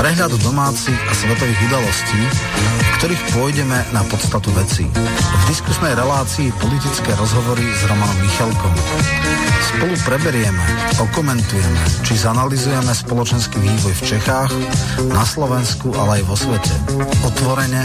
Prehľad domácich a svetových udalostí, v ktorých pôjdeme na podstatu veci. V diskusnej relácii politické rozhovory s Romanom Michalkom. Spolu preberieme, okomentujeme, či zanalizujeme spoločenský vývoj v Čechách, na Slovensku, ale aj vo svete. Otvorene,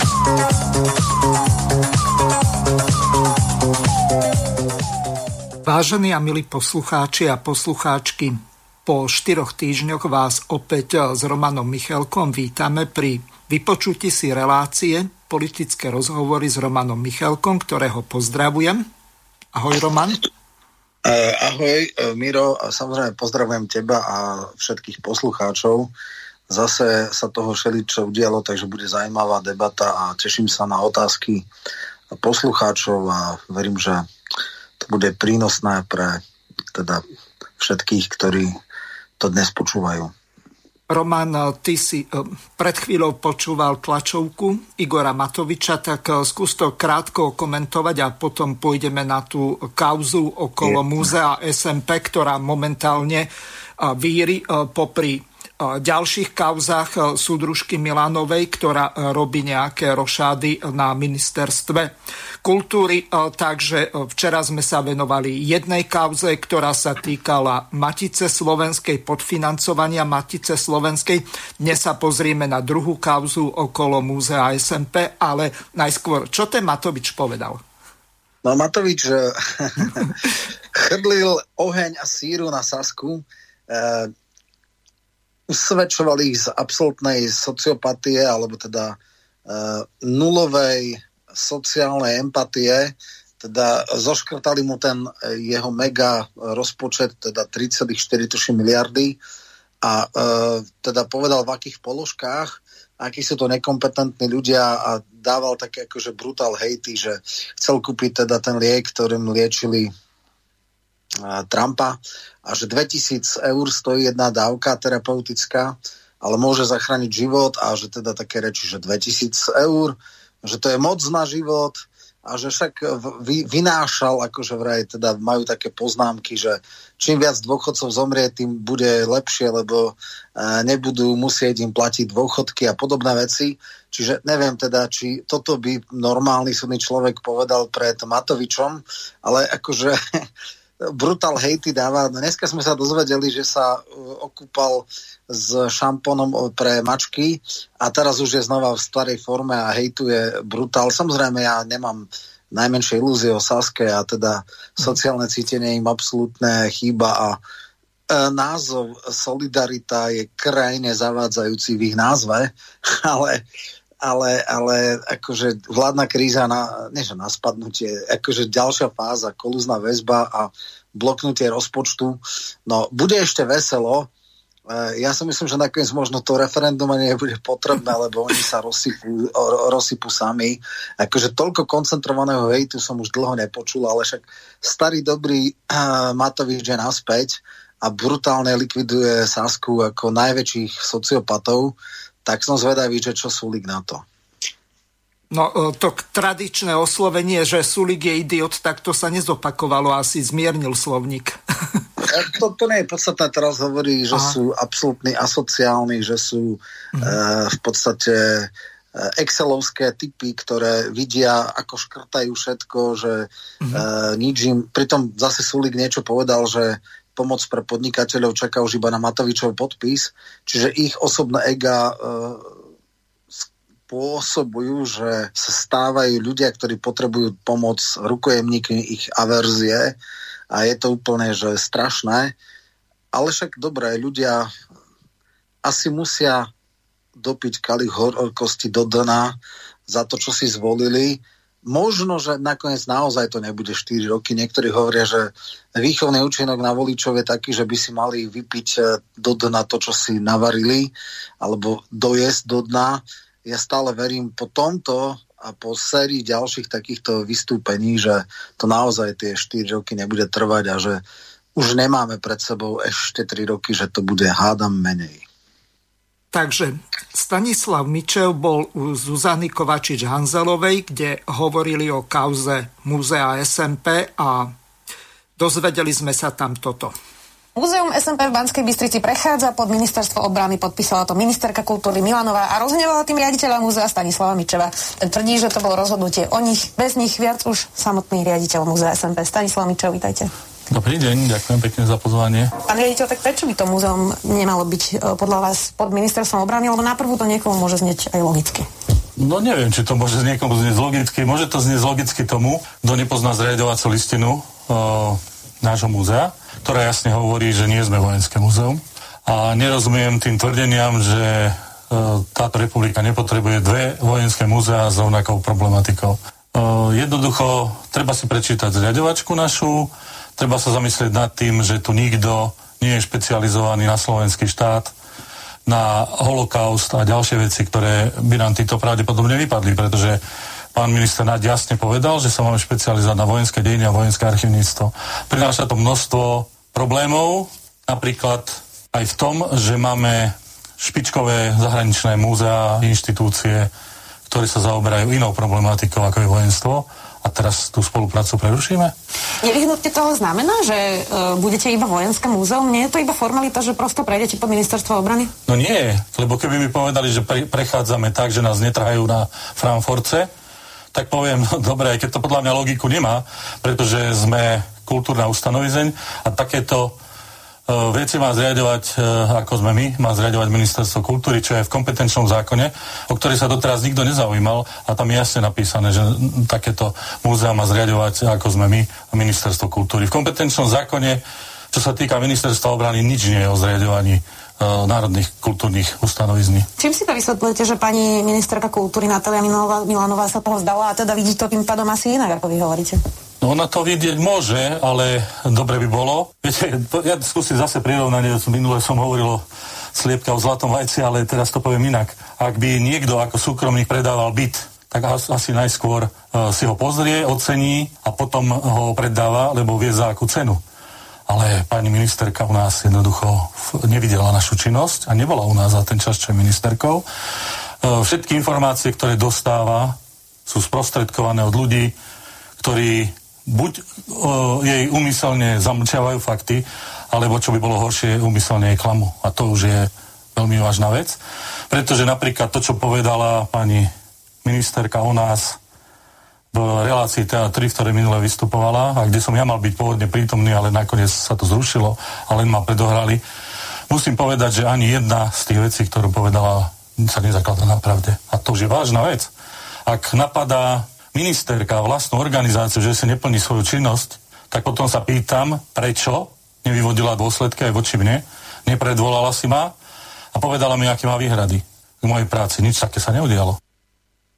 Vážení a milí poslucháči a poslucháčky, po štyroch týždňoch vás opäť s Romanom Michalkom vítame pri vypočutí si relácie politické rozhovory s Romanom Michalkom, ktorého pozdravujem. Ahoj Roman. Uh, ahoj Miro, samozrejme pozdravujem teba a všetkých poslucháčov. Zase sa toho všeličo udialo, takže bude zaujímavá debata a teším sa na otázky poslucháčov a verím, že bude prínosné pre teda všetkých, ktorí to dnes počúvajú. Roman, ty si eh, pred chvíľou počúval tlačovku Igora Matoviča, tak eh, skús to krátko komentovať a potom pôjdeme na tú kauzu okolo múzea SMP, ktorá momentálne eh, víri popri ďalších kauzách e, súdružky Milanovej, ktorá e, robí nejaké rošády na ministerstve kultúry. E, takže včera sme sa venovali jednej kauze, ktorá sa týkala Matice Slovenskej, podfinancovania Matice Slovenskej. Dnes sa pozrieme na druhú kauzu okolo múzea SMP, ale najskôr, čo ten Matovič povedal? No Matovič chrlil oheň a síru na Sasku usvedčovali ich z absolútnej sociopatie alebo teda uh, nulovej sociálnej empatie, teda zoškrtali mu ten e, jeho mega rozpočet, teda 3,4 miliardy. A uh, teda povedal v akých položkách, akí sú to nekompetentní ľudia a dával také akože brutál hejty, že chcel kúpiť teda ten liek, ktorým liečili Trumpa a že 2000 eur stojí jedna dávka terapeutická, ale môže zachrániť život a že teda také reči, že 2000 eur, že to je moc na život a že však vy, vynášal, akože vraj teda majú také poznámky, že čím viac dôchodcov zomrie, tým bude lepšie, lebo e, nebudú musieť im platiť dôchodky a podobné veci. Čiže neviem teda, či toto by normálny súdny človek povedal pred Matovičom, ale akože brutál hejty dáva. Dneska sme sa dozvedeli, že sa uh, okúpal s šampónom uh, pre mačky a teraz už je znova v starej forme a hejtuje brutál. Samozrejme, ja nemám najmenšie ilúzie o Saske a teda sociálne cítenie im absolútne chýba a e, názov Solidarita je krajine zavádzajúci v ich názve, ale ale, ale akože vládna kríza, na, nie že na spadnutie, akože ďalšia fáza, kolúzna väzba a bloknutie rozpočtu. No, bude ešte veselo. E, ja si myslím, že nakoniec možno to referendum ani nebude potrebné, lebo oni sa rozsypú, rozsypú sami. Akože toľko koncentrovaného hejtu som už dlho nepočul, ale však starý dobrý uh, Matovič je naspäť a brutálne likviduje Sasku ako najväčších sociopatov tak som zvedavý, že čo Sulik na to. No e, to tradičné oslovenie, že Sulik je idiot, tak to sa nezopakovalo, asi zmiernil slovník. E, to, to nie je podstatné, teraz hovorí, že Aha. sú absolútni asociálni, že sú mhm. e, v podstate e, excelovské typy, ktoré vidia, ako škrtajú všetko, že mhm. e, nič im... Pritom zase Sulik niečo povedal, že pomoc pre podnikateľov čaká už iba na Matovičov podpis, čiže ich osobné ega e, spôsobujú, že sa stávajú ľudia, ktorí potrebujú pomoc rukojemníkmi ich averzie a je to úplne že strašné. Ale však dobré, ľudia asi musia dopiť kalich horkosti do dna za to, čo si zvolili Možno, že nakoniec naozaj to nebude 4 roky. Niektorí hovoria, že výchovný účinok na voličov je taký, že by si mali vypiť e, do dna to, čo si navarili, alebo dojesť do dna. ja stále verím po tomto a po sérii ďalších takýchto vystúpení, že to naozaj tie 4 roky nebude trvať a že už nemáme pred sebou ešte 3 roky, že to bude hádam menej. Takže Stanislav Mičev bol u Zuzany Kovačič-Hanzelovej, kde hovorili o kauze Múzea SMP a dozvedeli sme sa tam toto. Múzeum SMP v Banskej Bystrici prechádza pod ministerstvo obrany, podpísala to ministerka kultúry Milanová a rozhnevala tým riaditeľa múzea Stanislava Mičeva. Tvrdí, že to bolo rozhodnutie o nich, bez nich viac už samotný riaditeľ múzea SMP. Stanislav Mičev, vítajte. Dobrý deň, ďakujem pekne za pozvanie. Pán riaditeľ, tak prečo by to múzeum nemalo byť e, podľa vás pod ministerstvom obrany, lebo naprvu to niekomu môže znieť aj logicky? No neviem, či to môže niekomu znieť logicky. Môže to znieť logicky tomu, kto nepozná zriadovacú listinu e, nášho múzea ktorá jasne hovorí, že nie sme vojenské múzeum. A nerozumiem tým tvrdeniam, že e, táto republika nepotrebuje dve vojenské múzea s rovnakou problematikou. E, jednoducho, treba si prečítať zriadovačku našu, treba sa zamyslieť nad tým, že tu nikto nie je špecializovaný na slovenský štát, na holokaust a ďalšie veci, ktoré by nám títo pravdepodobne vypadli, pretože pán minister Naď jasne povedal, že sa máme špecializovať na vojenské dejiny a vojenské archivníctvo. Prináša to množstvo problémov, napríklad aj v tom, že máme špičkové zahraničné múzea, inštitúcie, ktoré sa zaoberajú inou problematikou, ako je vojenstvo a teraz tú spoluprácu prerušíme? Nevyhnutne toho znamená, že uh, budete iba vojenské múzeum? Nie je to iba formalita, že prosto prejdete pod ministerstvo obrany? No nie, lebo keby mi povedali, že pre, prechádzame tak, že nás netrhajú na Frankfurtce, tak poviem, no dobre, aj keď to podľa mňa logiku nemá, pretože sme kultúrna ustanovizeň a takéto veci má zriadovať, uh, ako sme my, má zriadovať ministerstvo kultúry, čo je v kompetenčnom zákone, o ktorý sa doteraz nikto nezaujímal a tam je jasne napísané, že takéto múzea má zriadovať, ako sme my, ministerstvo kultúry. V kompetenčnom zákone, čo sa týka ministerstva obrany, nič nie je o zriadovaní E, národných kultúrnych ustanovizní. Čím si to vysvetľujete, že pani ministerka kultúry Natália Milanová, Milanová sa toho vzdala a teda vidí to tým pádom asi inak, ako vy hovoríte? No ona to vidieť môže, ale dobre by bolo. Viete, ja skúsim zase prirovnanie, minule som hovoril o sliepka o zlatom vajci, ale teraz to poviem inak. Ak by niekto ako súkromník predával byt, tak asi najskôr uh, si ho pozrie, ocení a potom ho predáva, lebo vie za akú cenu ale pani ministerka u nás jednoducho nevidela našu činnosť a nebola u nás za ten čas, čo je ministerkou. E, všetky informácie, ktoré dostáva, sú sprostredkované od ľudí, ktorí buď e, jej umyselne zamlčiavajú fakty, alebo čo by bolo horšie, umyselne jej klamu. A to už je veľmi vážna vec. Pretože napríklad to, čo povedala pani ministerka o nás, v relácii TA3, v ktorej minule vystupovala a kde som ja mal byť pôvodne prítomný, ale nakoniec sa to zrušilo a len ma predohrali. Musím povedať, že ani jedna z tých vecí, ktorú povedala, sa nezakladá na pravde. A to už je vážna vec. Ak napadá ministerka vlastnú organizáciu, že si neplní svoju činnosť, tak potom sa pýtam, prečo nevyvodila dôsledky aj voči mne, nepredvolala si ma a povedala mi, aké má výhrady k mojej práci. Nič také sa neudialo.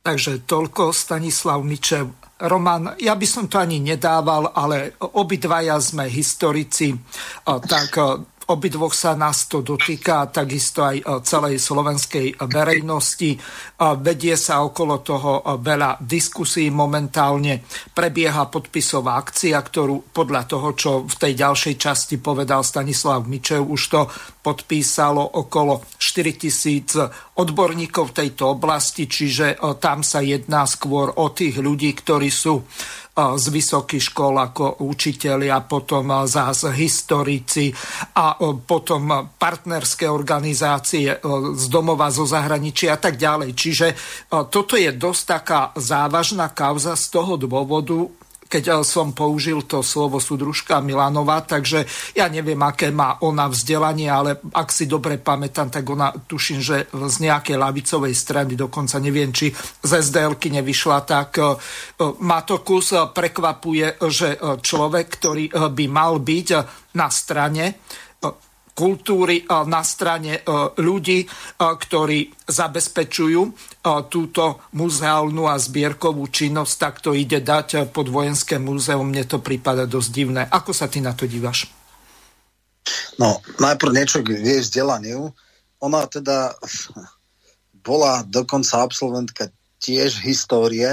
Takže toľko Stanislav Mičev. Roman, ja by som to ani nedával, ale obidvaja sme historici, tak Obidvoch sa nás to dotýka, takisto aj e, celej slovenskej verejnosti. E, vedie sa okolo toho e, veľa diskusí momentálne. Prebieha podpisová akcia, ktorú podľa toho, čo v tej ďalšej časti povedal Stanislav Mičev, už to podpísalo okolo 4 tisíc odborníkov v tejto oblasti, čiže tam sa jedná skôr o tých ľudí, ktorí sú z vysokých škôl ako učiteľi a potom zás historici a potom partnerské organizácie z domova, zo zahraničia a tak ďalej. Čiže toto je dosť taká závažná kauza z toho dôvodu, keď eh, som použil to slovo súdružka Milanová, takže ja neviem, aké má ona vzdelanie, ale ak si dobre pamätám, tak ona tuším, že z nejakej lavicovej strany, dokonca neviem, či z sdl nevyšla, tak eh, eh, ma to kus prekvapuje, že človek, ktorý by mal byť na strane kultúry na strane ľudí, ktorí zabezpečujú túto muzeálnu a zbierkovú činnosť, tak to ide dať pod vojenské múzeum. Mne to prípada dosť divné. Ako sa ty na to dívaš? No, najprv niečo k jej vzdelaniu. Ona teda bola dokonca absolventka tiež histórie.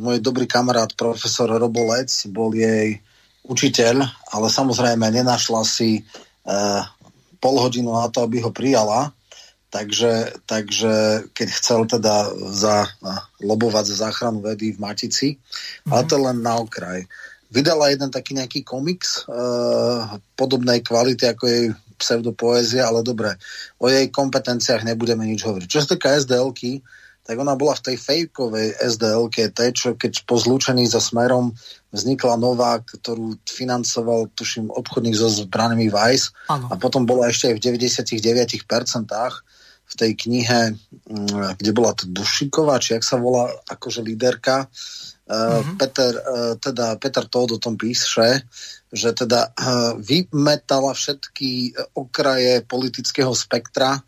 Môj dobrý kamarát, profesor Robolec, bol jej učiteľ, ale samozrejme nenašla si uh, pol hodinu na to, aby ho prijala. Takže, takže keď chcel teda za, lobovať za záchranu vedy v Matici, mm-hmm. ale to len na okraj. Vydala jeden taký nejaký komiks uh, podobnej kvality ako jej pseudopoézia, ale dobre, o jej kompetenciách nebudeme nič hovoriť. Čo sa týka SDL-ky, tak ona bola v tej fejkovej SDL, tej, čo keď po zlúčení so Smerom vznikla nová, ktorú financoval, tuším, obchodník so zbranými Vice ano. a potom bola ešte aj v 99% v tej knihe, mm, kde bola to Dušiková, či jak sa volá, akože líderka, Mm-hmm. Peter, uh, teda Peter Todd o tom píše, že teda uh, vymetala všetky okraje politického spektra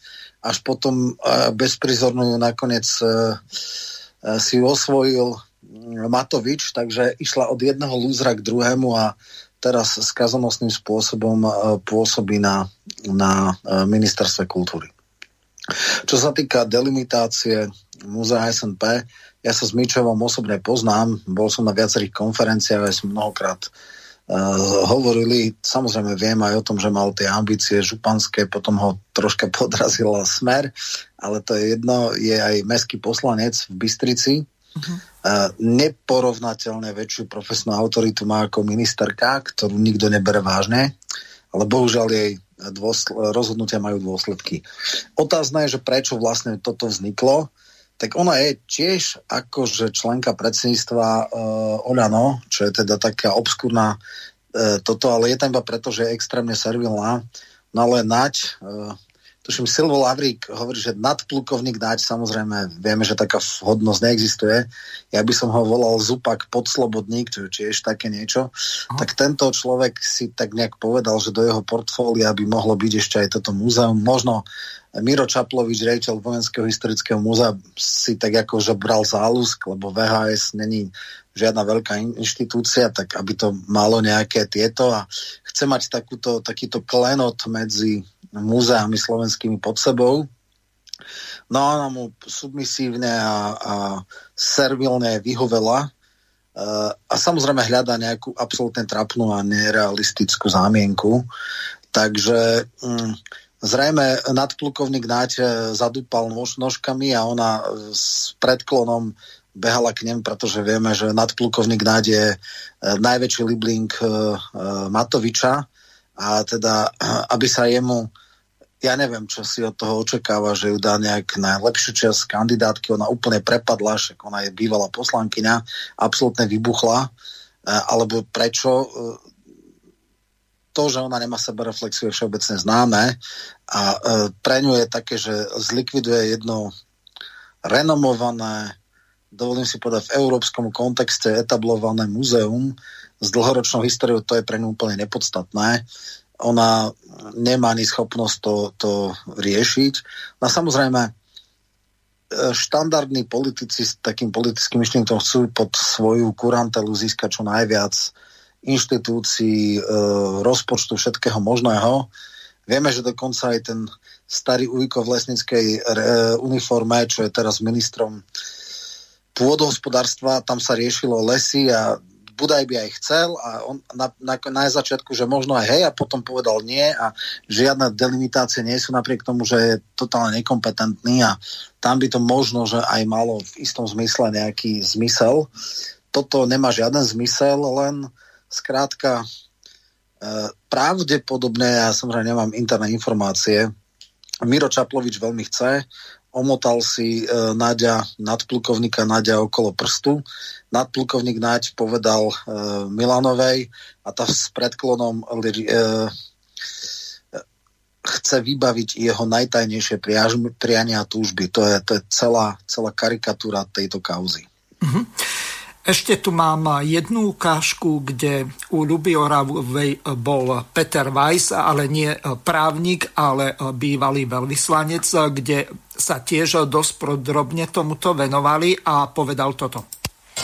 až potom bezprizornú nakoniec si ju osvojil mm, Matovič, takže išla od jedného lúzra k druhému a teraz skazonosným spôsobom pôsobí na, na ministerstve kultúry. Čo sa týka delimitácie múzea SNP, ja sa s Mičovom osobne poznám, bol som na viacerých konferenciách, aj som mnohokrát uh, hovorili, samozrejme viem aj o tom, že mal tie ambície županské, potom ho troška podrazila smer, ale to je jedno, je aj meský poslanec v Bystrici, uh-huh. uh, neporovnateľne väčšiu profesnú autoritu má ako ministerka, ktorú nikto nebere vážne, ale bohužiaľ jej dôsl- rozhodnutia majú dôsledky. Otázne je, že prečo vlastne toto vzniklo tak ona je tiež akože členka predsedníctva uh, Oľano, čo je teda taká obskúrna uh, toto, ale je tam iba preto, že je extrémne servilná. No ale Nať, uh, tuším Silvo Lavrík hovorí, že nadplukovník Nať, samozrejme vieme, že taká vhodnosť neexistuje. Ja by som ho volal Zupak podslobodník, čo je tiež také niečo. Aha. Tak tento človek si tak nejak povedal, že do jeho portfólia by mohlo byť ešte aj toto múzeum. Možno Miro Čaplovič, rejiteľ Vojenského historického múzea, si tak ako že bral záľusk, lebo VHS není žiadna veľká inštitúcia, tak aby to malo nejaké tieto a chce mať takúto, takýto klenot medzi múzeami slovenskými pod sebou. No a ona mu submisívne a, a servilne vyhovela Uh, a samozrejme hľada nejakú absolútne trapnú a nerealistickú zámienku. Takže um, Zrejme nadplukovník Náť e, zadúpal nož, nožkami a ona e, s predklonom behala k nemu, pretože vieme, že nadplukovník Náď je e, najväčší libling Matoviča. A teda, aby sa jemu ja neviem, čo si od toho očakáva, že ju dá nejak najlepšiu čas kandidátky, ona úplne prepadla, však ona je bývalá poslankyňa, absolútne vybuchla, alebo prečo, to, že ona nemá sebereflexiu, je všeobecne známe a e, pre ňu je také, že zlikviduje jedno renomované, dovolím si povedať, v európskom kontexte etablované muzeum s dlhoročnou históriou, to je pre ňu úplne nepodstatné. Ona nemá ani schopnosť to, to riešiť. No a samozrejme, e, štandardní politici s takým politickým myšlienkom chcú pod svoju kurantelu získať čo najviac inštitúcií, e, rozpočtu všetkého možného. Vieme, že dokonca aj ten starý Ujko v lesnickej e, uniforme, čo je teraz ministrom pôdohospodárstva, tam sa riešilo lesy a Budaj by aj chcel a on na, na, na začiatku, že možno aj hej a potom povedal nie a žiadne delimitácie nie sú napriek tomu, že je totálne nekompetentný a tam by to možno, že aj malo v istom zmysle nejaký zmysel. Toto nemá žiaden zmysel, len uh, Skrátka, e, pravdepodobne, ja samozrejme nemám interné informácie, Miro Čaplovič veľmi chce, omotal si e, Nadia, nadplukovníka Nadia okolo prstu. Nadplukovník Naď povedal e, Milanovej a tá s predklonom e, chce vybaviť jeho najtajnejšie priania a túžby. To je, to je celá, celá karikatúra tejto kauzy. Mm-hmm. Ešte tu mám jednu ukážku, kde u Ľuby bol Peter Weiss, ale nie právnik, ale bývalý veľvyslanec, kde sa tiež dosť podrobne tomuto venovali a povedal toto.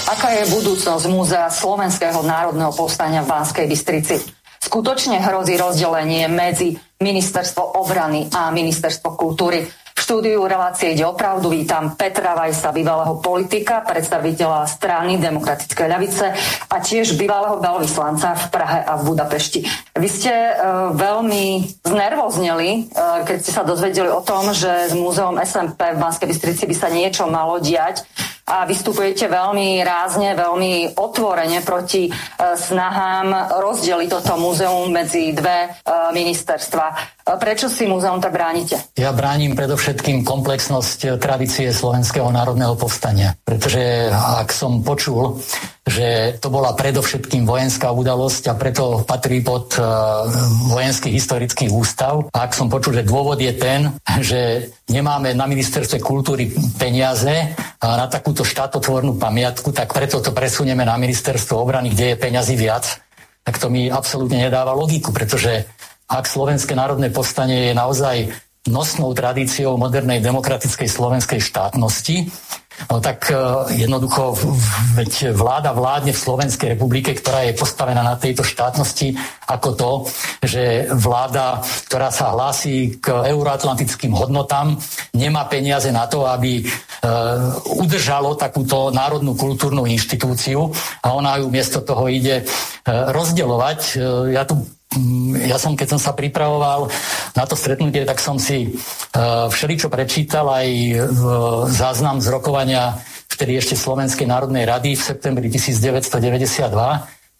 Aká je budúcnosť Múzea Slovenského národného povstania v Banskej Bystrici? Skutočne hrozí rozdelenie medzi Ministerstvo obrany a Ministerstvo kultúry. Štúdiu relácie ide opravdu vítam Petra Vajsa, bývalého politika, predstaviteľa strany Demokratické ľavice a tiež bývalého veľvyslanca v Prahe a v Budapešti. Vy ste uh, veľmi znervozneli, uh, keď ste sa dozvedeli o tom, že s múzeum SMP v Banskej Bystrici by sa niečo malo diať a vystupujete veľmi rázne, veľmi otvorene proti e, snahám rozdeliť toto múzeum medzi dve e, ministerstva. Prečo si múzeum tak bránite? Ja bránim predovšetkým komplexnosť tradície Slovenského národného povstania. Pretože ak som počul, že to bola predovšetkým vojenská udalosť a preto patrí pod uh, vojenský historický ústav. A ak som počul, že dôvod je ten, že nemáme na ministerstve kultúry peniaze na takúto štátotvornú pamiatku, tak preto to presunieme na ministerstvo obrany, kde je peňazí viac, tak to mi absolútne nedáva logiku, pretože ak Slovenské národné povstanie je naozaj nosnou tradíciou modernej demokratickej slovenskej štátnosti, No tak e, jednoducho, veď vláda vládne v Slovenskej republike, ktorá je postavená na tejto štátnosti ako to, že vláda, ktorá sa hlási k euroatlantickým hodnotám, nemá peniaze na to, aby e, udržalo takúto národnú kultúrnu inštitúciu a ona ju miesto toho ide e, rozdeľovať. Ja tu ja som, keď som sa pripravoval na to stretnutie, tak som si uh, všeličo prečítal aj uh, záznam z rokovania vtedy ešte Slovenskej národnej rady v septembri 1992,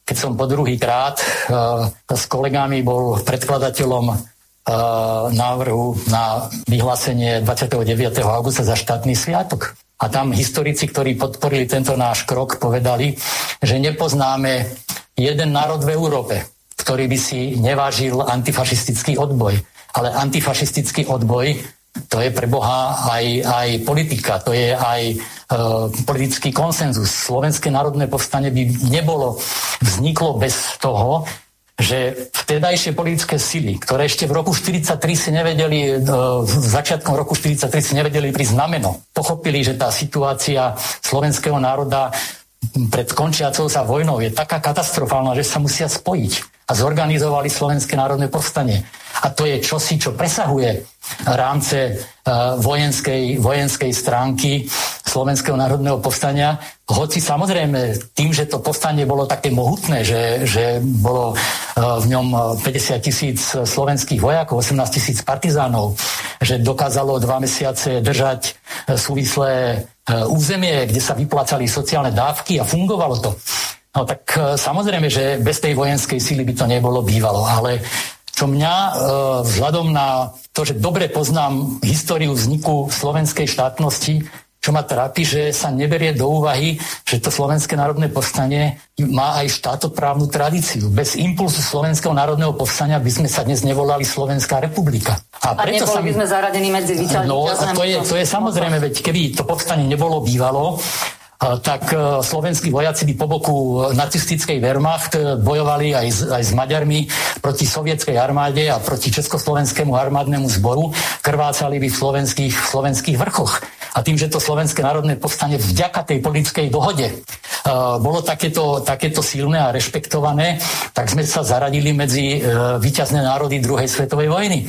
keď som po druhý krát uh, s kolegami bol predkladateľom návrhu na vyhlásenie 29. augusta za štátny sviatok. A tam historici, ktorí podporili tento náš krok, povedali, že nepoznáme jeden národ v Európe, ktorý by si nevážil antifašistický odboj. Ale antifašistický odboj to je pre Boha aj, aj politika, to je aj e, politický konsenzus. Slovenské národné povstanie by nebolo, vzniklo bez toho, že vtedajšie politické sily, ktoré ešte v roku 43 si nevedeli, e, v začiatkom roku 43 si nevedeli znameno, pochopili, že tá situácia slovenského národa pred končiacou sa vojnou je taká katastrofálna, že sa musia spojiť a zorganizovali Slovenské národné povstanie. A to je čosi, čo presahuje rámce uh, vojenskej, vojenskej stránky Slovenského národného povstania. Hoci samozrejme tým, že to povstanie bolo také mohutné, že, že bolo uh, v ňom 50 tisíc slovenských vojakov, 18 tisíc partizánov, že dokázalo dva mesiace držať uh, súvislé územie, kde sa vyplácali sociálne dávky a fungovalo to No tak e, samozrejme, že bez tej vojenskej síly by to nebolo bývalo, ale čo mňa e, vzhľadom na to, že dobre poznám históriu vzniku slovenskej štátnosti, čo ma trápi, že sa neberie do úvahy, že to Slovenské národné povstanie má aj štátoprávnu tradíciu. Bez impulsu Slovenského národného povstania by sme sa dnes nevolali Slovenská republika. A, a preto sa by sme zaradení medzi No a to je, to je samozrejme, veď keby to povstanie nebolo bývalo, tak e, slovenskí vojaci by po boku nacistickej Wehrmacht e, bojovali aj s, aj s Maďarmi proti sovietskej armáde a proti Československému armádnemu zboru, krvácali by v slovenských, v slovenských vrchoch. A tým, že to Slovenské národné povstanie vďaka tej politickej dohode bolo takéto, takéto silné a rešpektované, tak sme sa zaradili medzi uh, víťazné národy druhej svetovej vojny.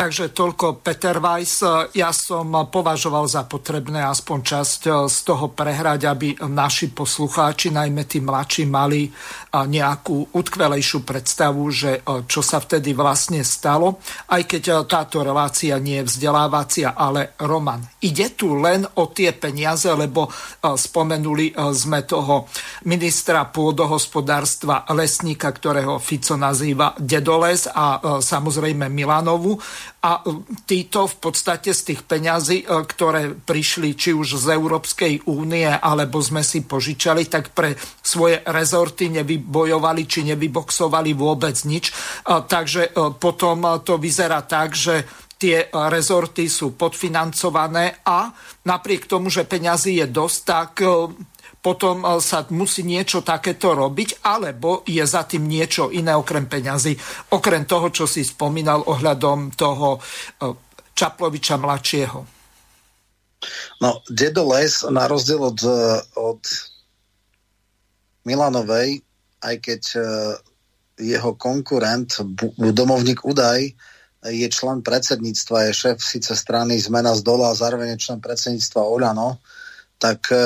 Takže toľko Peter Weiss. Ja som považoval za potrebné aspoň časť z toho prehrať, aby naši poslucháči, najmä tí mladší, mali nejakú utkvelejšiu predstavu, že čo sa vtedy vlastne stalo. Aj keď táto relácia nie je vzdelávacia, ale Roman, ide tu len o tie peniaze, lebo spomenuli sme toho ministra pôdohospodárstva lesníka, ktorého Fico nazýva Dedoles a samozrejme Milanovu a e, títo v podstate z tých peňazí, e, ktoré prišli či už z Európskej únie, alebo sme si požičali, tak pre svoje rezorty nevybojovali či nevyboxovali vôbec nič. E, takže potom to vyzerá tak, že tie rezorty sú podfinancované a napriek tomu, že peňazí je dosť, tak potom e, sa musí niečo takéto robiť, alebo je za tým niečo iné okrem peňazí, okrem toho, čo si spomínal ohľadom toho e, Čaploviča mladšieho. No, Dedo Les, na rozdiel od, e, od Milanovej, aj keď jeho konkurent, domovník Udaj, je člen predsedníctva, je šéf síce strany Zmena z dola a zároveň je člen predsedníctva Oľano, tak e,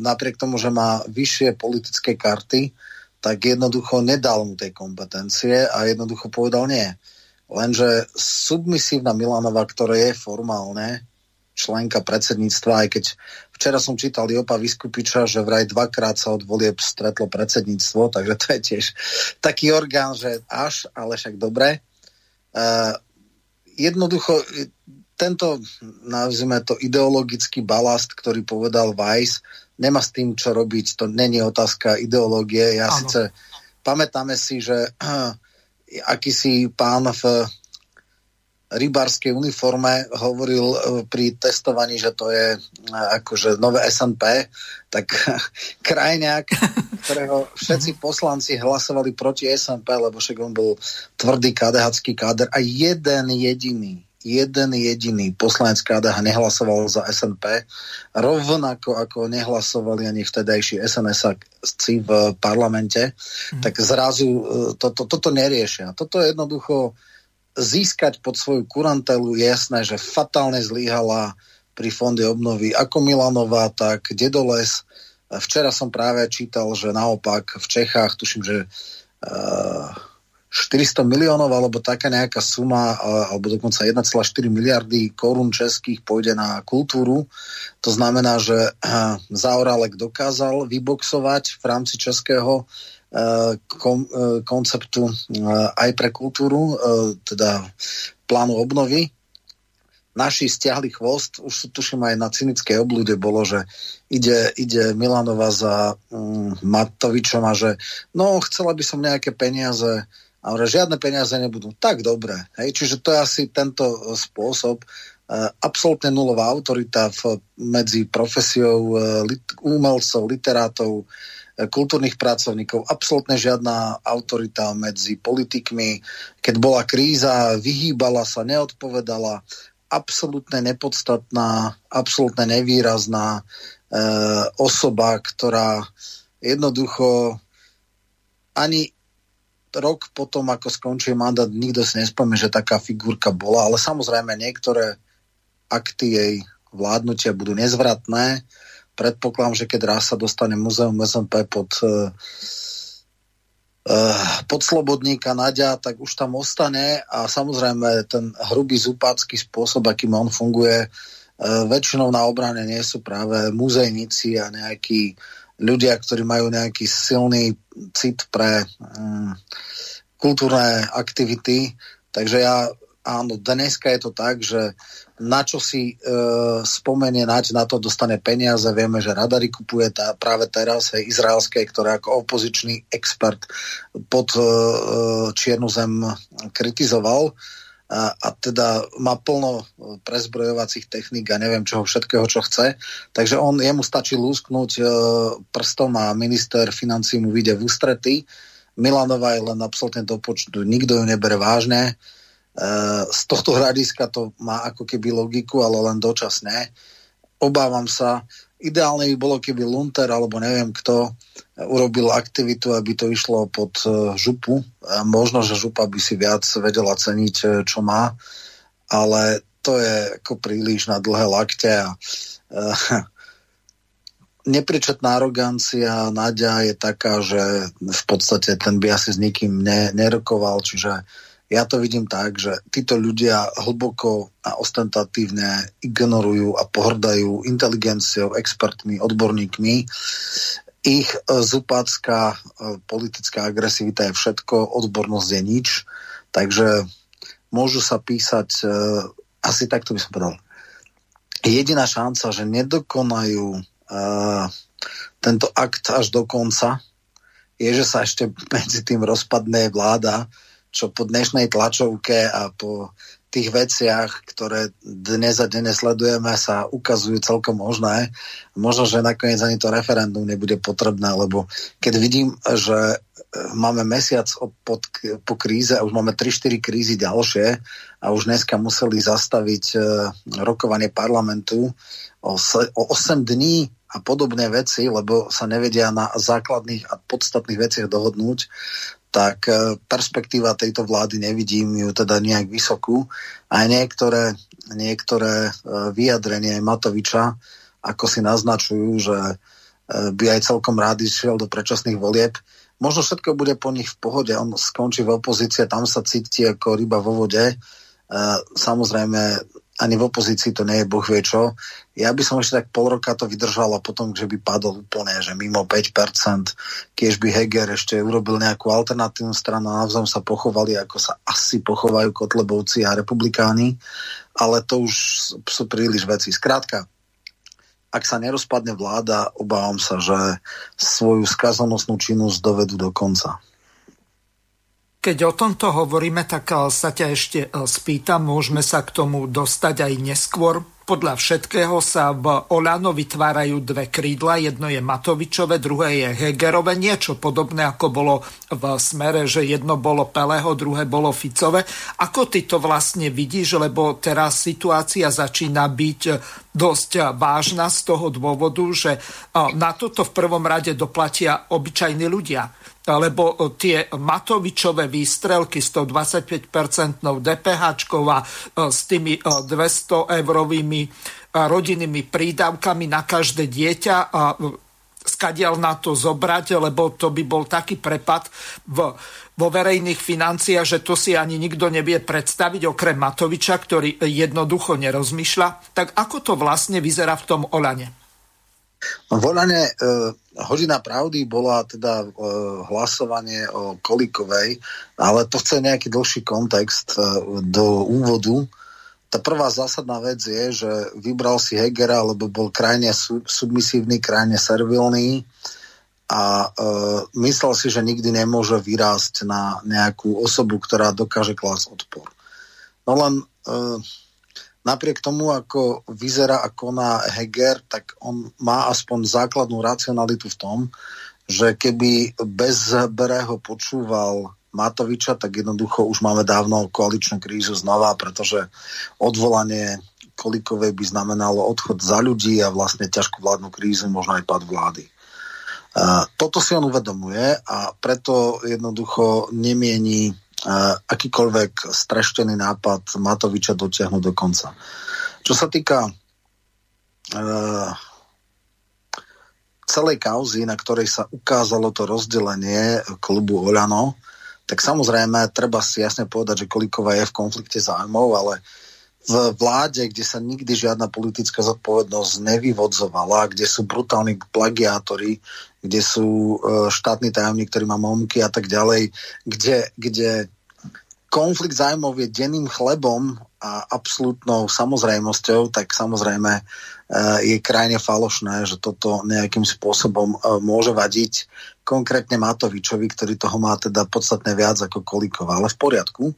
napriek tomu, že má vyššie politické karty, tak jednoducho nedal mu tej kompetencie a jednoducho povedal nie. Lenže submisívna Milanova, ktorá je formálne členka predsedníctva, aj keď včera som čítal Jopa Vyskupiča, že vraj dvakrát sa od volieb stretlo predsedníctvo, takže to je tiež taký orgán, že až, ale však dobre. Uh, jednoducho tento, nazvime to, ideologický balast, ktorý povedal Weiss, nemá s tým, čo robiť. To není otázka ideológie. Ja ano. síce pamätáme si, že akýsi pán v rybárskej uniforme hovoril e, pri testovaní, že to je e, akože nové SNP, tak krajňák, ktorého všetci poslanci hlasovali proti SNP, lebo však on bol tvrdý KDH káder a jeden jediný jeden jediný poslanec KDH nehlasoval za SNP, rovnako ako nehlasovali ani vtedajší sns v parlamente, mm. tak zrazu e, to, to, toto neriešia. Toto je jednoducho získať pod svoju kurantelu je jasné, že fatálne zlyhala pri fonde obnovy ako Milanová, tak Dedoles. Včera som práve čítal, že naopak v Čechách, tuším, že uh, 400 miliónov alebo taká nejaká suma, alebo dokonca 1,4 miliardy korún českých pôjde na kultúru. To znamená, že uh, Zaorálek dokázal vyboxovať v rámci českého kom, e, konceptu aj pre kultúru, teda plánu obnovy. Naši stiahli chvost, už tuším aj na cynickej oblúde bolo, že ide, ide Milanova za um, Matovičom a že no, chcela by som nejaké peniaze, ale žiadne peniaze nebudú. Tak dobre. Hej? Čiže to je asi tento spôsob. Uh, absolútne nulová autorita v, medzi profesiou uh, lit, umelcov, literátov, kultúrnych pracovníkov, absolútne žiadna autorita medzi politikmi. Keď bola kríza, vyhýbala sa, neodpovedala, absolútne nepodstatná, absolútne nevýrazná e, osoba, ktorá jednoducho ani rok potom, ako skončí mandát, nikto si nespomne, že taká figurka bola, ale samozrejme niektoré akty jej vládnutia budú nezvratné. Predpokladám, že keď raz sa dostane muzeum SMP pod uh, pod Slobodníka Nadia, tak už tam ostane a samozrejme ten hrubý zupácky spôsob, akým on funguje, uh, väčšinou na obrane nie sú práve muzejníci a nejakí ľudia, ktorí majú nejaký silný cit pre um, kultúrne aktivity. Takže ja áno, dneska je to tak, že na čo si e, spomenie, na, na to dostane peniaze. Vieme, že Radary kupuje tá, práve teraz hej, izraelské, ktoré ako opozičný expert pod e, Čiernu zem kritizoval a, a teda má plno prezbrojovacích techník a neviem čoho všetkého, čo chce. Takže on, jemu stačí lúsknuť e, prstom a minister financí mu vyjde v ústrety. Milanova je len absolútne do počtu, nikto ju nebere vážne z tohto hľadiska to má ako keby logiku, ale len dočasné. Obávam sa, ideálne by bolo, keby Lunter alebo neviem kto urobil aktivitu, aby to išlo pod e, župu. Možno, že župa by si viac vedela ceniť, e, čo má, ale to je ako príliš na dlhé lakte a uh, nepričetná arogancia Nadia je taká, že v podstate ten by asi s nikým ne, nerokoval, čiže ja to vidím tak, že títo ľudia hlboko a ostentatívne ignorujú a pohrdajú inteligenciou, expertmi, odborníkmi. Ich e, zupácká e, politická agresivita je všetko, odbornosť je nič, takže môžu sa písať, e, asi takto by som povedal, jediná šanca, že nedokonajú tento akt až do konca, je, že sa ešte medzi tým rozpadne vláda, čo po dnešnej tlačovke a po tých veciach, ktoré dnes a denne sledujeme, sa ukazujú celkom možné. Možno, že nakoniec ani to referendum nebude potrebné, lebo keď vidím, že e, máme mesiac pod, po kríze a už máme 3-4 krízy ďalšie a už dneska museli zastaviť e, rokovanie parlamentu o, o 8 dní a podobné veci, lebo sa nevedia na základných a podstatných veciach dohodnúť, tak e, perspektíva tejto vlády nevidím ju teda nejak vysokú. A niektoré, niektoré e, vyjadrenie Matoviča, ako si naznačujú, že e, by aj celkom rád išiel do predčasných volieb, možno všetko bude po nich v pohode. On skončí v opozícii, tam sa cíti ako ryba vo vode. Samozrejme, ani v opozícii to nie je boh vie čo. Ja by som ešte tak pol roka to vydržal a potom, že by padol úplne, že mimo 5%, keď by Heger ešte urobil nejakú alternatívnu stranu a navzájom sa pochovali, ako sa asi pochovajú Kotlebovci a republikáni, ale to už sú príliš veci. Skrátka, ak sa nerozpadne vláda, obávam sa, že svoju skazonosnú činnosť dovedú do konca. Keď o tomto hovoríme, tak eh, sa ťa ešte eh, spýtam, môžeme sa k tomu dostať aj neskôr. Podľa všetkého sa v Olano vytvárajú dve krídla. Jedno je Matovičové, druhé je Hegerové. Niečo podobné, ako bolo v smere, že jedno bolo Peleho, druhé bolo Ficové. Ako ty to vlastne vidíš, lebo teraz situácia začína byť dosť vážna z toho dôvodu, že eh, na toto v prvom rade doplatia obyčajní ľudia lebo e, tie Matovičové výstrelky s tou 25-percentnou DPH a e, s tými 200 e, rodinnými prídavkami na každé dieťa a skadial na to zobrať, lebo to by bol taký prepad v, vo verejných financiách, že to si ani nikto nevie predstaviť, okrem Matoviča, ktorý jednoducho nerozmýšľa. Tak ako to vlastne vyzerá v tom Olane? Volanie, e, hodina pravdy bola teda e, hlasovanie o Kolikovej, ale to chce nejaký dlhší kontext e, do úvodu. Tá prvá zásadná vec je, že vybral si Hegera, lebo bol krajne submisívny, krajne servilný a e, myslel si, že nikdy nemôže vyrásť na nejakú osobu, ktorá dokáže klásť odpor. No len e, napriek tomu, ako vyzerá a koná Heger, tak on má aspoň základnú racionalitu v tom, že keby bez Bereho počúval Matoviča, tak jednoducho už máme dávno koaličnú krízu znova, pretože odvolanie Kolikovej by znamenalo odchod za ľudí a vlastne ťažkú vládnu krízu, možno aj pad vlády. Toto si on uvedomuje a preto jednoducho nemieni akýkoľvek streštený nápad Matoviča dotiahnuť do konca. Čo sa týka uh, celej kauzy, na ktorej sa ukázalo to rozdelenie klubu Oľano, tak samozrejme treba si jasne povedať, že Kolíková je v konflikte zájmov, ale v vláde, kde sa nikdy žiadna politická zodpovednosť nevyvodzovala, kde sú brutálni plagiátori, kde sú uh, štátni tajomník, ktorý má momky a tak ďalej, kde, kde konflikt zájmov je denným chlebom a absolútnou samozrejmosťou, tak samozrejme e, je krajne falošné, že toto nejakým spôsobom e, môže vadiť konkrétne Matovičovi, ktorý toho má teda podstatne viac ako Kolikova. Ale v poriadku. E,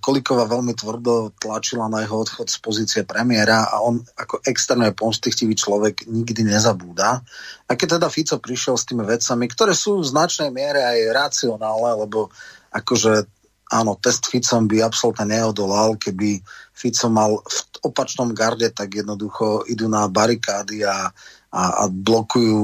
Kolikova veľmi tvrdo tlačila na jeho odchod z pozície premiéra a on ako externé pomstichtivý človek nikdy nezabúda. A keď teda Fico prišiel s tými vecami, ktoré sú v značnej miere aj racionálne, lebo akože áno, test Ficom by absolútne neodolal, keby Fico mal v opačnom garde, tak jednoducho idú na barikády a, a, a blokujú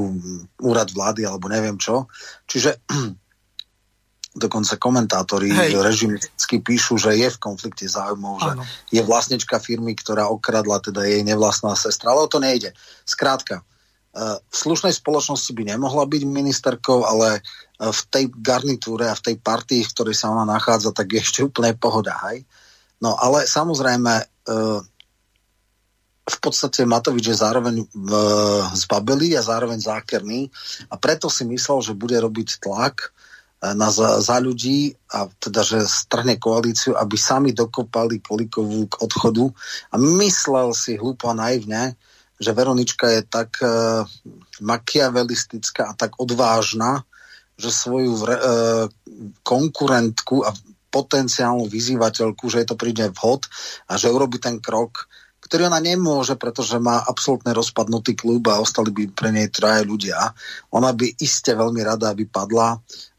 úrad vlády alebo neviem čo. Čiže dokonca komentátori režimisticky píšu, že je v konflikte záujmov, že je vlastnička firmy, ktorá okradla teda jej nevlastná sestra, ale o to nejde. Skrátka, v slušnej spoločnosti by nemohla byť ministerkou, ale v tej garnitúre a v tej partii, v ktorej sa ona nachádza, tak je ešte úplne pohoda, hej? No ale samozrejme, e, v podstate Matovič je zároveň zbabelý a zároveň zákerný a preto si myslel, že bude robiť tlak e, na za, za ľudí a teda, že strhne koalíciu, aby sami dokopali Kolikovú k odchodu a myslel si hlúpo naivne, že Veronička je tak uh, makiavelistická a tak odvážna, že svoju e, konkurentku a potenciálnu vyzývateľku, že jej to príde vhod a že urobí ten krok, ktorý ona nemôže, pretože má absolútne rozpadnutý klub a ostali by pre nej traje ľudia. Ona by iste veľmi rada, aby padla.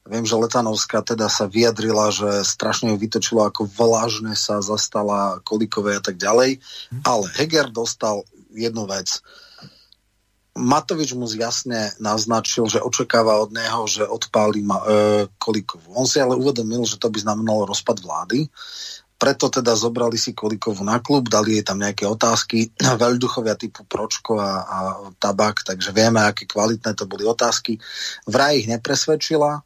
Viem, že Letanovská teda sa vyjadrila, že strašne ju vytočilo, ako vlážne sa zastala Kolikovej a tak ďalej. Ale Heger dostal jednu vec. Matovič mu jasne naznačil, že očakáva od neho, že odpáli ma, e, Kolikovu. On si ale uvedomil, že to by znamenalo rozpad vlády. Preto teda zobrali si Kolikovu na klub, dali jej tam nejaké otázky, veľduchovia typu Pročko a, a Tabak, takže vieme, aké kvalitné to boli otázky. Vraj ich nepresvedčila,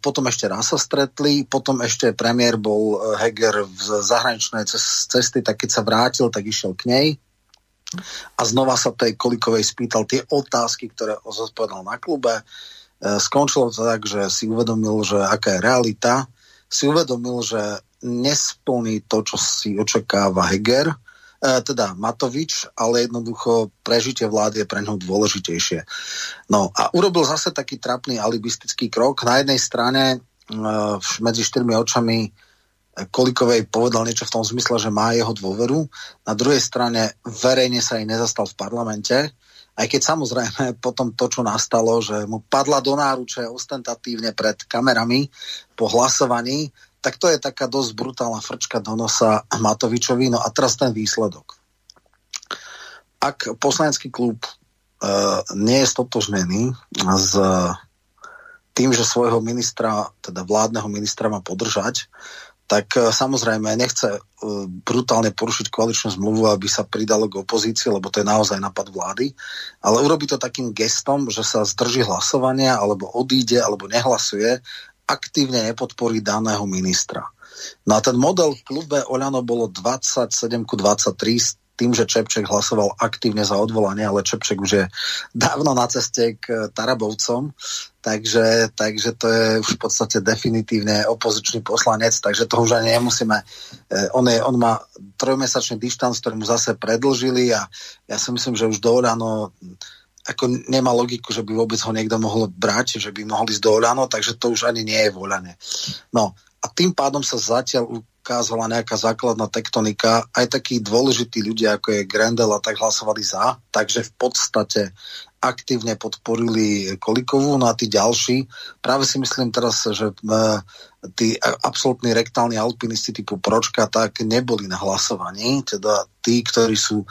potom ešte raz sa stretli, potom ešte premiér bol e, Heger v zahraničnej cesty, tak keď sa vrátil, tak išiel k nej. A znova sa tej Kolikovej spýtal tie otázky, ktoré zodpovedal na klube. E, skončilo to tak, že si uvedomil, že aká je realita, si uvedomil, že nesplní to, čo si očakáva Heger, teda Matovič, ale jednoducho prežitie vlády je pre ňo dôležitejšie. No a urobil zase taký trapný alibistický krok. Na jednej strane e, medzi štyrmi očami Kolikovej povedal niečo v tom zmysle, že má jeho dôveru. Na druhej strane verejne sa jej nezastal v parlamente, aj keď samozrejme potom to, čo nastalo, že mu padla do náruče ostentatívne pred kamerami po hlasovaní, tak to je taká dosť brutálna frčka do nosa Matovičovi. No a teraz ten výsledok. Ak poslanecký klub uh, nie je stotožnený s tým, že svojho ministra, teda vládneho ministra má podržať, tak e, samozrejme nechce e, brutálne porušiť koaličnú zmluvu, aby sa pridalo k opozícii, lebo to je naozaj napad vlády, ale urobí to takým gestom, že sa zdrží hlasovania, alebo odíde, alebo nehlasuje, aktívne nepodporí daného ministra. No a ten model v klube Oľano bolo 27 ku 23 tým, že Čepček hlasoval aktívne za odvolanie, ale Čepček už je dávno na ceste k Tarabovcom, takže, takže to je už v podstate definitívne opozičný poslanec, takže to už ani nemusíme. Eh, on, je, on má trojmesačný dištanc, ktorý mu zase predlžili a ja si myslím, že už do Oľano ako nemá logiku, že by vôbec ho niekto mohol brať, že by mohli ísť do Oľano, takže to už ani nie je voľane. No a tým pádom sa zatiaľ ukázala nejaká základná tektonika. Aj takí dôležití ľudia, ako je Grendel a tak hlasovali za, takže v podstate aktívne podporili Kolikovu, no a tí ďalší, práve si myslím teraz, že tí absolútni rektálni alpinisti typu Pročka tak neboli na hlasovaní, teda tí, ktorí sú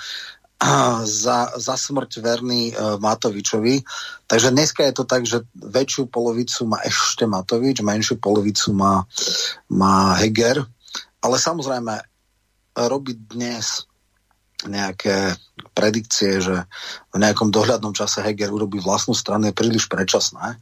za, za smrť verný uh, Matovičovi. Takže dneska je to tak, že väčšiu polovicu má ešte Matovič, menšiu polovicu má, má Heger. Ale samozrejme, robiť dnes nejaké predikcie, že v nejakom dohľadnom čase Heger urobí vlastnú stranu je príliš predčasné.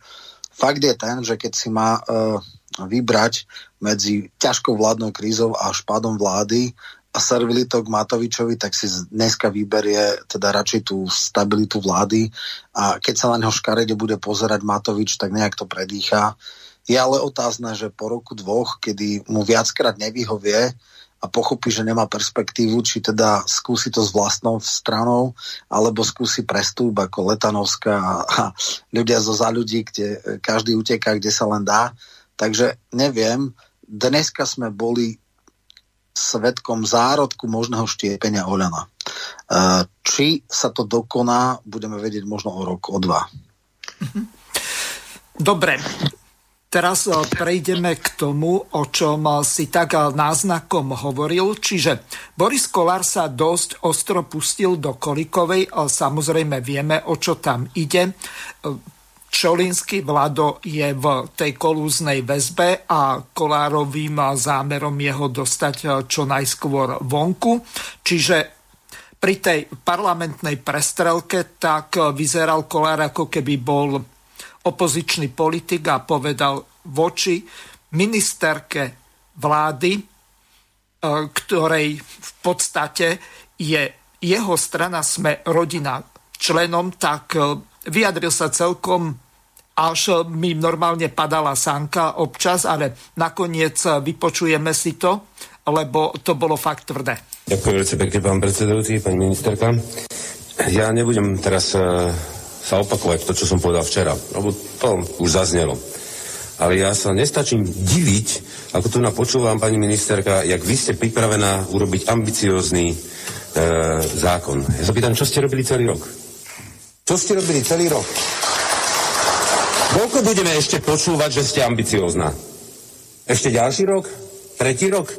Fakt je ten, že keď si má uh, vybrať medzi ťažkou vládnou krízou a špádom vlády a servilitou k Matovičovi, tak si dneska vyberie teda radšej tú stabilitu vlády a keď sa na neho škarede bude pozerať Matovič, tak nejak to predýcha. Je ale otázne, že po roku dvoch, kedy mu viackrát nevyhovie a pochopí, že nemá perspektívu, či teda skúsi to s vlastnou stranou, alebo skúsi prestup ako Letanovská a, a ľudia zo za ľudí, kde každý uteká, kde sa len dá. Takže neviem, dneska sme boli svetkom zárodku možného štiepenia Oľana. E, či sa to dokoná, budeme vedieť možno o rok, o dva. Dobre, Teraz e, prejdeme k tomu, o čom e, si tak náznakom hovoril. Čiže Boris Kolár sa dosť ostro pustil do Kolikovej. Samozrejme vieme, o čo tam ide. Čolinský Vlado je v tej kolúznej väzbe a Kolárovým zámerom je ho dostať čo najskôr vonku. Čiže pri tej parlamentnej prestrelke tak vyzeral Kolár ako keby bol opozičný politik a povedal voči ministerke vlády, e, ktorej v podstate je jeho strana sme rodina členom, tak vyjadril sa celkom až mi normálne padala sánka občas, ale nakoniec vypočujeme si to, lebo to bolo fakt tvrdé. Ďakujem veľmi pekne, pán predsedajúci, pani ministerka. Ja nebudem teraz uh sa opakovať to, čo som povedal včera, lebo to už zaznelo. Ale ja sa nestačím diviť, ako tu napočúvam, pani ministerka, jak vy ste pripravená urobiť ambiciózny e, zákon. Ja sa pýtam, čo ste robili celý rok? Čo ste robili celý rok? Koľko budeme ešte počúvať, že ste ambiciózna? Ešte ďalší rok? Tretí rok?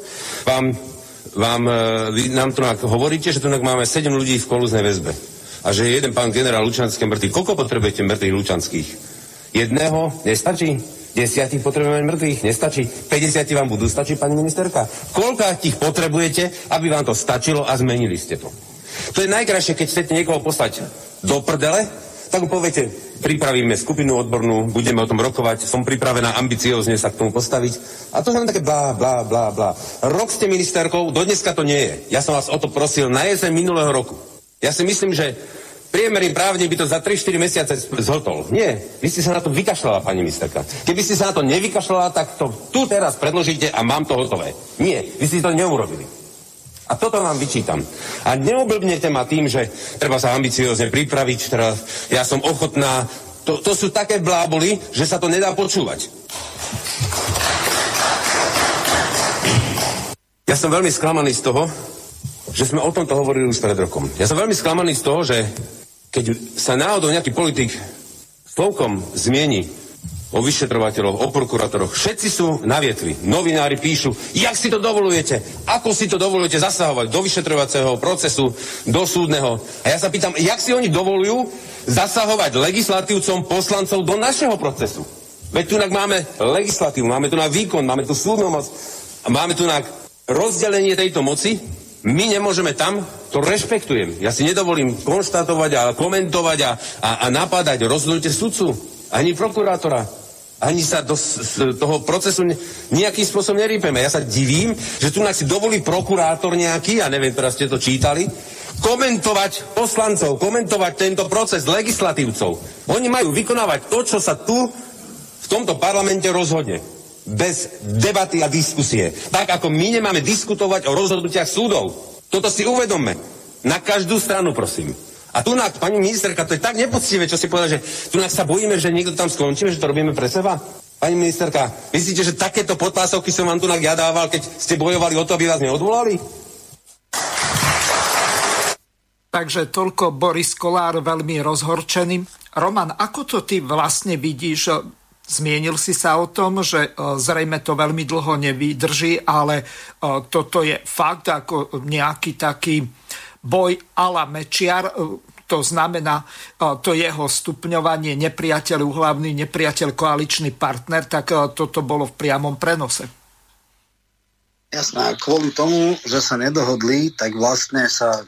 Vám, vám, e, vy nám tu hovoríte, že tu máme 7 ľudí v kolúznej väzbe. a že je jeden pán generál Lučanský mŕtvy. Koľko potrebujete mŕtvych Lučanských? Jedného? Nestačí? Desiatich potrebujeme mŕtvych? Nestačí? 50 vám budú stačiť, pani ministerka? Koľko tých potrebujete, aby vám to stačilo a zmenili ste to? To je najkrajšie, keď chcete niekoho poslať do prdele, tak mu poviete, pripravíme skupinu odbornú, budeme o tom rokovať, som pripravená ambiciozne sa k tomu postaviť. A to len také blá, blá, blá, blá. Rok ste ministerkou, do dneska to nie je. Ja som vás o to prosil na jeseň minulého roku. Ja si myslím, že priemerný právne by to za 3-4 mesiace zhotol. Nie, vy ste sa na to vykašľala, pani ministerka. Keby ste sa na to nevykašľala, tak to tu teraz predložíte a mám to hotové. Nie, vy ste to neurobili. A toto vám vyčítam. A neoblbnete ma tým, že treba sa ambiciozne pripraviť, teda ja som ochotná. To, to sú také bláboli, že sa to nedá počúvať. Ja som veľmi sklamaný z toho, že sme o tomto hovorili už pred rokom. Ja som veľmi sklamaný z toho, že keď sa náhodou nejaký politik slovkom zmieni o vyšetrovateľoch, o prokurátoroch. Všetci sú na vietri. Novinári píšu, jak si to dovolujete, ako si to dovolujete zasahovať do vyšetrovacieho procesu, do súdneho. A ja sa pýtam, jak si oni dovolujú zasahovať legislatívcom, poslancov do našeho procesu. Veď tu máme legislatívu, máme tu na výkon, máme tu súdnu moc, máme tu na rozdelenie tejto moci. My nemôžeme tam, to rešpektujem. Ja si nedovolím konštatovať a komentovať a, a, a napádať rozhodnutie sudcu, ani prokurátora ani sa do z toho procesu nejakým spôsobom nerýpeme. Ja sa divím, že tu si dovolí prokurátor nejaký, ja neviem, teraz ste to čítali, komentovať poslancov, komentovať tento proces legislatívcov. Oni majú vykonávať to, čo sa tu v tomto parlamente rozhodne. Bez debaty a diskusie. Tak ako my nemáme diskutovať o rozhodnutiach súdov. Toto si uvedomme. Na každú stranu, prosím. A tu na, pani ministerka, to je tak nepoctivé, čo si povedal, že tu sa bojíme, že niekto tam skončíme, že to robíme pre seba. Pani ministerka, myslíte, že takéto podpásovky som vám tu ja dával, keď ste bojovali o to, aby vás neodvolali? Takže toľko Boris Kolár veľmi rozhorčený. Roman, ako to ty vlastne vidíš? Zmienil si sa o tom, že e, zrejme to veľmi dlho nevydrží, ale e, toto je fakt ako nejaký taký boj ala Mečiar, e, to znamená e, to jeho stupňovanie nepriateľ hlavný nepriateľ koaličný partner, tak e, toto bolo v priamom prenose. Jasné, a kvôli tomu, že sa nedohodli, tak vlastne sa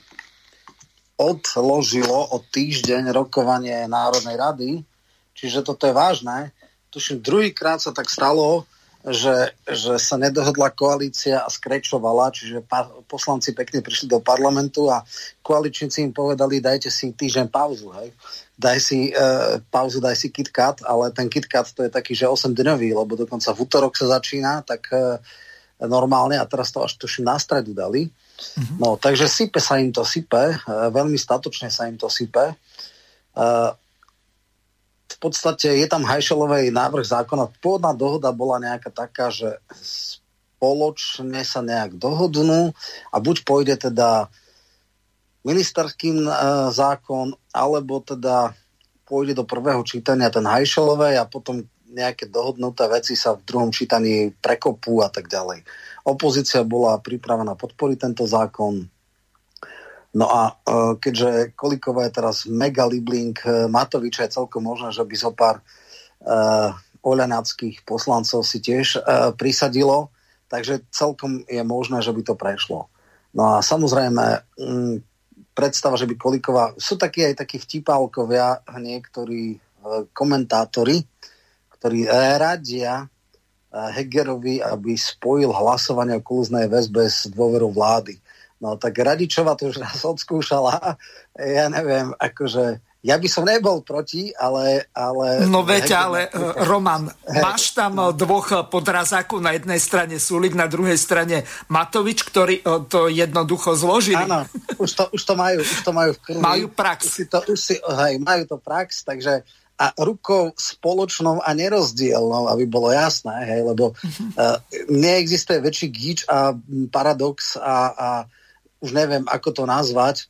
odložilo o týždeň rokovanie Národnej rady, čiže toto je vážne. Tuším, druhýkrát sa tak stalo, že, že sa nedohodla koalícia a skrečovala, čiže pa, poslanci pekne prišli do parlamentu a koaličníci im povedali, dajte si týždeň pauzu, hej. Daj si e, pauzu, daj si KitKat, ale ten KitKat to je taký, že 8-dňový, lebo dokonca v útorok sa začína, tak e, normálne a teraz to až tuším na stredu dali. Mm-hmm. No, takže sype sa im to sype, e, veľmi statočne sa im to sype. E, v podstate je tam Hajšelovej návrh zákona. Pôvodná dohoda bola nejaká taká, že spoločne sa nejak dohodnú a buď pôjde teda ministerským e, zákon, alebo teda pôjde do prvého čítania ten Hajšelovej a potom nejaké dohodnuté veci sa v druhom čítaní prekopú a tak ďalej. Opozícia bola pripravená podporiť tento zákon, No a uh, keďže Kolikova je teraz mega libling uh, Matoviča, je celkom možné, že by zo pár uh, oľanáckých poslancov si tiež uh, prisadilo, takže celkom je možné, že by to prešlo. No a samozrejme, um, predstava, že by Kolikova... Sú takí aj takí vtipálkovia, niektorí uh, komentátori, ktorí radia Hegerovi, aby spojil hlasovanie o kulznej väzbe s dôverou vlády. No tak Radičova to už raz odskúšala. Ja neviem, akože ja by som nebol proti, ale... ale no veď, ale uh, Roman, máš tam no. dvoch podrazákov, na jednej strane Sulik, na druhej strane Matovič, ktorí uh, to jednoducho zložili. Áno, už to, už to majú, už to majú v krvi. Majú prax. Už si to, už si, hej, majú to prax, takže a rukou spoločnou a nerozdielnou, aby bolo jasné, hej, lebo uh, neexistuje väčší gíč a paradox a, a už neviem, ako to nazvať,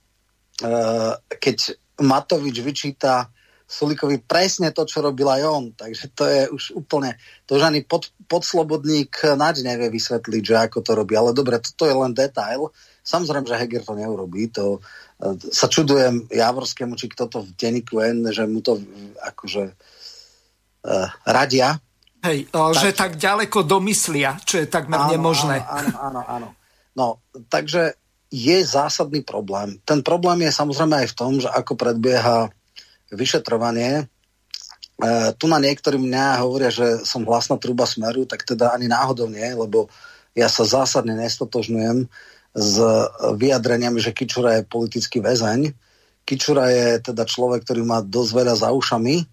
uh, keď Matovič vyčíta Sulikovi presne to, čo robil aj on. Takže to je už úplne, to už ani pod, podslobodník naď nevie vysvetliť, že ako to robí. Ale dobre, toto je len detail. Samozrejme, že Heger to neurobí, to sa čudujem Javorskému, či kto to v denníku N, že mu to akože uh, radia. Hej, tak, že tak ďaleko domyslia, čo je takmer áno, nemožné. Áno, áno, áno. No, takže je zásadný problém. Ten problém je samozrejme aj v tom, že ako predbieha vyšetrovanie. E, tu na niektorí mňa hovoria, že som hlasná truba smeru, tak teda ani náhodou nie, lebo ja sa zásadne nestotožňujem s vyjadreniami, že Kičura je politický väzeň. Kičura je teda človek, ktorý má dosť veľa za ušami,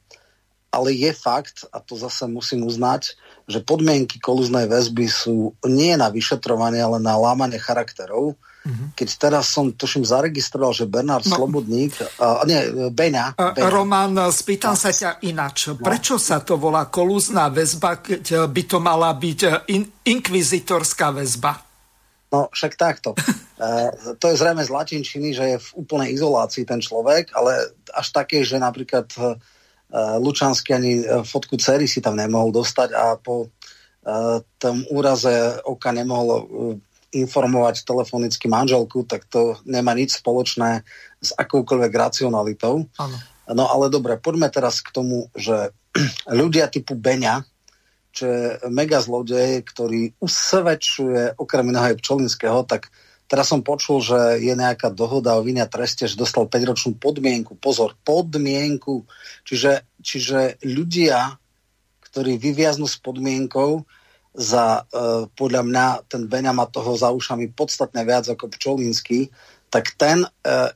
ale je fakt, a to zase musím uznať, že podmienky kolúznej väzby sú nie na vyšetrovanie, ale na lámanie charakterov. Mm-hmm. Keď teraz som, tuším, zaregistroval, že Bernard no. Slobodník, uh, nie, Beňa, Beňa. Roman, spýtam sa ťa ináč. No. Prečo sa to volá kolúzna väzba, keď by to mala byť in, inkvizitorská väzba? No však takto. Uh, to je zrejme z latinčiny, že je v úplnej izolácii ten človek, ale až také, že napríklad uh, Lučanský ani fotku cery si tam nemohol dostať a po uh, tom úraze oka nemohol informovať telefonicky manželku, tak to nemá nič spoločné s akoukoľvek racionalitou. Ano. No ale dobre, poďme teraz k tomu, že ľudia typu Beňa, čo je mega zlodej, ktorý usvedčuje okrem iného aj Pčolinského, tak teraz som počul, že je nejaká dohoda o vinia treste, že dostal 5-ročnú podmienku. Pozor, podmienku. Čiže, čiže ľudia, ktorí vyviaznú s podmienkou, za e, podľa mňa ten Beňa má toho za ušami podstatne viac ako Pčolinský, tak ten e,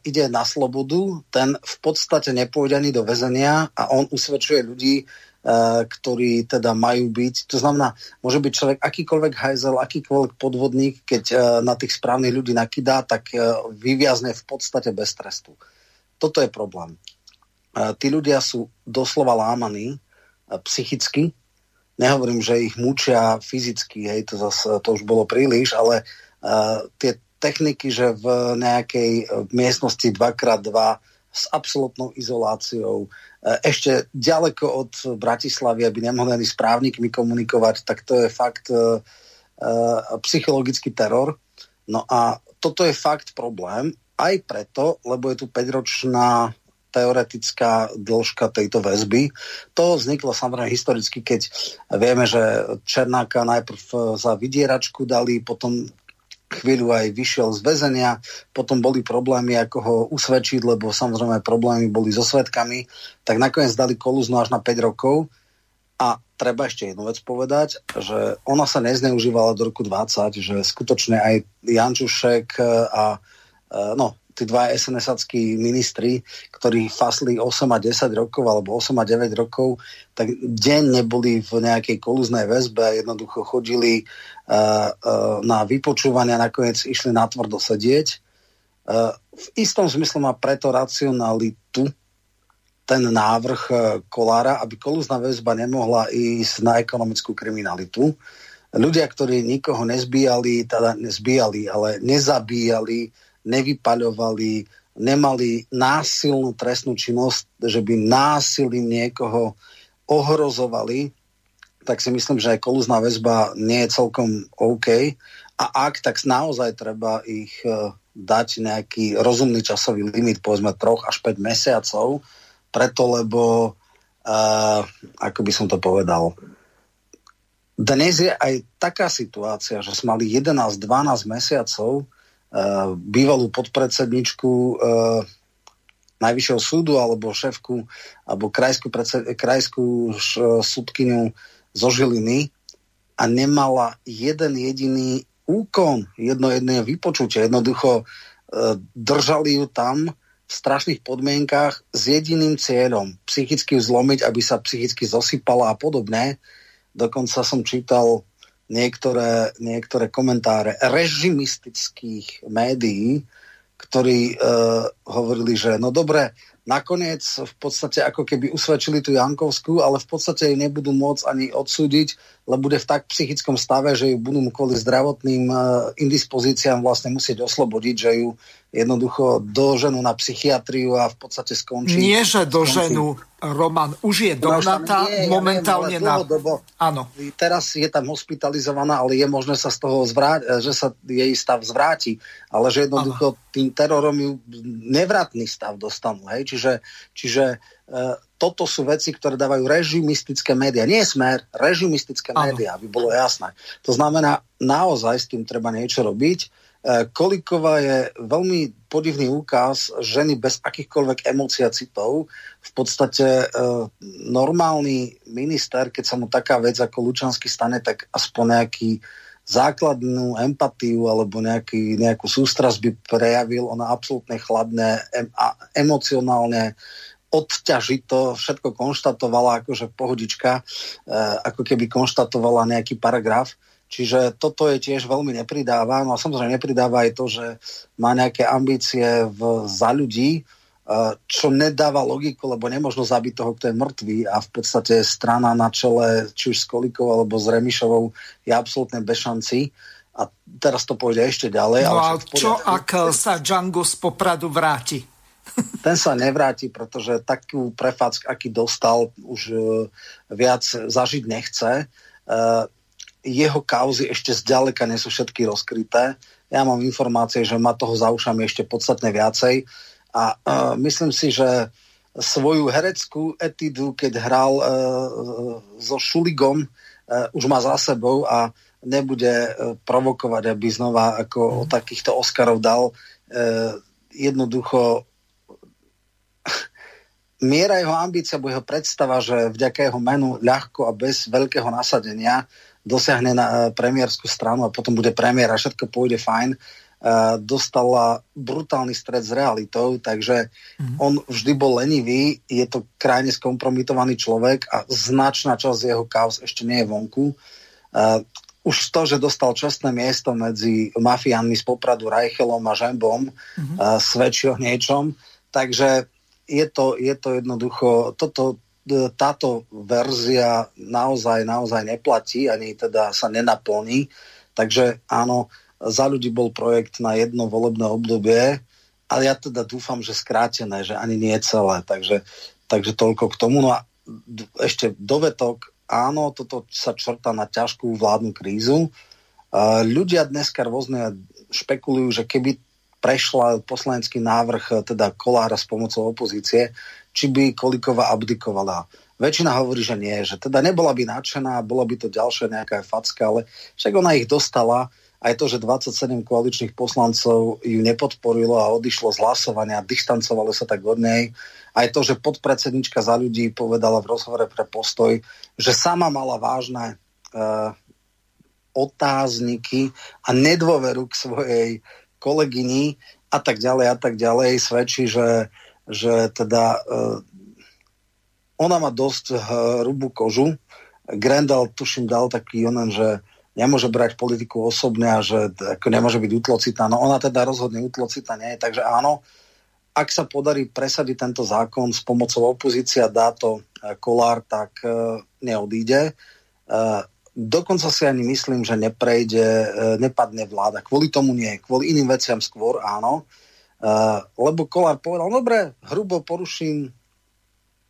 ide na slobodu, ten v podstate nepôjde ani do väzenia a on usvedčuje ľudí, Eh, ktorí teda majú byť. To znamená, môže byť človek akýkoľvek hajzel, akýkoľvek podvodník, keď eh, na tých správnych ľudí nakydá, tak eh, vyviazne v podstate bez trestu. Toto je problém. Tí ľudia sú doslova lámaní psychicky. Nehovorím, že ich mučia fyzicky, hej, to, zase, to už bolo príliš, ale tie techniky, že v nejakej miestnosti 2x2 s absolútnou izoláciou, E, ešte ďaleko od Bratislavy, aby nemohli ani s právnikmi komunikovať, tak to je fakt uh, psychologický teror. No a toto je fakt problém, aj preto, lebo je tu 5-ročná teoretická dĺžka tejto väzby. To vzniklo samozrejme historicky, keď vieme, že Černáka najprv za vydieračku dali, potom chvíľu aj vyšiel z väzenia, potom boli problémy, ako ho usvedčiť, lebo samozrejme problémy boli so svetkami, tak nakoniec dali kolúznu až na 5 rokov a treba ešte jednu vec povedať, že ona sa nezneužívala do roku 20, že skutočne aj Jančušek a e, no, tí dva sns ministri, ktorí fasli 8 a 10 rokov alebo 8 a 9 rokov, tak deň neboli v nejakej kolúznej väzbe, jednoducho chodili uh, uh, na vypočúvania, nakoniec išli na tvrdo sedieť. Uh, v istom zmysle má preto racionalitu ten návrh Kolára, aby kolúzna väzba nemohla ísť na ekonomickú kriminalitu. Ľudia, ktorí nikoho nezbíjali, teda nezbíjali, ale nezabíjali, nevypaľovali, nemali násilnú trestnú činnosť, že by násilím niekoho ohrozovali, tak si myslím, že aj kolúzna väzba nie je celkom OK. A ak, tak naozaj treba ich e, dať nejaký rozumný časový limit, povedzme troch až 5 mesiacov, preto lebo, uh, ako by som to povedal, dnes je aj taká situácia, že sme mali 11-12 mesiacov, bývalú podpredsedničku uh, Najvyššieho súdu alebo šéfku alebo krajskú, krajskú súdkyňu zo Žiliny a nemala jeden jediný úkon, jedno jedné vypočutie. Jednoducho uh, držali ju tam v strašných podmienkách s jediným cieľom psychicky zlomiť, aby sa psychicky zosypala a podobné. Dokonca som čítal niektoré, niektoré komentáre režimistických médií, ktorí uh, hovorili, že no dobre, nakoniec v podstate ako keby usvedčili tú Jankovskú, ale v podstate ju nebudú môcť ani odsúdiť, lebo bude v tak psychickom stave, že ju budú kvôli zdravotným uh, indispozíciám vlastne musieť oslobodiť, že ju jednoducho doženú na psychiatriu a v podstate skončí. Nie, že doženú, Roman, už je dohnatá momentálne ja viem, na... Áno. Teraz je tam hospitalizovaná, ale je možné sa z toho zvráť, že sa jej stav zvráti, ale že jednoducho ano. tým terorom ju nevratný stav dostanú. Hej? Čiže, čiže e, toto sú veci, ktoré dávajú režimistické médiá. Nie smer, režimistické médiá, aby bolo jasné. To znamená, naozaj s tým treba niečo robiť E, Kolíková je veľmi podivný úkaz ženy bez akýchkoľvek emócií a citov. V podstate e, normálny minister, keď sa mu taká vec ako Lučanský stane, tak aspoň nejaký základnú empatiu alebo nejaký, nejakú sústrasť by prejavil. Ona absolútne chladné, em, a emocionálne odťažito všetko konštatovala akože pohodička, e, ako keby konštatovala nejaký paragraf. Čiže toto je tiež veľmi nepridáva. No a samozrejme nepridáva aj to, že má nejaké ambície v, za ľudí, e, čo nedáva logiku, lebo nemôžno zabiť toho, kto je mŕtvý a v podstate strana na čele, či už s Kolikou alebo s Remišovou je absolútne bez šanci. A teraz to pôjde ešte ďalej. No ale a čo, ak sa Django z Popradu vráti? Ten sa nevráti, pretože takú prefack, aký dostal, už e, viac zažiť nechce. Jeho kauzy ešte zďaleka nie sú všetky rozkryté. Ja mám informácie, že má toho za ušami ešte podstatne viacej a uh, myslím si, že svoju hereckú etidu, keď hral uh, so Šuligom, uh, už má za sebou a nebude uh, provokovať, aby znova ako o takýchto Oscarov dal. Uh, jednoducho miera jeho ambícia, bo jeho predstava, že vďaka jeho menu ľahko a bez veľkého nasadenia dosiahne na eh, premiérskú stranu a potom bude premiér a všetko pôjde fajn, uh, dostala brutálny stred s realitou, takže mm. on vždy bol lenivý, je to krajne skompromitovaný človek a značná časť jeho kaos ešte nie je vonku. Uh, už to, že dostal čestné miesto medzi mafiánmi z Popradu Reichelom a Žembom, mm-hmm. uh, svedčí o niečom. Takže je to, je to jednoducho, toto táto verzia naozaj, naozaj neplatí, ani teda sa nenaplní. Takže áno, za ľudí bol projekt na jedno volebné obdobie, ale ja teda dúfam, že skrátené, že ani nie celé. Takže, takže toľko k tomu. No a ešte dovetok, áno, toto sa črta na ťažkú vládnu krízu. Ľudia dneska rôzne špekulujú, že keby prešla poslanecký návrh teda Kolára s pomocou opozície, či by Kolíková abdikovala. Väčšina hovorí, že nie, že teda nebola by nadšená, bola by to ďalšia nejaká facka, ale však ona ich dostala. Aj to, že 27 koaličných poslancov ju nepodporilo a odišlo z hlasovania, distancovalo sa tak od nej. Aj to, že podpredsednička za ľudí povedala v rozhovore pre postoj, že sama mala vážne uh, otázniky a nedôveru k svojej kolegyni a tak ďalej a tak ďalej, svedčí, že že teda uh, ona má dosť hrubú kožu. Grendel, tuším, dal taký onen, že nemôže brať politiku osobne a že ako nemôže byť utlocitá. No ona teda rozhodne utlocitá nie je, takže áno, ak sa podarí presadiť tento zákon s pomocou opozícia, dá to e, Kolár, tak neodíde. Dokonca si ani myslím, že neprejde, nepadne vláda. Kvôli tomu nie, kvôli iným veciam skôr áno. Lebo Kolár povedal, dobre, hrubo poruším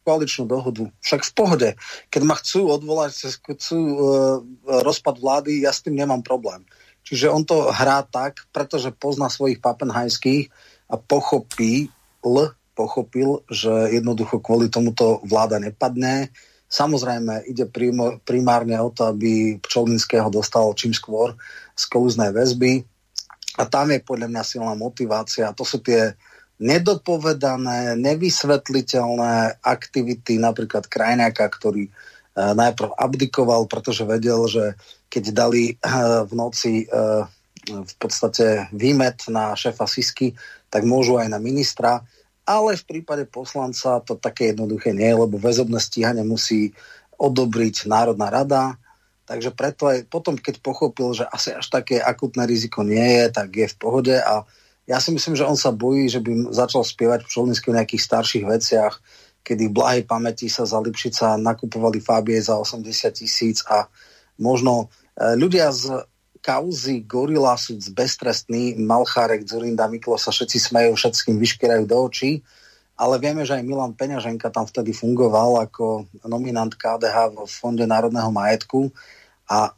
koaličnú dohodu. Však v pohode. Keď ma chcú odvolať, chcú uh, rozpad vlády, ja s tým nemám problém. Čiže on to hrá tak, pretože pozná svojich papenhajských a pochopí, l, pochopil, že jednoducho kvôli tomuto vláda nepadne. Samozrejme, ide primárne o to, aby Pčolinského dostal čím skôr z kolúznej väzby a tam je podľa mňa silná motivácia. To sú tie nedopovedané, nevysvetliteľné aktivity napríklad Krajňáka, ktorý uh, najprv abdikoval, pretože vedel, že keď dali uh, v noci uh, v podstate výmet na šéfa Sisky, tak môžu aj na ministra, ale v prípade poslanca to také jednoduché nie je, lebo väzobné stíhanie musí odobriť Národná rada, Takže preto aj potom, keď pochopil, že asi až také akutné riziko nie je, tak je v pohode a ja si myslím, že on sa bojí, že by začal spievať Pčolinský v nejakých starších veciach, kedy v blahej pamäti sa za Lipšica nakupovali Fábie za 80 tisíc a možno e, ľudia z kauzy Gorila sú beztrestný, Malchárek, Zurinda, Miklo sa všetci smejú, všetkým vyškierajú do očí, ale vieme, že aj Milan Peňaženka tam vtedy fungoval ako nominant KDH v Fonde národného majetku. A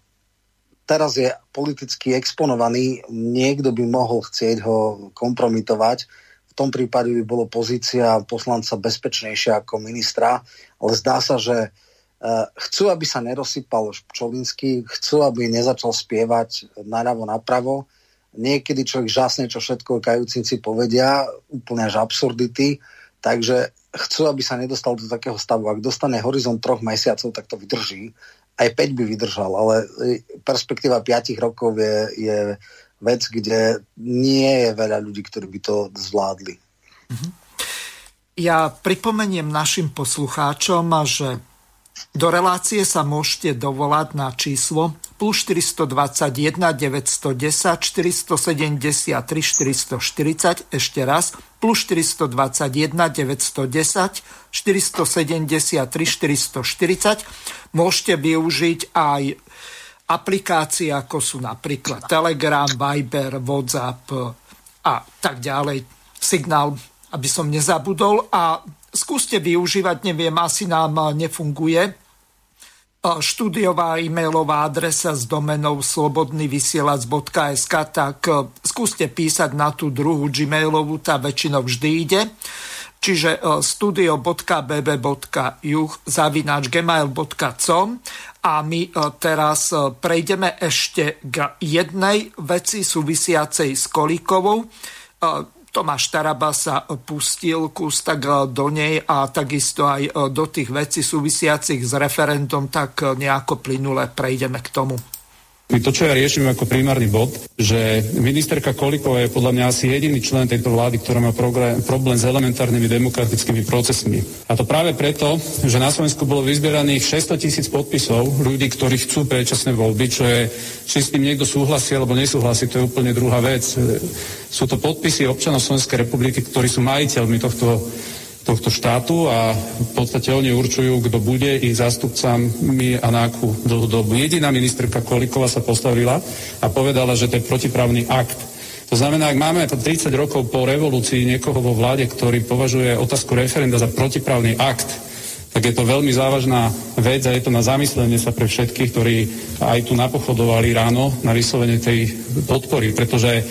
teraz je politicky exponovaný, niekto by mohol chcieť ho kompromitovať, v tom prípade by bolo pozícia poslanca bezpečnejšia ako ministra, ale zdá sa, že Eh, chcú, aby sa nerozsypal Pčolinský, chcú, aby nezačal spievať naľavo napravo. Niekedy človek žasne, čo všetko kajúcinci povedia, úplne až absurdity, takže chcú, aby sa nedostal do takého stavu. Ak dostane horizont troch mesiacov, tak to vydrží. Aj 5 by vydržal, ale eh, perspektíva 5 rokov je, je vec, kde nie je veľa ľudí, ktorí by to zvládli. Mhm. Ja pripomeniem našim poslucháčom, že do relácie sa môžete dovolať na číslo plus 421 910 473 440, ešte raz, plus 421 910 473 440. Môžete využiť aj aplikácie, ako sú napríklad Telegram, Viber, WhatsApp a tak ďalej. Signál, aby som nezabudol. A skúste využívať, neviem, asi nám nefunguje e, štúdiová e-mailová adresa s domenou slobodnyvysielac.sk, tak e, skúste písať na tú druhú gmailovú, tá väčšinou vždy ide. Čiže e, studio.bb.juh zavináč gmail.com a my teraz prejdeme ešte k jednej veci súvisiacej s Kolíkovou. Tomáš Taraba sa pustil kus tak e, do nej a takisto aj e, do tých vecí súvisiacich s referendum, tak e, nejako plynule prejdeme k tomu. My to, čo ja riešim ako primárny bod, že ministerka Koliková je podľa mňa asi jediný člen tejto vlády, ktorá má problém s elementárnymi demokratickými procesmi. A to práve preto, že na Slovensku bolo vyzbieraných 600 tisíc podpisov ľudí, ktorí chcú predčasné voľby, čo je, či s tým niekto súhlasí alebo nesúhlasí, to je úplne druhá vec. Sú to podpisy občanov Slovenskej republiky, ktorí sú majiteľmi tohto tohto štátu a v podstate oni určujú, kto bude ich zástupcami a na akú dlhú dobu. Jediná ministerka Kolikova sa postavila a povedala, že to je protiprávny akt. To znamená, ak máme to 30 rokov po revolúcii niekoho vo vláde, ktorý považuje otázku referenda za protiprávny akt, tak je to veľmi závažná vec a je to na zamyslenie sa pre všetkých, ktorí aj tu napochodovali ráno na vyslovenie tej podpory, pretože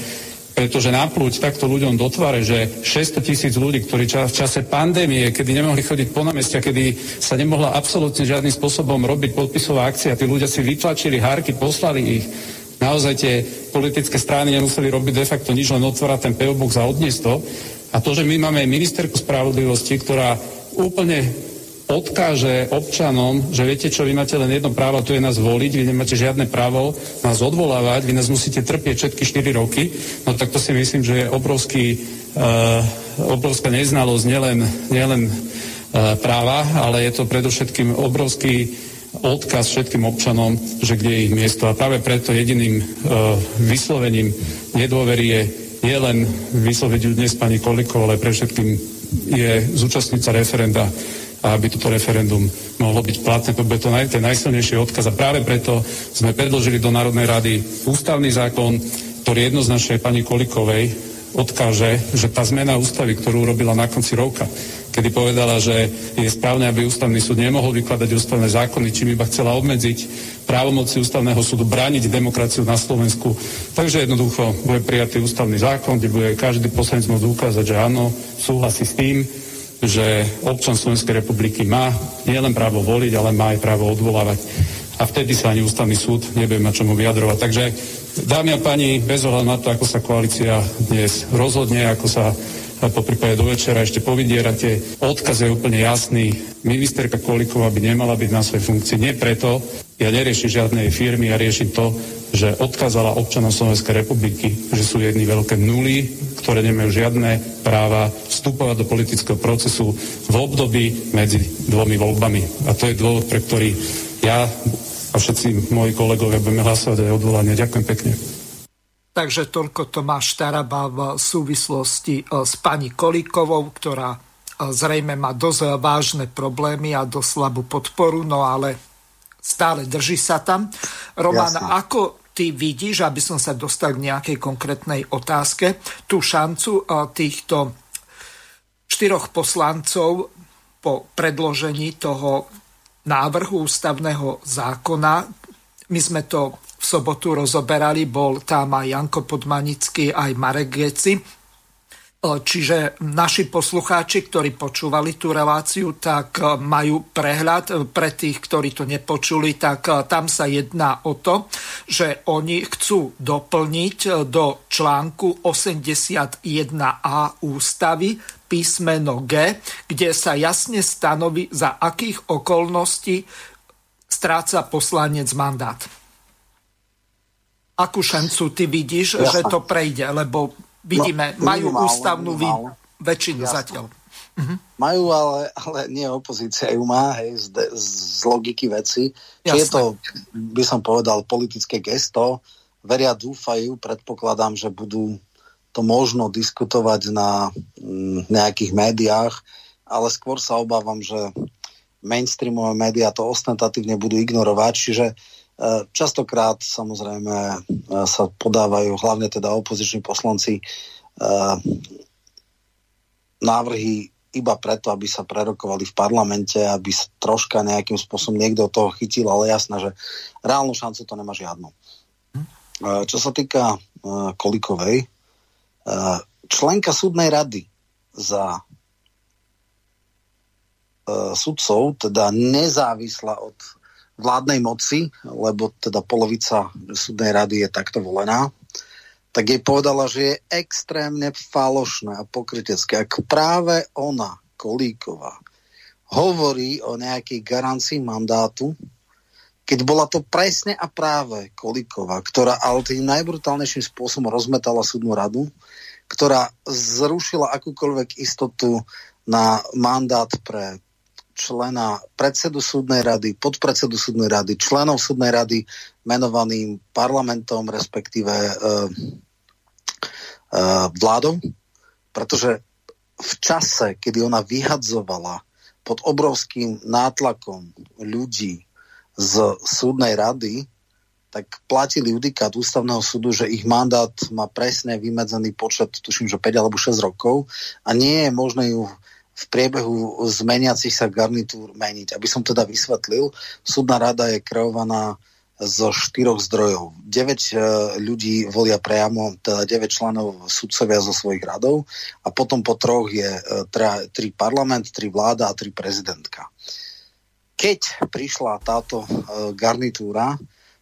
pretože naplúť takto ľuďom do tvare, že 600 tisíc ľudí, ktorí v čase pandémie, kedy nemohli chodiť po námestia, kedy sa nemohla absolútne žiadnym spôsobom robiť podpisová akcia, tí ľudia si vytlačili hárky, poslali ich. Naozaj tie politické strany nemuseli robiť de facto nič, len otvárať ten PO Box a odniesť to. A to, že my máme ministerku spravodlivosti, ktorá úplne odkáže občanom, že viete čo, vy máte len jedno právo, to je nás voliť, vy nemáte žiadne právo nás odvolávať, vy nás musíte trpieť všetky 4 roky, no tak to si myslím, že je obrovský, uh, obrovská neznalosť nielen, nielen uh, práva, ale je to predovšetkým obrovský odkaz všetkým občanom, že kde je ich miesto. A práve preto jediným uh, vyslovením nedôvery je nie len vysloviť dnes pani Kolikov, ale pre všetkým je zúčastnica referenda a aby toto referendum mohlo byť platné. To bude to naj, ten najsilnejší odkaz a práve preto sme predložili do Národnej rady ústavný zákon, ktorý jednoznačne pani Kolikovej odkáže, že tá zmena ústavy, ktorú urobila na konci roka, kedy povedala, že je správne, aby ústavný súd nemohol vykladať ústavné zákony, čím iba chcela obmedziť právomoci ústavného súdu, brániť demokraciu na Slovensku. Takže jednoducho bude prijatý ústavný zákon, kde bude každý poslanec môcť ukázať, že áno, súhlasí s tým, že občan Slovenskej republiky má nielen právo voliť, ale má aj právo odvolávať. A vtedy sa ani ústavný súd nebude mať čomu vyjadrovať. Takže, dámy a páni, bez ohľadu na to, ako sa koalícia dnes rozhodne, ako sa po prípade do večera ešte povydierate. Odkaz je úplne jasný. Ministerka Kolíková by nemala byť na svojej funkcii. Nie preto, ja neriešim žiadnej firmy, ja riešim to, že odkázala občanom Slovenskej republiky, že sú jedni veľké nuly, ktoré nemajú žiadne práva vstupovať do politického procesu v období medzi dvomi voľbami. A to je dôvod, pre ktorý ja a všetci moji kolegovia budeme hlasovať aj odvolanie. Ďakujem pekne. Takže toľko Tomáš Taraba v súvislosti e, s pani Kolíkovou, ktorá e, zrejme má dosť vážne problémy a dosť slabú podporu, no ale stále drží sa tam. Roman, Jasne. ako ty vidíš, aby som sa dostal k nejakej konkrétnej otázke, tú šancu týchto štyroch poslancov po predložení toho návrhu ústavného zákona. My sme to v sobotu rozoberali, bol tam aj Janko Podmanický, aj Marek Geci čiže naši poslucháči, ktorí počúvali tú reláciu, tak e, majú prehľad. E, pre tých, ktorí to nepočuli, tak tam sa jedná o to, že oni chcú doplniť do článku 81a ústavy písmeno G, kde sa jasne stanoví, za akých okolností stráca poslanec mandát. Akú šancu ty vidíš, Jasne. že to prejde? Lebo Vidíme, no, majú minimal, ústavnú minimal. väčšinu Jasne. zatiaľ. Uh-huh. Majú, ale, ale nie opozícia ju má, hej, z, de, z logiky veci. Či je to, by som povedal, politické gesto. Veria, dúfajú, predpokladám, že budú to možno diskutovať na mm, nejakých médiách, ale skôr sa obávam, že mainstreamové médiá to ostentatívne budú ignorovať, čiže častokrát samozrejme e, sa podávajú hlavne teda opoziční poslanci e, návrhy iba preto, aby sa prerokovali v parlamente, aby troška nejakým spôsobom niekto toho chytil, ale jasné, že reálnu šancu to nemá žiadnu. Čo sa týka Kolikovej, členka súdnej rady za E, sudcov, teda nezávisla od vládnej moci, lebo teda polovica súdnej rady je takto volená, tak jej povedala, že je extrémne falošné a pokrytecké. Ak práve ona, Kolíková, hovorí o nejakej garancii mandátu, keď bola to presne a práve Kolíková, ktorá ale tým najbrutálnejším spôsobom rozmetala súdnu radu, ktorá zrušila akúkoľvek istotu na mandát pre člena predsedu súdnej rady, podpredsedu súdnej rady, členov súdnej rady menovaným parlamentom, respektíve uh, uh, vládou, pretože v čase, kedy ona vyhadzovala pod obrovským nátlakom ľudí z súdnej rady, tak platili judikát ústavného súdu, že ich mandát má presne vymedzený počet, tuším, že 5 alebo 6 rokov a nie je možné ju v priebehu zmeniacich sa garnitúr meniť. Aby som teda vysvetlil, súdna rada je kreovaná zo štyroch zdrojov. 9 e, ľudí volia priamo, teda 9 členov sudcovia zo svojich radov a potom po troch je 3 e, parlament, 3 vláda a 3 prezidentka. Keď prišla táto e, garnitúra,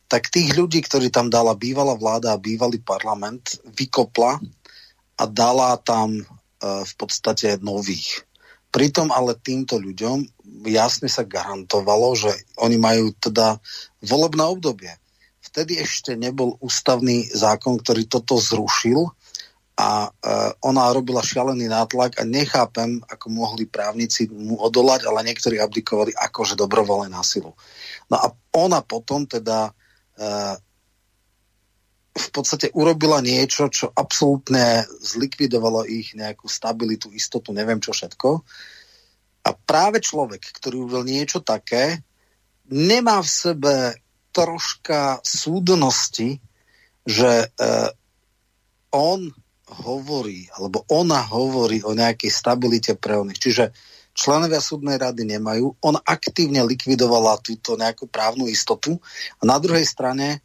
tak tých ľudí, ktorí tam dala bývalá vláda a bývalý parlament, vykopla a dala tam v podstate nových. Pritom ale týmto ľuďom jasne sa garantovalo, že oni majú teda volebné obdobie. Vtedy ešte nebol ústavný zákon, ktorý toto zrušil a e, ona robila šialený nátlak a nechápem, ako mohli právnici mu odolať, ale niektorí abdikovali akože dobrovoľné násilu. No a ona potom teda e, v podstate urobila niečo, čo absolútne zlikvidovalo ich nejakú stabilitu, istotu, neviem čo všetko. A práve človek, ktorý urobil niečo také, nemá v sebe troška súdnosti, že eh, on hovorí, alebo ona hovorí o nejakej stabilite pre oných. Čiže členovia súdnej rady nemajú. On aktívne likvidovala túto nejakú právnu istotu. A na druhej strane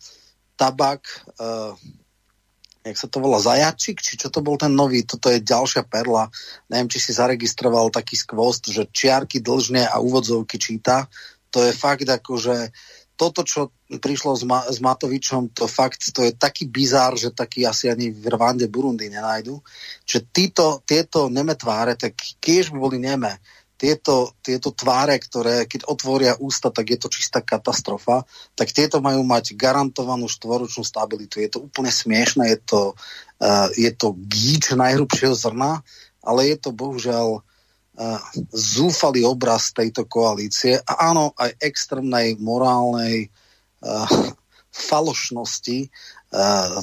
tabak, uh, jak sa to volá, zajačik, či čo to bol ten nový, toto je ďalšia perla. Neviem, či si zaregistroval taký skvost, že čiarky dlžne a úvodzovky číta. To je fakt ako, že toto, čo prišlo s, Ma- s Matovičom, to fakt, to je taký bizár, že taký asi ani v Rwande, Burundi nenajdu. Že títo, tieto neme tváre, tak kiež by boli neme, tieto, tieto tváre, ktoré keď otvoria ústa, tak je to čistá katastrofa, tak tieto majú mať garantovanú štvoročnú stabilitu. Je to úplne smiešne, je to, uh, je to gíč najhrubšieho zrna, ale je to bohužiaľ uh, zúfalý obraz tejto koalície a áno, aj extrémnej morálnej uh, falošnosti uh,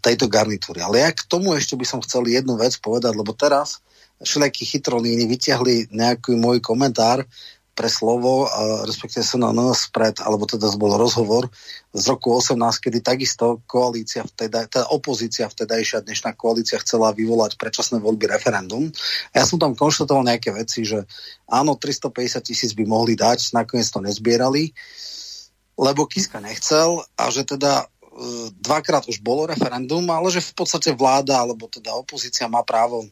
tejto garnitúry. Ale ja k tomu ešte by som chcel jednu vec povedať, lebo teraz všelijakí chytrolíni vyťahli nejaký môj komentár, pre slovo, a respektíve som na nás pred, alebo teda bol rozhovor z roku 18, kedy takisto koalícia vteda, teda opozícia vtedajšia dnešná koalícia chcela vyvolať predčasné voľby referendum. A ja som tam konštatoval nejaké veci, že áno, 350 tisíc by mohli dať, nakoniec to nezbierali, lebo Kiska nechcel a že teda e, dvakrát už bolo referendum, ale že v podstate vláda alebo teda opozícia má právo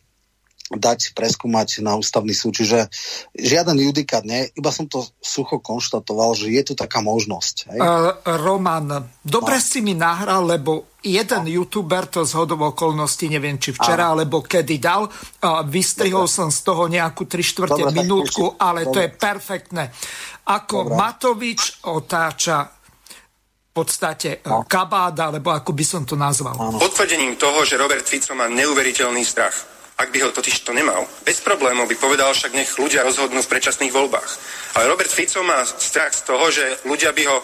dať preskúmať na ústavný súd. Čiže žiaden judikát nie, iba som to sucho konštatoval, že je tu taká možnosť. Hej? Uh, Roman, dobre no. si mi nahral, lebo jeden no. youtuber to z hodov okolností, neviem či včera, no. alebo kedy dal, uh, vystrihol dobre. som z toho nejakú 3 štvrte dobre, minútku, ale dobre. to je perfektné. Ako dobre. Matovič otáča v podstate no. kabáda, alebo ako by som to nazval. Potvrdením toho, že Robert Fico má neuveriteľný strach ak by ho totiž to nemal. Bez problémov by povedal však nech ľudia rozhodnú v predčasných voľbách. Ale Robert Fico má strach z toho, že ľudia by ho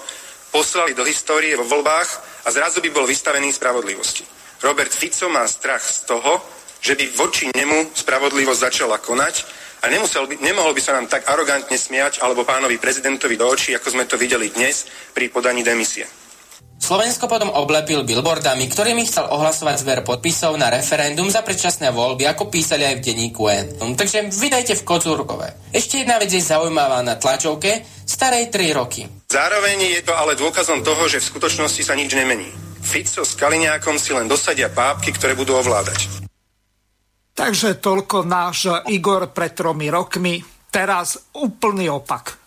poslali do histórie vo voľbách a zrazu by bol vystavený spravodlivosti. Robert Fico má strach z toho, že by voči nemu spravodlivosť začala konať a nemusel by, nemohol by sa nám tak arogantne smiať alebo pánovi prezidentovi do očí, ako sme to videli dnes pri podaní demisie. Slovensko potom oblepil billboardami, ktorými chcel ohlasovať zber podpisov na referendum za predčasné voľby, ako písali aj v denníku N. Takže vydajte v Kocúrkove. Ešte jedna vec je zaujímavá na tlačovke, starej 3 roky. Zároveň je to ale dôkazom toho, že v skutočnosti sa nič nemení. Fico s Kaliňákom si len dosadia pápky, ktoré budú ovládať. Takže toľko náš Igor pred tromi rokmi. Teraz úplný opak.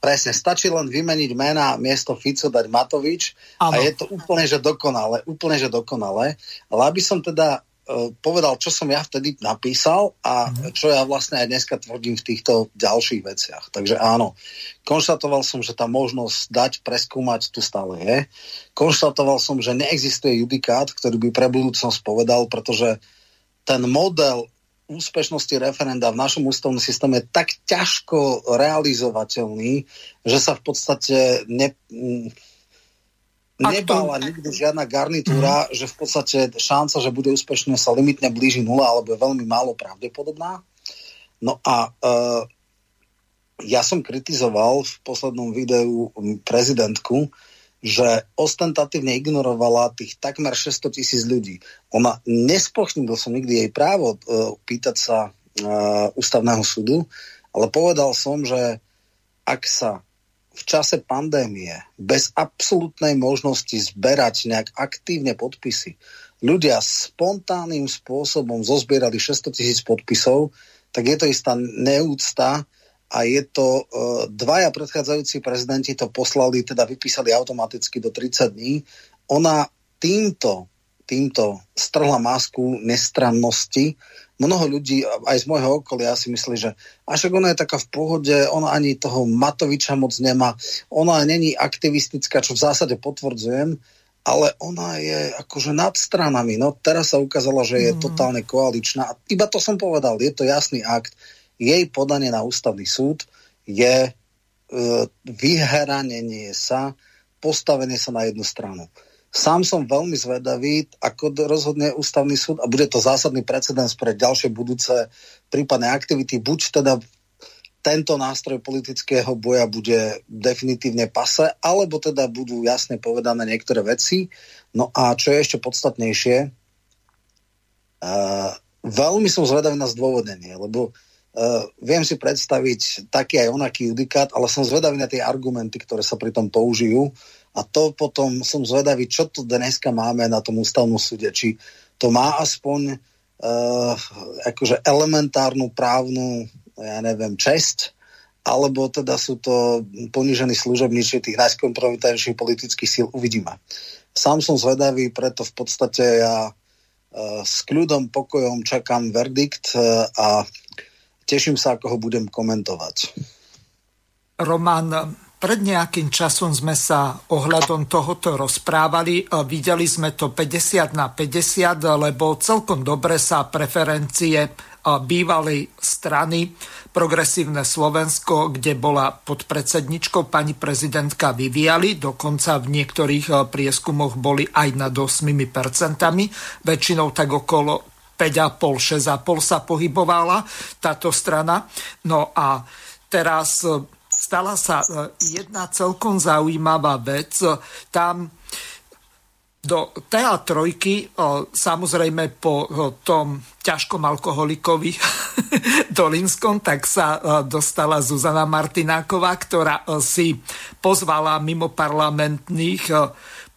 Presne, stačí len vymeniť mena miesto Fico dať Matovič ano. a je to úplne, že dokonale, úplne, že dokonale. Ale aby som teda uh, povedal, čo som ja vtedy napísal a uh-huh. čo ja vlastne aj dneska tvrdím v týchto ďalších veciach. Takže áno, konštatoval som, že tá možnosť dať, preskúmať tu stále je. Konštatoval som, že neexistuje judikát, ktorý by pre budúcnosť povedal, pretože ten model úspešnosti referenda v našom ústavnom systéme je tak ťažko realizovateľný, že sa v podstate ne, nebala nikdy žiadna garnitúra, mm. že v podstate šanca, že bude úspešné, sa limitne blíži nula alebo je veľmi málo pravdepodobná. No a uh, ja som kritizoval v poslednom videu prezidentku, že ostentatívne ignorovala tých takmer 600 tisíc ľudí. Ona, nespochybnil som nikdy jej právo uh, pýtať sa uh, ústavného súdu, ale povedal som, že ak sa v čase pandémie bez absolútnej možnosti zberať nejak aktívne podpisy ľudia spontánnym spôsobom zozbierali 600 tisíc podpisov, tak je to istá neúcta a je to, e, dvaja predchádzajúci prezidenti to poslali, teda vypísali automaticky do 30 dní. Ona týmto, týmto strhla masku nestrannosti. Mnoho ľudí, aj z môjho okolia, si myslí, že a však ona je taká v pohode, ona ani toho Matoviča moc nemá, ona není aktivistická, čo v zásade potvrdzujem, ale ona je akože nad stranami. No teraz sa ukázalo, že je mm. totálne koaličná. Iba to som povedal, je to jasný akt jej podanie na ústavný súd je e, vyhranenie sa, postavenie sa na jednu stranu. Sám som veľmi zvedavý, ako rozhodne ústavný súd a bude to zásadný precedens pre ďalšie budúce prípadné aktivity. Buď teda tento nástroj politického boja bude definitívne pase, alebo teda budú jasne povedané niektoré veci. No a čo je ešte podstatnejšie, uh, veľmi som zvedavý na zdôvodnenie, lebo Uh, viem si predstaviť taký aj onaký judikát, ale som zvedavý na tie argumenty, ktoré sa pri tom použijú a to potom som zvedavý, čo tu dneska máme na tom ústavnom súde. Či to má aspoň uh, akože elementárnu právnu, ja neviem, česť, alebo teda sú to ponížení služobníci tých najskompromitárnejších politických síl, uvidíme. Sám som zvedavý, preto v podstate ja uh, s kľudom, pokojom čakám verdikt uh, a teším sa, ako ho budem komentovať. Roman, pred nejakým časom sme sa ohľadom tohoto rozprávali. Videli sme to 50 na 50, lebo celkom dobre sa preferencie bývalej strany Progresívne Slovensko, kde bola pod predsedničkou pani prezidentka vyvíjali, dokonca v niektorých prieskumoch boli aj nad 8%, väčšinou tak okolo 5,5, 6,5 sa pohybovala táto strana. No a teraz e, stala sa jedna celkom zaujímavá vec. Tam do teatrojky, samozrejme po tom ťažkom alkoholikovi Dolinskom, tak sa dostala Zuzana Martináková, ktorá si pozvala mimo parlamentných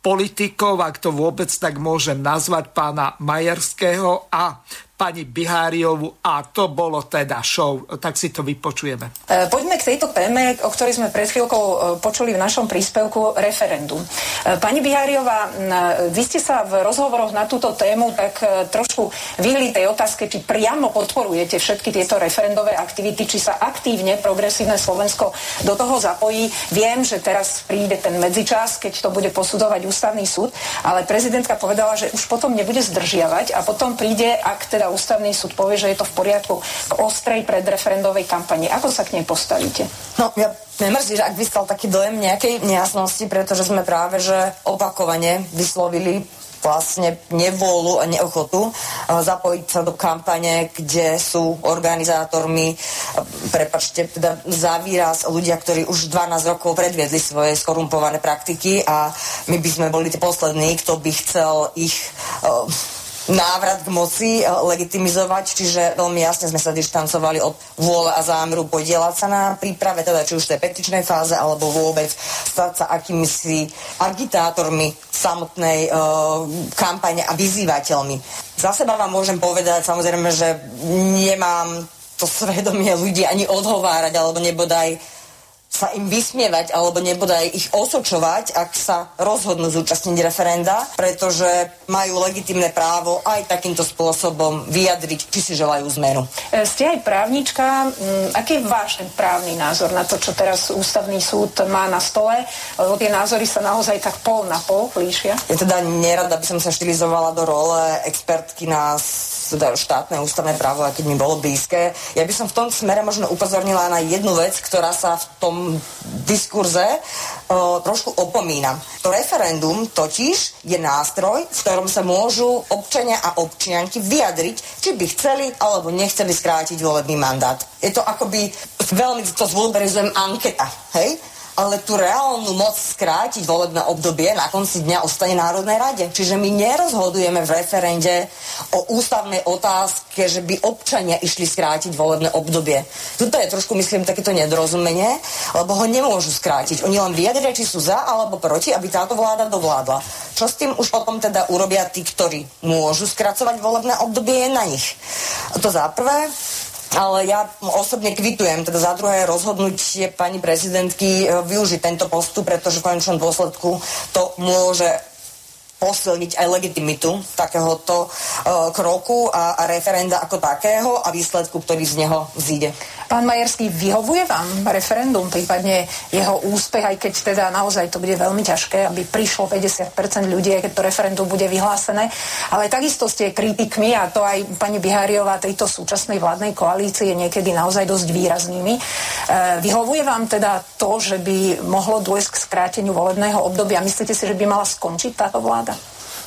politikov, ak to vôbec tak môžem nazvať, pána Majerského a pani Biháriovu a to bolo teda show. Tak si to vypočujeme. E, poďme k tejto téme, o ktorej sme pred chvíľkou e, počuli v našom príspevku referendum. E, pani Biháriová, vy ste sa v rozhovoroch na túto tému tak trošku vyhli tej otázke, či priamo podporujete všetky tieto referendové aktivity, či sa aktívne progresívne Slovensko do toho zapojí. Viem, že teraz príde ten medzičas, keď to bude posudzovať ústavný súd, ale prezidentka povedala, že už potom nebude zdržiavať a potom príde, ak teda ústavný súd povie, že je to v poriadku k ostrej predreferendovej kampani. Ako sa k nej postavíte? No, ja nemrzí, že ak vystal taký dojem nejakej nejasnosti, pretože sme práve, že opakovane vyslovili vlastne nevôľu a neochotu zapojiť sa do kampane, kde sú organizátormi, prepačte, teda za výraz ľudia, ktorí už 12 rokov predviedli svoje skorumpované praktiky a my by sme boli tí poslední, kto by chcel ich návrat k moci e, legitimizovať, čiže veľmi jasne sme sa dištancovali od vôle a zámeru podielať sa na príprave, teda či už tej petičnej fáze, alebo vôbec stať sa akýmisi agitátormi samotnej uh, kampane a vyzývateľmi. Za seba vám môžem povedať samozrejme, že nemám to svedomie ľudí ani odhovárať, alebo nebodaj sa im vysmievať alebo nebodaj ich osočovať, ak sa rozhodnú zúčastniť referenda, pretože majú legitimné právo aj takýmto spôsobom vyjadriť, či si želajú zmenu. E, ste aj právnička. Mm, aký je váš ten právny názor na to, čo teraz ústavný súd má na stole? Lebo tie názory sa naozaj tak pol na pol líšia. Ja teda nerada by som sa štilizovala do role expertky na teda štátne ústavné právo, aj keď mi bolo blízke. Ja by som v tom smere možno upozornila na jednu vec, ktorá sa v tom diskurze o, trošku opomína. To referendum totiž je nástroj, v ktorom sa môžu občania a občianky vyjadriť, či by chceli alebo nechceli skrátiť volebný mandát. Je to akoby, veľmi to zvulgarizujem, anketa. Hej? Ale tú reálnu moc skrátiť volebné obdobie na konci dňa ostane Národnej rade. Čiže my nerozhodujeme v referende o ústavnej otázke, že by občania išli skrátiť volebné obdobie. Tuto je trošku, myslím, takéto nedorozumenie, lebo ho nemôžu skrátiť. Oni len vyjadria, či sú za alebo proti, aby táto vláda dovládla. Čo s tým už potom teda urobia tí, ktorí môžu skracovať volebné obdobie, je na nich. To za prvé ale ja osobne kvitujem teda za druhé rozhodnutie pani prezidentky e, využiť tento postup, pretože v konečnom dôsledku to môže posilniť aj legitimitu takéhoto uh, kroku a, a referenda ako takého a výsledku, ktorý z neho vzíde. Pán Majerský, vyhovuje vám referendum, prípadne jeho úspech, aj keď teda naozaj to bude veľmi ťažké, aby prišlo 50% ľudí, keď to referendum bude vyhlásené. Ale takisto ste kritikmi, a to aj pani Biháriová tejto súčasnej vládnej koalície niekedy naozaj dosť výraznými. E, vyhovuje vám teda to, že by mohlo dôjsť k skráteniu volebného obdobia? Myslíte si, že by mala skončiť táto vláda?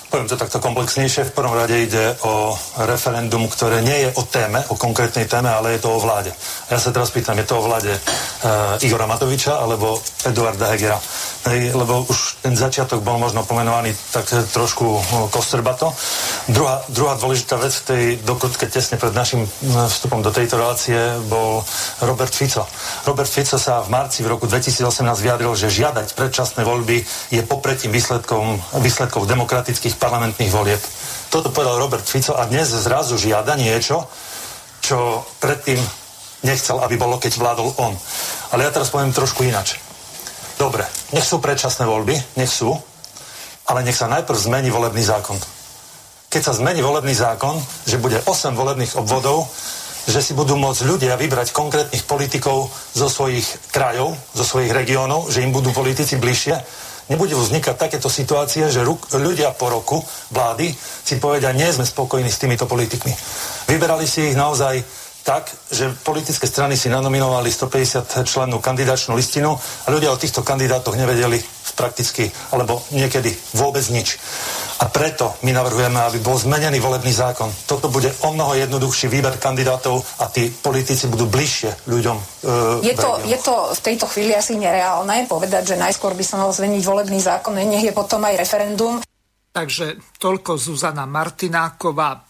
Poviem to takto komplexnejšie. V prvom rade ide o referendum, ktoré nie je o téme, o konkrétnej téme, ale je to o vláde. Ja sa teraz pýtam, je to o vláde uh, Igora Matoviča alebo Eduarda Hegera? Hej, lebo už ten začiatok bol možno pomenovaný tak trošku uh, kostrbato. Druhá, druhá dôležitá vec v tej dokrutke tesne pred našim uh, vstupom do tejto relácie bol Robert Fico. Robert Fico sa v marci v roku 2018 vyjadril, že žiadať predčasné voľby je popretím výsledkom, výsledkov demokratických parlamentných volieb. Toto povedal Robert Fico a dnes zrazu žiada niečo, čo predtým nechcel, aby bolo, keď vládol on. Ale ja teraz poviem trošku inač. Dobre, nech sú predčasné voľby, nech sú, ale nech sa najprv zmení volebný zákon. Keď sa zmení volebný zákon, že bude 8 volebných obvodov, že si budú môcť ľudia vybrať konkrétnych politikov zo svojich krajov, zo svojich regiónov, že im budú politici bližšie, nebudú vznikať takéto situácie, že ľudia po roku vlády si povedia, nie sme spokojní s týmito politikmi. Vyberali si ich naozaj tak, že politické strany si nanominovali 150 členov kandidačnú listinu a ľudia o týchto kandidátoch nevedeli v prakticky, alebo niekedy vôbec nič. A preto my navrhujeme, aby bol zmenený volebný zákon. Toto bude o mnoho jednoduchší výber kandidátov a tí politici budú bližšie ľuďom. E, je, to, je to v tejto chvíli asi nereálne povedať, že najskôr by sa mal zmeniť volebný zákon, nech je potom aj referendum. Takže toľko Zuzana Martináková,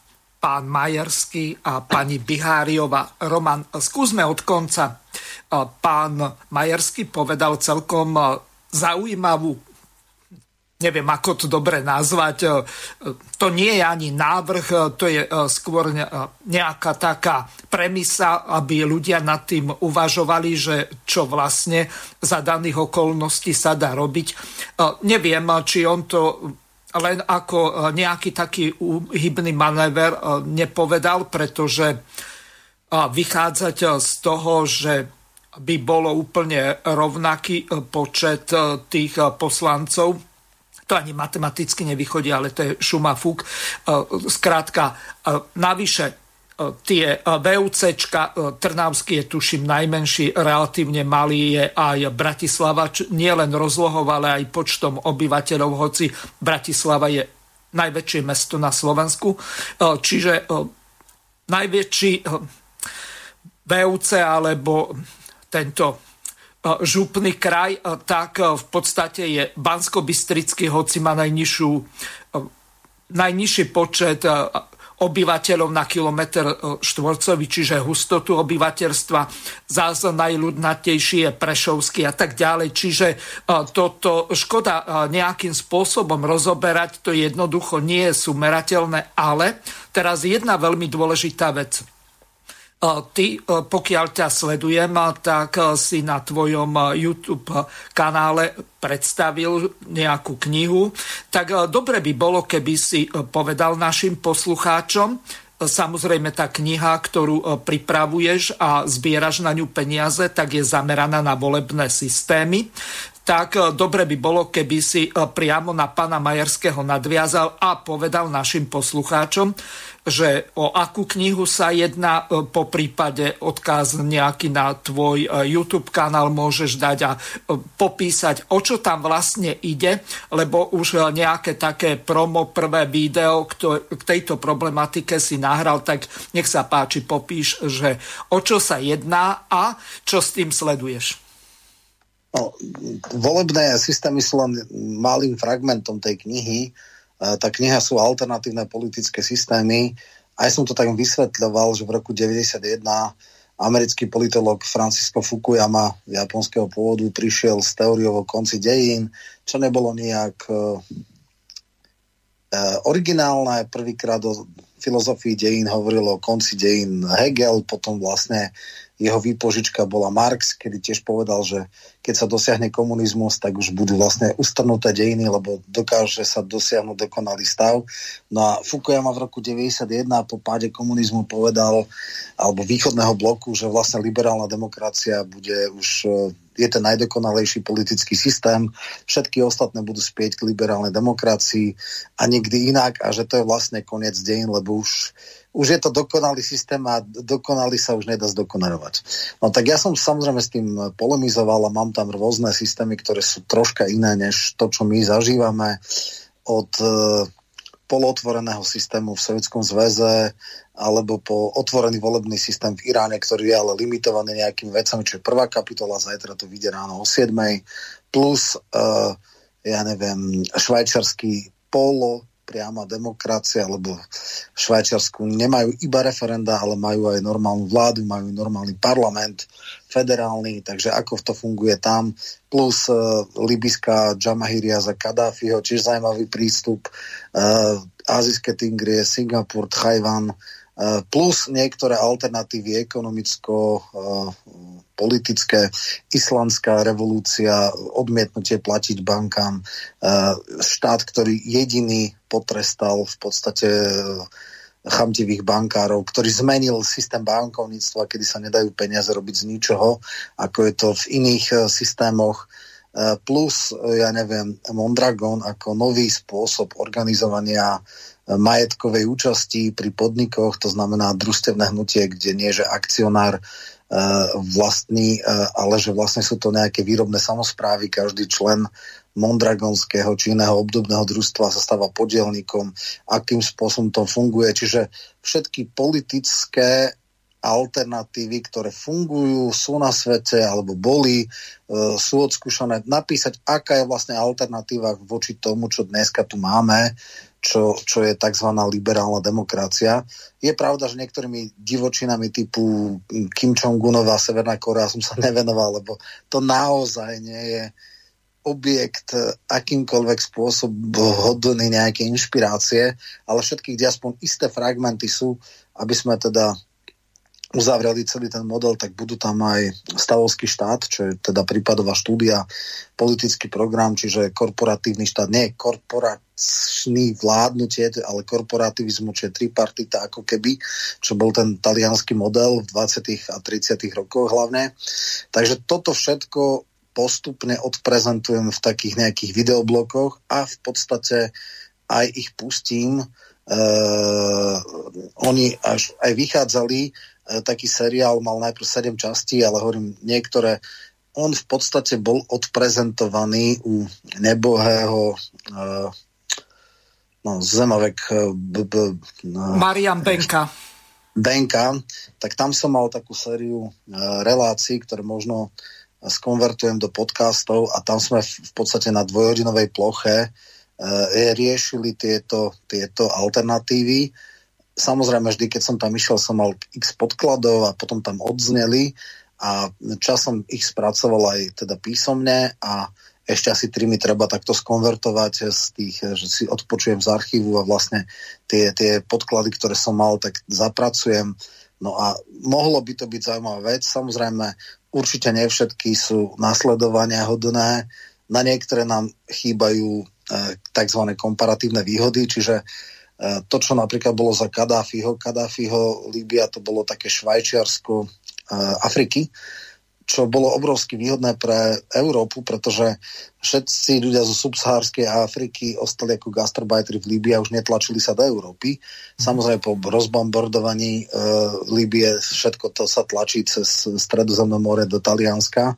pán Majerský a pani Biháriova. Roman, skúsme od konca. Pán Majerský povedal celkom zaujímavú neviem, ako to dobre nazvať. E, to nie je ani návrh, e, to je e, skôr nejaká taká premisa, aby ľudia nad tým uvažovali, že čo vlastne za daných okolností sa dá robiť. Neviem, či on to len ako nejaký taký hybný manéver nepovedal, pretože vychádzať z toho, že by bolo úplne rovnaký počet tých poslancov, to ani matematicky nevychodí, ale to je šuma fúk. E, skrátka, e, navyše e, tie VUCčka, Trnavský je tuším najmenší, relatívne malý je aj Bratislava, nie len rozlohov, ale aj počtom obyvateľov, hoci Bratislava je najväčšie mesto na Slovensku. Čiže najväčší VUC alebo tento župný kraj, tak v podstate je Bansko-Bystrický, hoci má najnižšiu, najnižší počet obyvateľov na kilometr štvorcový, čiže hustotu obyvateľstva. Zás najľudnatejší je Prešovský a tak ďalej. Čiže toto škoda nejakým spôsobom rozoberať, to jednoducho nie je sumerateľné, ale teraz jedna veľmi dôležitá vec – Ty, pokiaľ ťa sledujem, tak si na tvojom YouTube kanále predstavil nejakú knihu. Tak dobre by bolo, keby si povedal našim poslucháčom, Samozrejme, tá kniha, ktorú pripravuješ a zbieraš na ňu peniaze, tak je zameraná na volebné systémy tak dobre by bolo, keby si priamo na pána Majerského nadviazal a povedal našim poslucháčom, že o akú knihu sa jedná, e, po prípade odkaz nejaký na tvoj e, YouTube kanál môžeš dať a e, popísať, o čo tam vlastne ide, lebo už nejaké také promo prvé video k tejto problematike si nahral, tak nech sa páči, popíš, že o čo sa jedná a čo s tým sleduješ. No, volebné systémy sú len malým fragmentom tej knihy tá kniha sú alternatívne politické systémy. Aj som to tak vysvetľoval, že v roku 91 americký politolog Francisco Fukuyama japonského pôvodu prišiel s teóriou o konci dejín, čo nebolo nejak uh, originálne. Prvýkrát o filozofii dejín hovoril o konci dejín Hegel, potom vlastne jeho výpožička bola Marx, kedy tiež povedal, že keď sa dosiahne komunizmus, tak už budú vlastne ustrnuté dejiny, lebo dokáže sa dosiahnuť dokonalý stav. No a Fukuyama v roku 91 po páde komunizmu povedal, alebo východného bloku, že vlastne liberálna demokracia bude už e, je ten najdokonalejší politický systém, všetky ostatné budú spieť k liberálnej demokracii a nikdy inak a že to je vlastne koniec dejín, lebo už už je to dokonalý systém a dokonalý sa už nedá zdokonalovať. No tak ja som samozrejme s tým polemizoval a mám tam rôzne systémy, ktoré sú troška iné než to, čo my zažívame od e, polotvoreného systému v Sovjetskom zväze alebo po otvorený volebný systém v Iráne, ktorý je ale limitovaný nejakými vecami, čo je prvá kapitola, zajtra to vyjde ráno o 7. plus, uh, ja neviem, švajčarský polo priama demokracia, lebo v Švajčiarsku nemajú iba referenda, ale majú aj normálnu vládu, majú normálny parlament federálny, takže ako to funguje tam, plus uh, libyská Jamahíria za Kadáfiho, čiže zaujímavý prístup, uh, azijské tingrie, Singapur, Tchajvan, uh, plus niektoré alternatívy ekonomicko uh, politické, islandská revolúcia, odmietnutie platiť bankám, štát, ktorý jediný potrestal v podstate chamtivých bankárov, ktorý zmenil systém bankovníctva, kedy sa nedajú peniaze robiť z ničoho, ako je to v iných e, systémoch. E, plus, e, ja neviem, Mondragon ako nový spôsob organizovania majetkovej účasti pri podnikoch, to znamená družstevné hnutie, kde nie, že akcionár vlastní, ale že vlastne sú to nejaké výrobné samozprávy, každý člen Mondragonského či iného obdobného družstva sa stáva podielníkom, akým spôsobom to funguje. Čiže všetky politické alternatívy, ktoré fungujú, sú na svete alebo boli, e, sú odskúšané, napísať, aká je vlastne alternatíva voči tomu, čo dneska tu máme, čo, čo je tzv. liberálna demokracia. Je pravda, že niektorými divočinami typu Kim Jong-unová Severná Korea som sa nevenoval, lebo to naozaj nie je objekt akýmkoľvek spôsob hodný nejaké inšpirácie, ale všetkých, kde aspoň isté fragmenty sú, aby sme teda uzavreli celý ten model, tak budú tam aj stavovský štát, čo je teda prípadová štúdia, politický program, čiže korporatívny štát, nie korporačný vládnutie, ale korporativizmu, čiže tripartita ako keby, čo bol ten talianský model v 20. a 30. rokoch hlavne. Takže toto všetko postupne odprezentujem v takých nejakých videoblokoch a v podstate aj ich pustím. Uh, oni až aj vychádzali taký seriál mal najprv 7 častí, ale hovorím, niektoré on v podstate bol odprezentovaný u nebohého uh, no, Zemovek uh, b, b, uh, Marian Benka. Benka, tak tam som mal takú sériu uh, relácií, ktoré možno skonvertujem do podcastov a tam sme v, v podstate na dvojhodinovej ploche uh, riešili tieto, tieto alternatívy Samozrejme, vždy, keď som tam išiel, som mal x podkladov a potom tam odzneli a časom ich spracoval aj teda písomne a ešte asi tri mi treba takto skonvertovať z tých, že si odpočujem z archívu a vlastne tie, tie podklady, ktoré som mal, tak zapracujem. No a mohlo by to byť zaujímavá vec. Samozrejme, určite nie všetky sú nasledovania hodné. Na niektoré nám chýbajú e, tzv. komparatívne výhody, čiže E, to, čo napríklad bolo za Kadáfiho, Kadáfiho Líbia, to bolo také Švajčiarsko e, Afriky, čo bolo obrovsky výhodné pre Európu, pretože všetci ľudia zo subsahárskej Afriky ostali ako gastarbajteri v Líbii a už netlačili sa do Európy. Samozrejme po rozbombardovaní e, Líbie všetko to sa tlačí cez Stredozemné more do Talianska.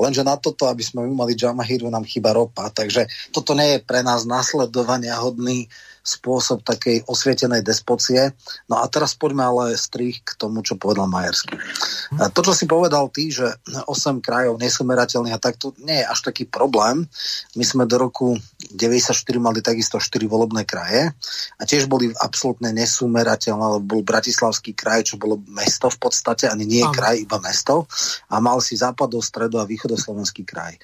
Lenže na toto, aby sme mali Jamahiru, nám chýba ropa. Takže toto nie je pre nás nasledovania hodný spôsob takej osvietenej despocie. No a teraz poďme ale strých k tomu, čo povedal Majersky. To, čo si povedal ty, že 8 krajov nesumerateľných a tak, to nie je až taký problém. My sme do roku 94 mali takisto 4 volebné kraje a tiež boli absolútne nesumerateľné, lebo bol Bratislavský kraj, čo bolo mesto v podstate, ani nie je kraj, iba mesto a mal si západo, stredo a východoslovenský kraj.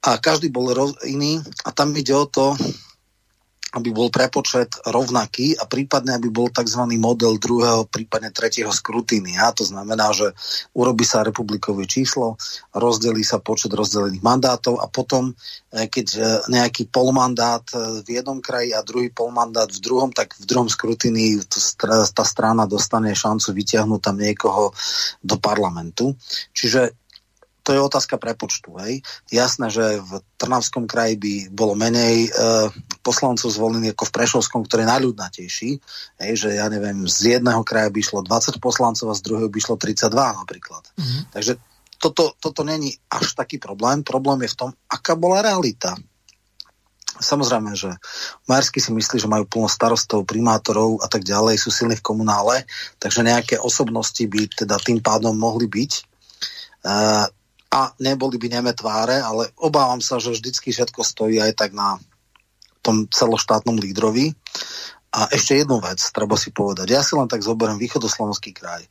A každý bol roz, iný a tam ide o to, aby bol prepočet rovnaký a prípadne, aby bol tzv. model druhého, prípadne tretieho skrutínia. To znamená, že urobí sa republikové číslo, rozdelí sa počet rozdelených mandátov a potom, e, keď e, nejaký polmandát e, v jednom kraji a druhý polmandát v druhom, tak v druhom skrutínii tá strana dostane šancu vytiahnuť tam niekoho do parlamentu. Čiže to je otázka prepočtu. Hej. Jasné, že v Trnavskom kraji by bolo menej e, poslancov zvolených ako v Prešovskom, ktorý je najľudnatejší. Hej, že ja neviem, z jedného kraja by išlo 20 poslancov a z druhého by išlo 32 napríklad. Mm-hmm. Takže toto, toto není až taký problém. Problém je v tom, aká bola realita. Samozrejme, že Majersky si myslí, že majú plno starostov, primátorov a tak ďalej, sú silní v komunále, takže nejaké osobnosti by teda tým pádom mohli byť. Uh, a neboli by neme tváre, ale obávam sa, že vždycky všetko stojí aj tak na tom celoštátnom lídrovi. A ešte jednu vec treba si povedať. Ja si len tak zoberiem východoslovenský kraj.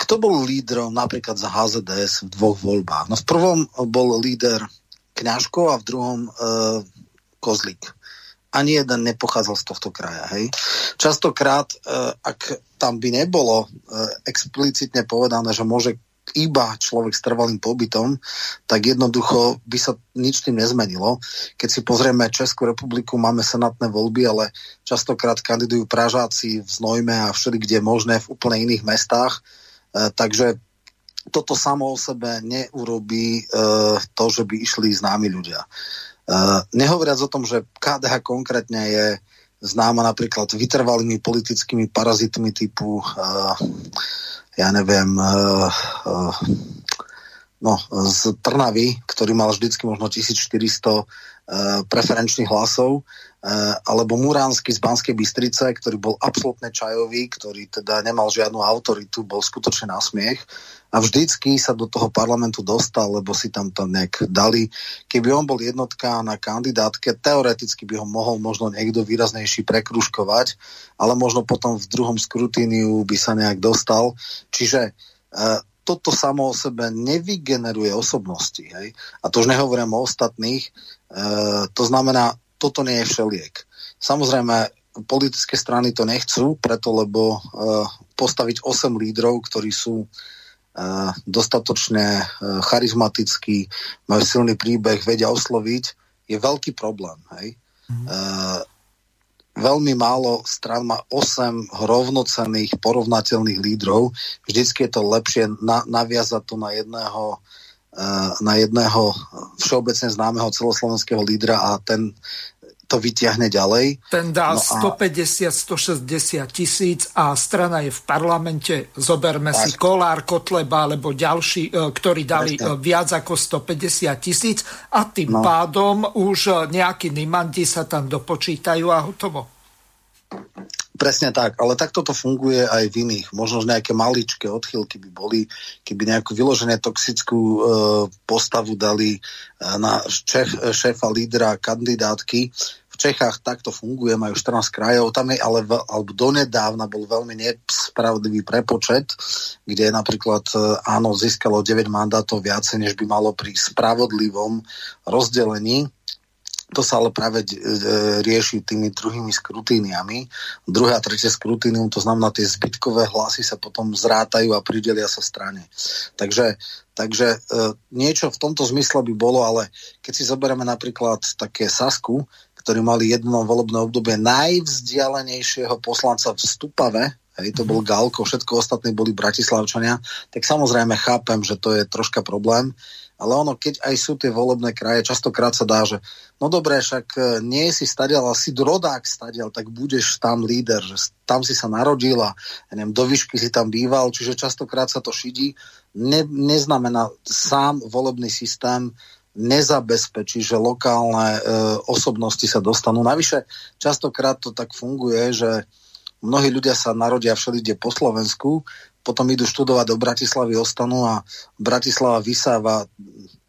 Kto bol lídrom napríklad za HZDS v dvoch voľbách? No v prvom bol líder Kňažko a v druhom e, Kozlik. Ani jeden nepochádzal z tohto kraja. Hej. Častokrát, e, ak tam by nebolo e, explicitne povedané, že môže iba človek s trvalým pobytom, tak jednoducho by sa nič tým nezmenilo. Keď si pozrieme Českú republiku, máme senátne voľby, ale častokrát kandidujú Pražáci v Znojme a všeli, kde je možné v úplne iných mestách. E, takže toto samo o sebe neurobí e, to, že by išli známi ľudia. E, nehovoriac o tom, že KDH konkrétne je známa napríklad vytrvalými politickými parazitmi typu uh, ja neviem, uh, uh, no, z Trnavy, ktorý mal vždycky možno 1400 preferenčných hlasov, alebo Muránsky z Banskej Bystrice, ktorý bol absolútne čajový, ktorý teda nemal žiadnu autoritu, bol skutočne na smiech a vždycky sa do toho parlamentu dostal, lebo si tam to nejak dali. Keby on bol jednotka na kandidátke, teoreticky by ho mohol možno niekto výraznejší prekruškovať, ale možno potom v druhom skrutíniu by sa nejak dostal. Čiže e, toto samo o sebe nevygeneruje osobnosti. Hej? A to už nehovorím o ostatných. E, to znamená, toto nie je všeliek. Samozrejme, politické strany to nechcú, preto lebo e, postaviť 8 lídrov, ktorí sú dostatočne e, charizmatický, majú silný príbeh, vedia osloviť, je veľký problém. Hej? Mm-hmm. Uh, veľmi málo stran má 8 rovnocenných, porovnateľných lídrov. Vždycky je to lepšie na, naviazať to na jedného uh, na jedného všeobecne známeho celoslovenského lídra a ten to vyťahne ďalej. Ten dá no a... 150-160 tisíc a strana je v parlamente. Zoberme tak. si Kolár, Kotleba alebo ďalší, e, ktorí dali Presne. E, viac ako 150 tisíc a tým no. pádom už nejakí nimanti sa tam dopočítajú a hotovo. Presne tak, ale takto to funguje aj v iných. Možno nejaké maličké odchylky by boli, keby nejakú vyložené toxickú e, postavu dali e, na šéf, šéfa lídra kandidátky, Čechách takto funguje, majú 14 krajov, tam je ale alebo donedávna bol veľmi nespravodlivý prepočet, kde napríklad e, áno, získalo 9 mandátov viacej, než by malo pri spravodlivom rozdelení. To sa ale práve e, rieši tými druhými skrutíniami. Druhé a tretie skrutínium, to znamená, tie zbytkové hlasy sa potom zrátajú a pridelia sa strane. Takže Takže e, niečo v tomto zmysle by bolo, ale keď si zoberieme napríklad také Sasku, ktorí mali jedno volebné obdobie najvzdialenejšieho poslanca v Stupave, hej, to bol Galko, všetko ostatní boli Bratislavčania, tak samozrejme chápem, že to je troška problém, ale ono, keď aj sú tie volebné kraje, častokrát sa dá, že no dobre, však e, nie si stadial, ale si rodák stadial, tak budeš tam líder, že tam si sa narodil a ja neviem, do výšky si tam býval, čiže častokrát sa to šidí. Ne, neznamená sám volebný systém nezabezpečí, že lokálne e, osobnosti sa dostanú. Navyše, častokrát to tak funguje, že mnohí ľudia sa narodia všelide po Slovensku, potom idú študovať do Bratislavy, ostanú a Bratislava vysáva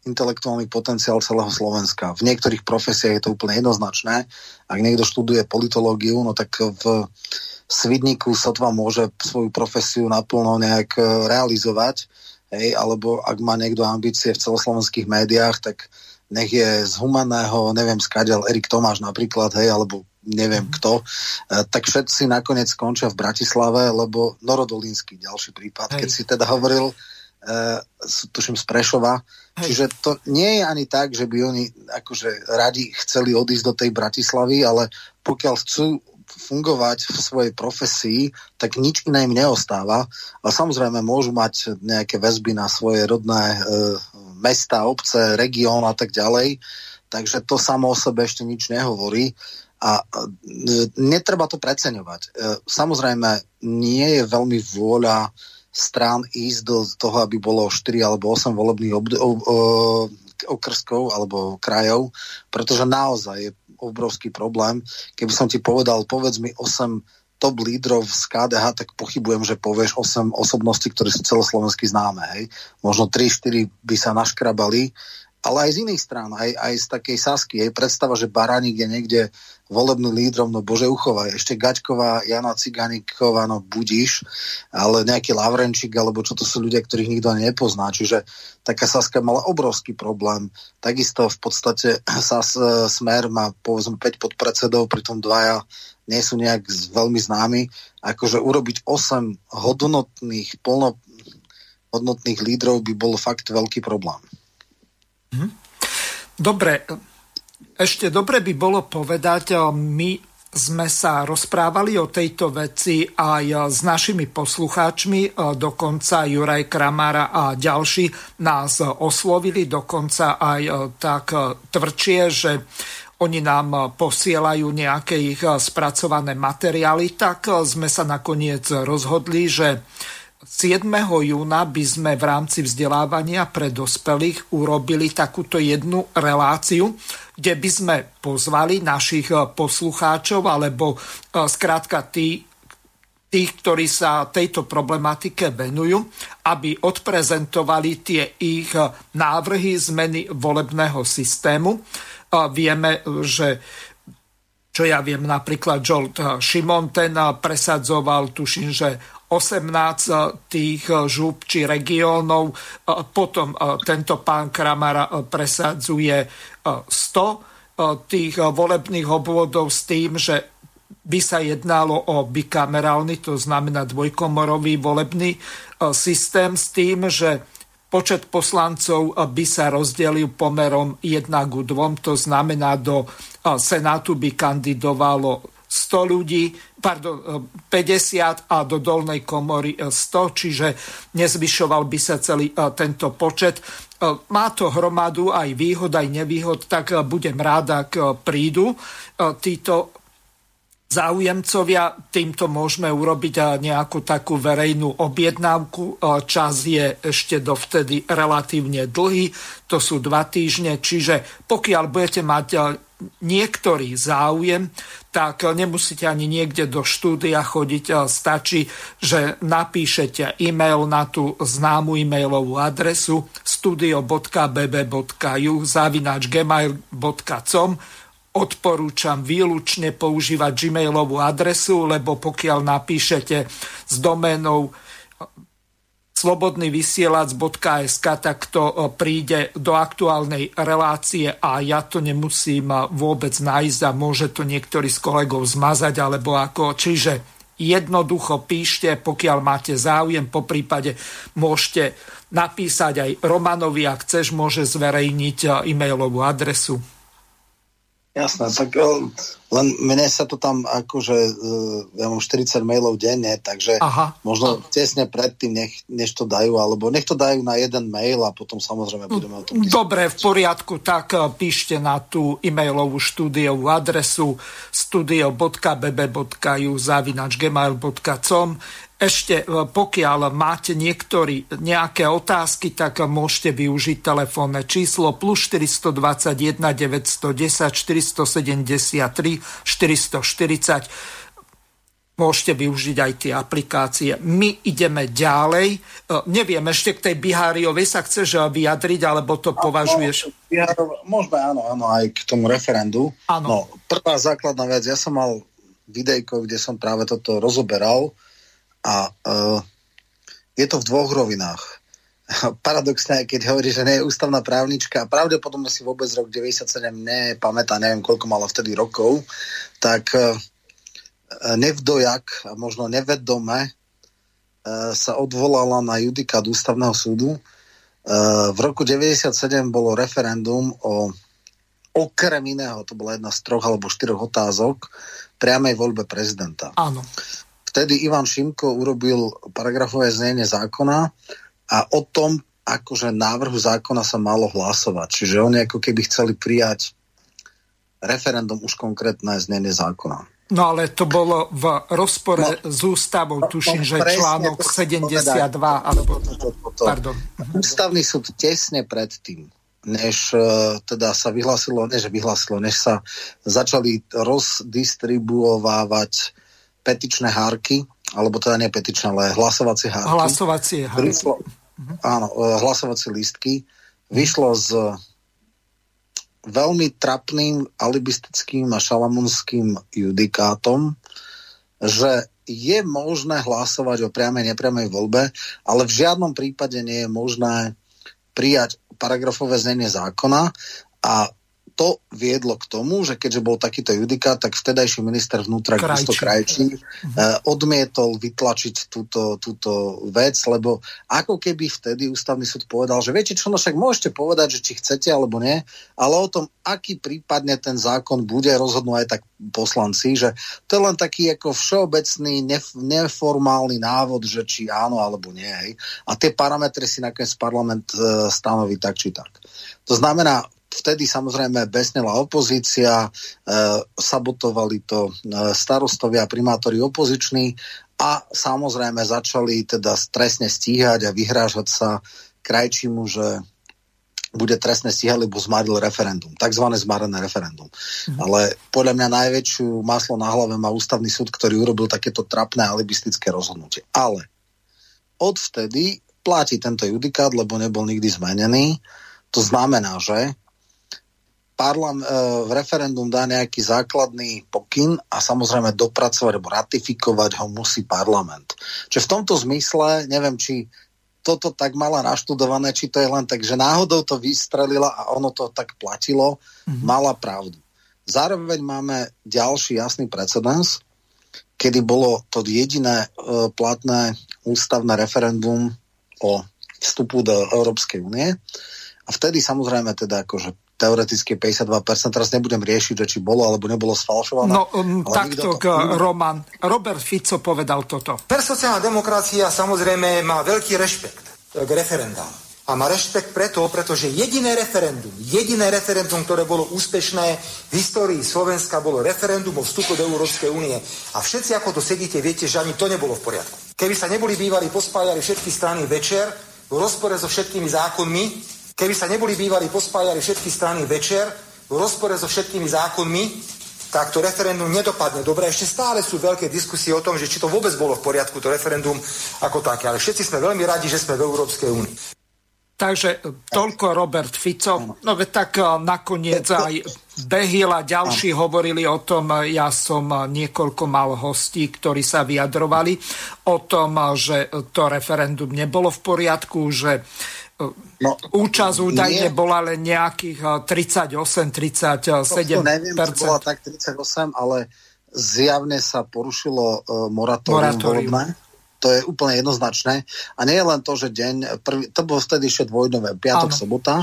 intelektuálny potenciál celého Slovenska. V niektorých profesiách je to úplne jednoznačné. Ak niekto študuje politológiu, no tak v Svidníku sotva môže svoju profesiu naplno nejak e, realizovať hej, alebo ak má niekto ambície v celoslovenských médiách, tak nech je z humaného, neviem, skadial Erik Tomáš napríklad, hej, alebo neviem mm. kto, e, tak všetci nakoniec skončia v Bratislave, lebo Norodolínsky, ďalší prípad, hej. keď si teda hovoril, e, tuším z Prešova, hej. čiže to nie je ani tak, že by oni akože radi chceli odísť do tej Bratislavy, ale pokiaľ chcú fungovať v svojej profesii, tak nič iné im neostáva. A samozrejme môžu mať nejaké väzby na svoje rodné e, mesta, obce, región a tak ďalej. Takže to samo o sebe ešte nič nehovorí. A e, netreba to preceňovať. E, samozrejme, nie je veľmi vôľa strán ísť do toho, aby bolo 4 alebo 8 volebných obd- okrskov alebo krajov, pretože naozaj je obrovský problém. Keby som ti povedal, povedz mi 8 top lídrov z KDH, tak pochybujem, že povieš 8 osobností, ktoré sú celoslovensky známe. Hej. Možno 3-4 by sa naškrabali, ale aj z iných strán, aj, aj z takej Sasky. Hej. Predstava, že Baránik je niekde volebným lídrom, no Bože uchovaj, ešte Gaťková, Jana Ciganíková, no budíš, ale nejaký Lavrenčík, alebo čo to sú ľudia, ktorých nikto nepozná. Čiže taká Saska mala obrovský problém. Takisto v podstate Sas e, Smer má povedzme 5 podpredsedov, pritom dvaja nie sú nejak veľmi známi. Akože urobiť 8 hodnotných, plno hodnotných lídrov by bol fakt veľký problém. Mhm. Dobre, ešte dobre by bolo povedať, my sme sa rozprávali o tejto veci aj s našimi poslucháčmi, dokonca Juraj Kramara a ďalší nás oslovili, dokonca aj tak tvrdšie, že oni nám posielajú nejaké ich spracované materiály, tak sme sa nakoniec rozhodli, že 7. júna by sme v rámci vzdelávania pre dospelých urobili takúto jednu reláciu, kde by sme pozvali našich poslucháčov alebo skrátka tí, tých, ktorí sa tejto problematike venujú, aby odprezentovali tie ich návrhy zmeny volebného systému. Vieme, že čo ja viem, napríklad Jolt Šimon ten presadzoval, tuším, že 18 tých žúb či regiónov. Potom tento pán Kramara presadzuje 100 tých volebných obvodov s tým, že by sa jednalo o bikamerálny, to znamená dvojkomorový volebný systém s tým, že počet poslancov by sa rozdelil pomerom 1 ku 2, to znamená do Senátu by kandidovalo 100 ľudí, pardon, 50 a do dolnej komory 100, čiže nezvyšoval by sa celý tento počet. Má to hromadu aj výhod, aj nevýhod, tak budem rád, ak prídu títo záujemcovia. Týmto môžeme urobiť nejakú takú verejnú objednávku. Čas je ešte dovtedy relatívne dlhý, to sú dva týždne, čiže pokiaľ budete mať niektorý záujem, tak nemusíte ani niekde do štúdia chodiť. Stačí, že napíšete e-mail na tú známu e-mailovú adresu studio.bb.ju zavinač gmail.com odporúčam výlučne používať gmailovú adresu, lebo pokiaľ napíšete s doménou slobodný vysielač.sk, tak to e, príde do aktuálnej relácie a ja to nemusím e, vôbec nájsť a môže to niektorý z kolegov zmazať, alebo ako. Čiže jednoducho píšte, pokiaľ máte záujem, po prípade môžete napísať aj Romanovi, ak chceš, môže zverejniť e-mailovú adresu. Jasné, tak len mne sa to tam akože, eh, ja mám 40 mailov denne, takže Aha. možno tesne predtým, nech, než to dajú, alebo nech to dajú na jeden mail a potom samozrejme budeme o tom Dobre, v poriadku, tak eh, píšte na tú e-mailovú štúdiovú adresu studio.bb.ju zavinač gmail.com ešte e, pokiaľ máte niektorí nejaké otázky, tak môžete využiť telefónne číslo plus 421 910 473 440 môžete využiť aj tie aplikácie. My ideme ďalej. E, neviem, ešte k tej Biháriovi sa chceš vyjadriť, alebo to považuješ? Môžeme, áno, áno, aj k tomu referendu. Áno. No, prvá základná vec, ja som mal videjko, kde som práve toto rozoberal a uh, je to v dvoch rovinách. Paradoxne, keď hovorí, že nie je ústavná právnička a pravdepodobne si vôbec rok 97 nepamätá, neviem koľko mala vtedy rokov, tak uh, nevdojak a možno nevedome uh, sa odvolala na judikát ústavného súdu. Uh, v roku 97 bolo referendum o okrem iného, to bola jedna z troch alebo štyroch otázok, priamej voľbe prezidenta. Áno vtedy Ivan Šimko urobil paragrafové znenie zákona a o tom akože návrhu zákona sa malo hlasovať. Čiže oni ako keby chceli prijať referendum už konkrétne znenie zákona. No ale to bolo v rozpore no, s ústavou, no, tuším, no, že článok 72, alebo... To, to, to, to. Pardon. Ústavný súd tesne predtým, než uh, teda sa vyhlasilo, než vyhlasilo, než sa začali rozdistribuovávať petičné hárky, alebo teda nie petičné, ale hlasovacie hárky. Hlasovacie hárky. Vyšlo, uh-huh. Áno, e, hlasovacie lístky. Vyšlo s veľmi trapným alibistickým a šalamunským judikátom, že je možné hlasovať o priamej nepriamej voľbe, ale v žiadnom prípade nie je možné prijať paragrafové znenie zákona a to viedlo k tomu, že keďže bol takýto judikát, tak vtedajší minister vnútra Gusto Krajčí mm-hmm. odmietol vytlačiť túto, túto vec, lebo ako keby vtedy ústavný súd povedal, že viete čo, no však môžete povedať, že či chcete alebo nie, ale o tom, aký prípadne ten zákon bude, rozhodnú aj tak poslanci, že to je len taký ako všeobecný, nef- neformálny návod, že či áno alebo nie. Hej. A tie parametre si nakoniec parlament e, stanoví tak či tak. To znamená, vtedy samozrejme besnela opozícia, e, sabotovali to e, starostovia, primátori opoziční a samozrejme začali teda stresne stíhať a vyhrážať sa krajčímu, že bude trestne stíhať, lebo zmaril referendum. Takzvané zmarené referendum. Mm. Ale podľa mňa najväčšiu maslo na hlave má ústavný súd, ktorý urobil takéto trapné alibistické rozhodnutie. Ale odvtedy platí tento judikát, lebo nebol nikdy zmenený. To znamená, že parlam, e, referendum dá nejaký základný pokyn a samozrejme dopracovať alebo ratifikovať ho musí parlament. Čiže v tomto zmysle, neviem, či toto tak mala naštudované, či to je len tak, že náhodou to vystrelila a ono to tak platilo, mm-hmm. mala pravdu. Zároveň máme ďalší jasný precedens, kedy bolo to jediné e, platné ústavné referendum o vstupu do Európskej únie. A vtedy samozrejme teda akože teoreticky 52%, teraz nebudem riešiť, že či bolo alebo nebolo sfalšované. No um, takto, to... Roman. Robert Fico povedal toto. Per sociálna demokracia samozrejme má veľký rešpekt k referendám. A má rešpekt preto, pretože jediné referendum, jediné referendum, ktoré bolo úspešné v histórii Slovenska, bolo referendum o vstupu do Európskej únie. A všetci, ako to sedíte, viete, že ani to nebolo v poriadku. Keby sa neboli bývali pospájali všetky strany večer, v rozpore so všetkými zákonmi, Keby sa neboli bývali pospájali všetky strany večer v rozpore so všetkými zákonmi, tak to referendum nedopadne dobre. Ešte stále sú veľké diskusie o tom, že či to vôbec bolo v poriadku, to referendum ako také. Ale všetci sme veľmi radi, že sme v Európskej únii. Takže toľko Robert Fico. No tak eh, nakoniec aj Behil a ďalší hovorili o tom, ja som niekoľko mal hostí, ktorí sa vyjadrovali o tom, že to referendum nebolo v poriadku, že No, Účasť údajne nie. bola len nejakých 38-37%. To neviem, či bola tak 38, ale zjavne sa porušilo uh, moratórium, moratórium. To je úplne jednoznačné. A nie je len to, že deň, prvý, to bolo vtedy ešte dvojdové, piatok, Áno. sobota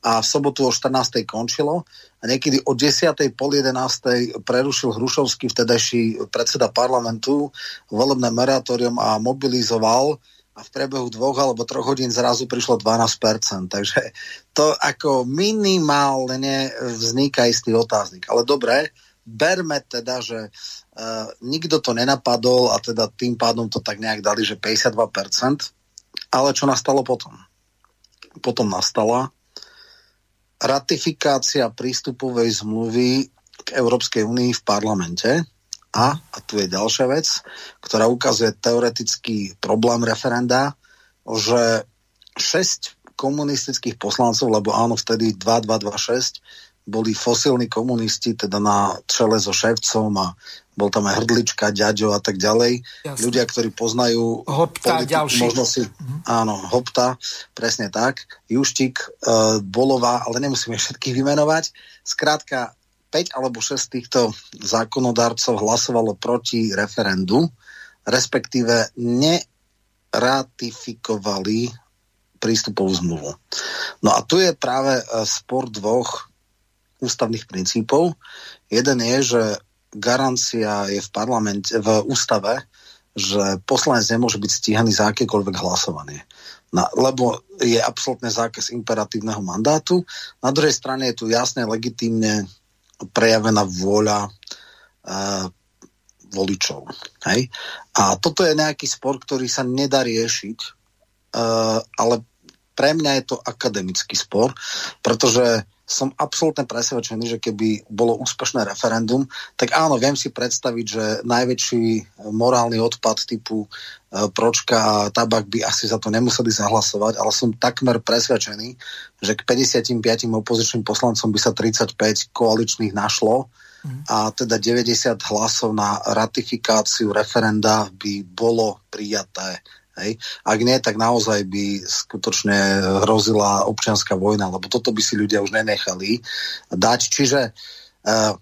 a v sobotu o 14. končilo a niekedy o 10. pol 11. prerušil Hrušovský vtedajší predseda parlamentu volebné moratórium a mobilizoval a v priebehu dvoch alebo troch hodín zrazu prišlo 12%. Takže to ako minimálne vzniká istý otáznik. Ale dobre, berme teda, že uh, nikto to nenapadol a teda tým pádom to tak nejak dali, že 52%. Ale čo nastalo potom? Potom nastala ratifikácia prístupovej zmluvy k Európskej únii v parlamente a, a tu je ďalšia vec, ktorá ukazuje teoretický problém referenda, že 6 komunistických poslancov, lebo áno, vtedy 2226 boli fosílni komunisti, teda na čele so Ševcom a bol tam aj Hrdlička, Ďaďo a tak ďalej. Jasne. Ľudia, ktorí poznajú Hopta, politiku, ďalší. možno si, mm-hmm. áno, Hopta, presne tak, Juštík, e, Bolová, ale nemusíme všetkých vymenovať. Skrátka, 5 alebo 6 týchto zákonodarcov hlasovalo proti referendu, respektíve neratifikovali prístupovú zmluvu. No a tu je práve e, spor dvoch ústavných princípov. Jeden je, že garancia je v parlamente, v ústave, že poslanec nemôže byť stíhaný za akékoľvek hlasovanie. Na, lebo je absolútne zákaz imperatívneho mandátu. Na druhej strane je tu jasne legitímne prejavená vôľa uh, voličov. Hej? A toto je nejaký spor, ktorý sa nedá riešiť, uh, ale pre mňa je to akademický spor, pretože som absolútne presvedčený, že keby bolo úspešné referendum, tak áno, viem si predstaviť, že najväčší morálny odpad typu e, pročka a tabak by asi za to nemuseli zahlasovať, ale som takmer presvedčený, že k 55 opozičným poslancom by sa 35 koaličných našlo a teda 90 hlasov na ratifikáciu referenda by bolo prijaté Hej. Ak nie, tak naozaj by skutočne hrozila občianská vojna, lebo toto by si ľudia už nenechali dať. Čiže uh,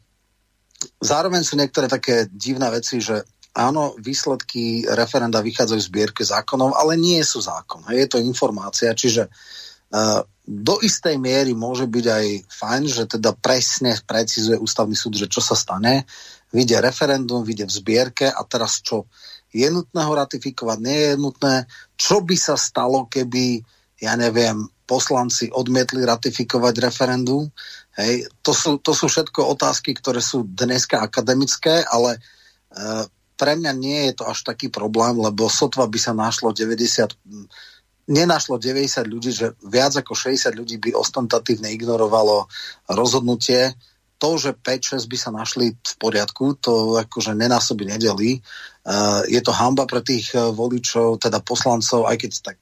zároveň sú niektoré také divné veci, že áno, výsledky referenda vychádzajú z zbierke zákonov, ale nie sú zákon. Hej. Je to informácia, čiže uh, do istej miery môže byť aj fajn, že teda presne precizuje ústavný súd, že čo sa stane. Vyjde referendum, vyjde v zbierke a teraz čo? Je nutné ho ratifikovať? Nie je nutné? Čo by sa stalo, keby, ja neviem, poslanci odmietli ratifikovať referendum. Hej, to, sú, to sú všetko otázky, ktoré sú dneska akademické, ale e, pre mňa nie je to až taký problém, lebo sotva by sa našlo 90 nenašlo 90 ľudí, že viac ako 60 ľudí by ostentatívne ignorovalo rozhodnutie. To, že 5-6 by sa našli v poriadku, to akože nenásoby nedelí. Uh, je to hamba pre tých uh, voličov, teda poslancov, aj keď tak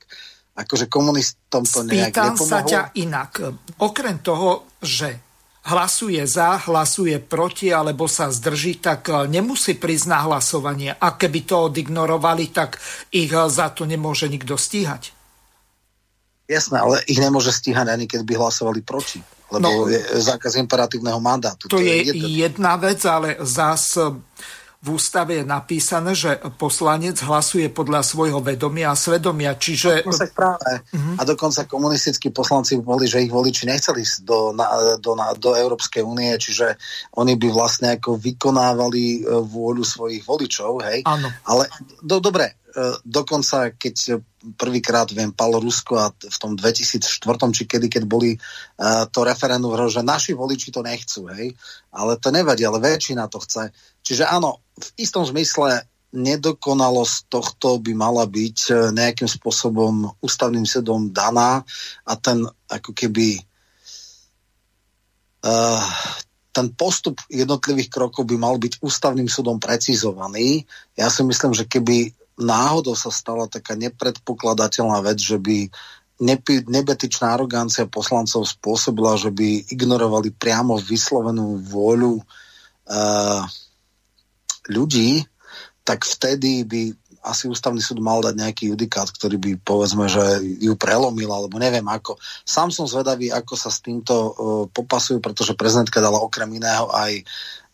akože komunistom to nejak Spýtam nepomohlo. sa ťa inak. Okrem toho, že hlasuje za, hlasuje proti alebo sa zdrží, tak e, nemusí prísť na hlasovanie. A keby to odignorovali, tak ich za to nemôže nikto stíhať. Jasné, ale ich nemôže stíhať ani keď by hlasovali proti. Lebo no, je zákaz imperatívneho mandátu. To, to je, je jedna vec, ale zás v ústave je napísané, že poslanec hlasuje podľa svojho vedomia a svedomia, čiže... Dokonca práve. Uh-huh. A dokonca komunistickí poslanci boli, že ich voliči nechceli do, na, do, na, do Európskej únie, čiže oni by vlastne ako vykonávali e, vôľu svojich voličov, hej? Áno. Ale do, dobre, e, dokonca keď prvýkrát, viem, Palo Rusko a v tom 2004, či kedy, keď boli uh, to referendum, že naši voliči to nechcú, hej, ale to nevadí, ale väčšina to chce. Čiže áno, v istom zmysle nedokonalosť tohto by mala byť e, nejakým spôsobom ústavným súdom daná a ten ako keby uh, ten postup jednotlivých krokov by mal byť ústavným súdom precizovaný. Ja si myslím, že keby náhodou sa stala taká nepredpokladateľná vec, že by nebetičná arogancia poslancov spôsobila, že by ignorovali priamo vyslovenú vôľu uh, ľudí, tak vtedy by asi ústavný súd mal dať nejaký judikát, ktorý by povedzme, že ju prelomil, alebo neviem ako. Sám som zvedavý, ako sa s týmto uh, popasujú, pretože prezidentka dala okrem iného aj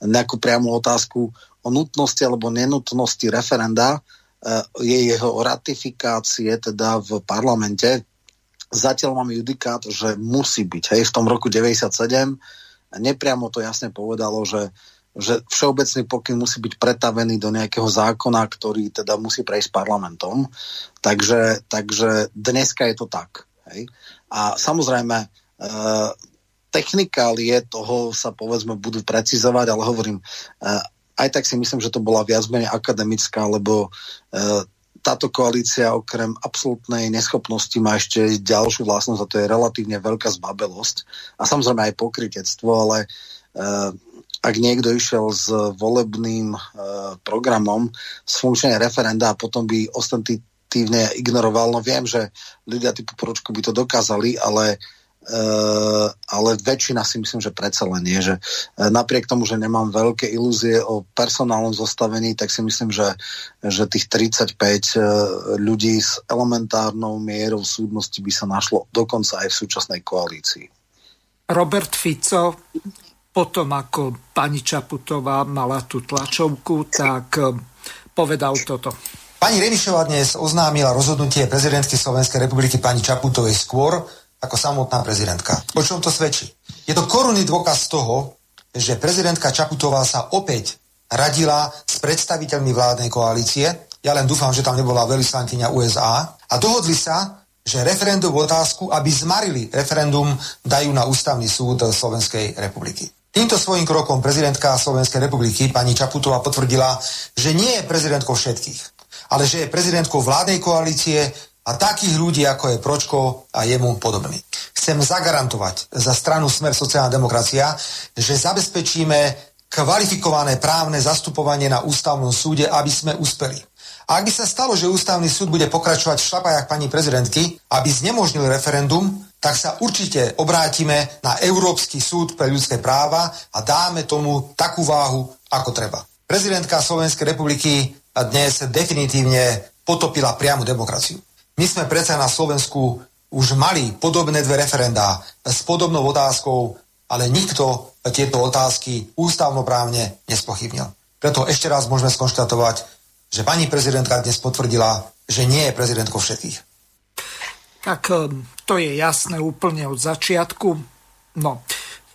nejakú priamu otázku o nutnosti alebo nenutnosti referenda, je jeho ratifikácie teda v parlamente. Zatiaľ máme judikát, že musí byť. Hej, v tom roku 97 nepriamo to jasne povedalo, že že všeobecný pokyn musí byť pretavený do nejakého zákona, ktorý teda musí prejsť parlamentom. Takže, takže dneska je to tak. Hej? A samozrejme, e, technikálie toho sa povedzme budú precizovať, ale hovorím, e, aj tak si myslím, že to bola viac menej akademická, lebo e, táto koalícia okrem absolútnej neschopnosti má ešte ďalšiu vlastnosť a to je relatívne veľká zbabelosť a samozrejme aj pokrytectvo, ale e, ak niekto išiel s volebným e, programom z funkčnej referenda a potom by ostentitívne ignoroval, no viem, že ľudia typu Pročku by to dokázali, ale Uh, ale väčšina si myslím, že predsa len je, že uh, napriek tomu, že nemám veľké ilúzie o personálnom zostavení, tak si myslím, že, že tých 35 uh, ľudí s elementárnou mierou súdnosti by sa našlo dokonca aj v súčasnej koalícii. Robert Fico potom ako pani Čaputová mala tú tlačovku, tak eh, povedal toto. Pani Remišová dnes oznámila rozhodnutie prezidentky Slovenskej republiky pani Čaputovej skôr ako samotná prezidentka. O čom to svedčí? Je to korunný dôkaz toho, že prezidentka Čaputová sa opäť radila s predstaviteľmi vládnej koalície. Ja len dúfam, že tam nebola veľvyslankyňa USA. A dohodli sa, že referendum otázku, aby zmarili referendum, dajú na ústavný súd Slovenskej republiky. Týmto svojím krokom prezidentka Slovenskej republiky pani Čaputová potvrdila, že nie je prezidentkou všetkých, ale že je prezidentkou vládnej koalície a takých ľudí, ako je Pročko a jemu podobný. Chcem zagarantovať za stranu Smer sociálna demokracia, že zabezpečíme kvalifikované právne zastupovanie na ústavnom súde, aby sme uspeli. A ak by sa stalo, že ústavný súd bude pokračovať v šlapajach pani prezidentky, aby znemožnil referendum, tak sa určite obrátime na Európsky súd pre ľudské práva a dáme tomu takú váhu, ako treba. Prezidentka Slovenskej republiky dnes definitívne potopila priamu demokraciu. My sme predsa na Slovensku už mali podobné dve referendá s podobnou otázkou, ale nikto tieto otázky ústavnoprávne nespochybnil. Preto ešte raz môžeme skonštatovať, že pani prezidentka dnes potvrdila, že nie je prezidentkou všetkých. Tak ehm, to je jasné úplne od začiatku. No,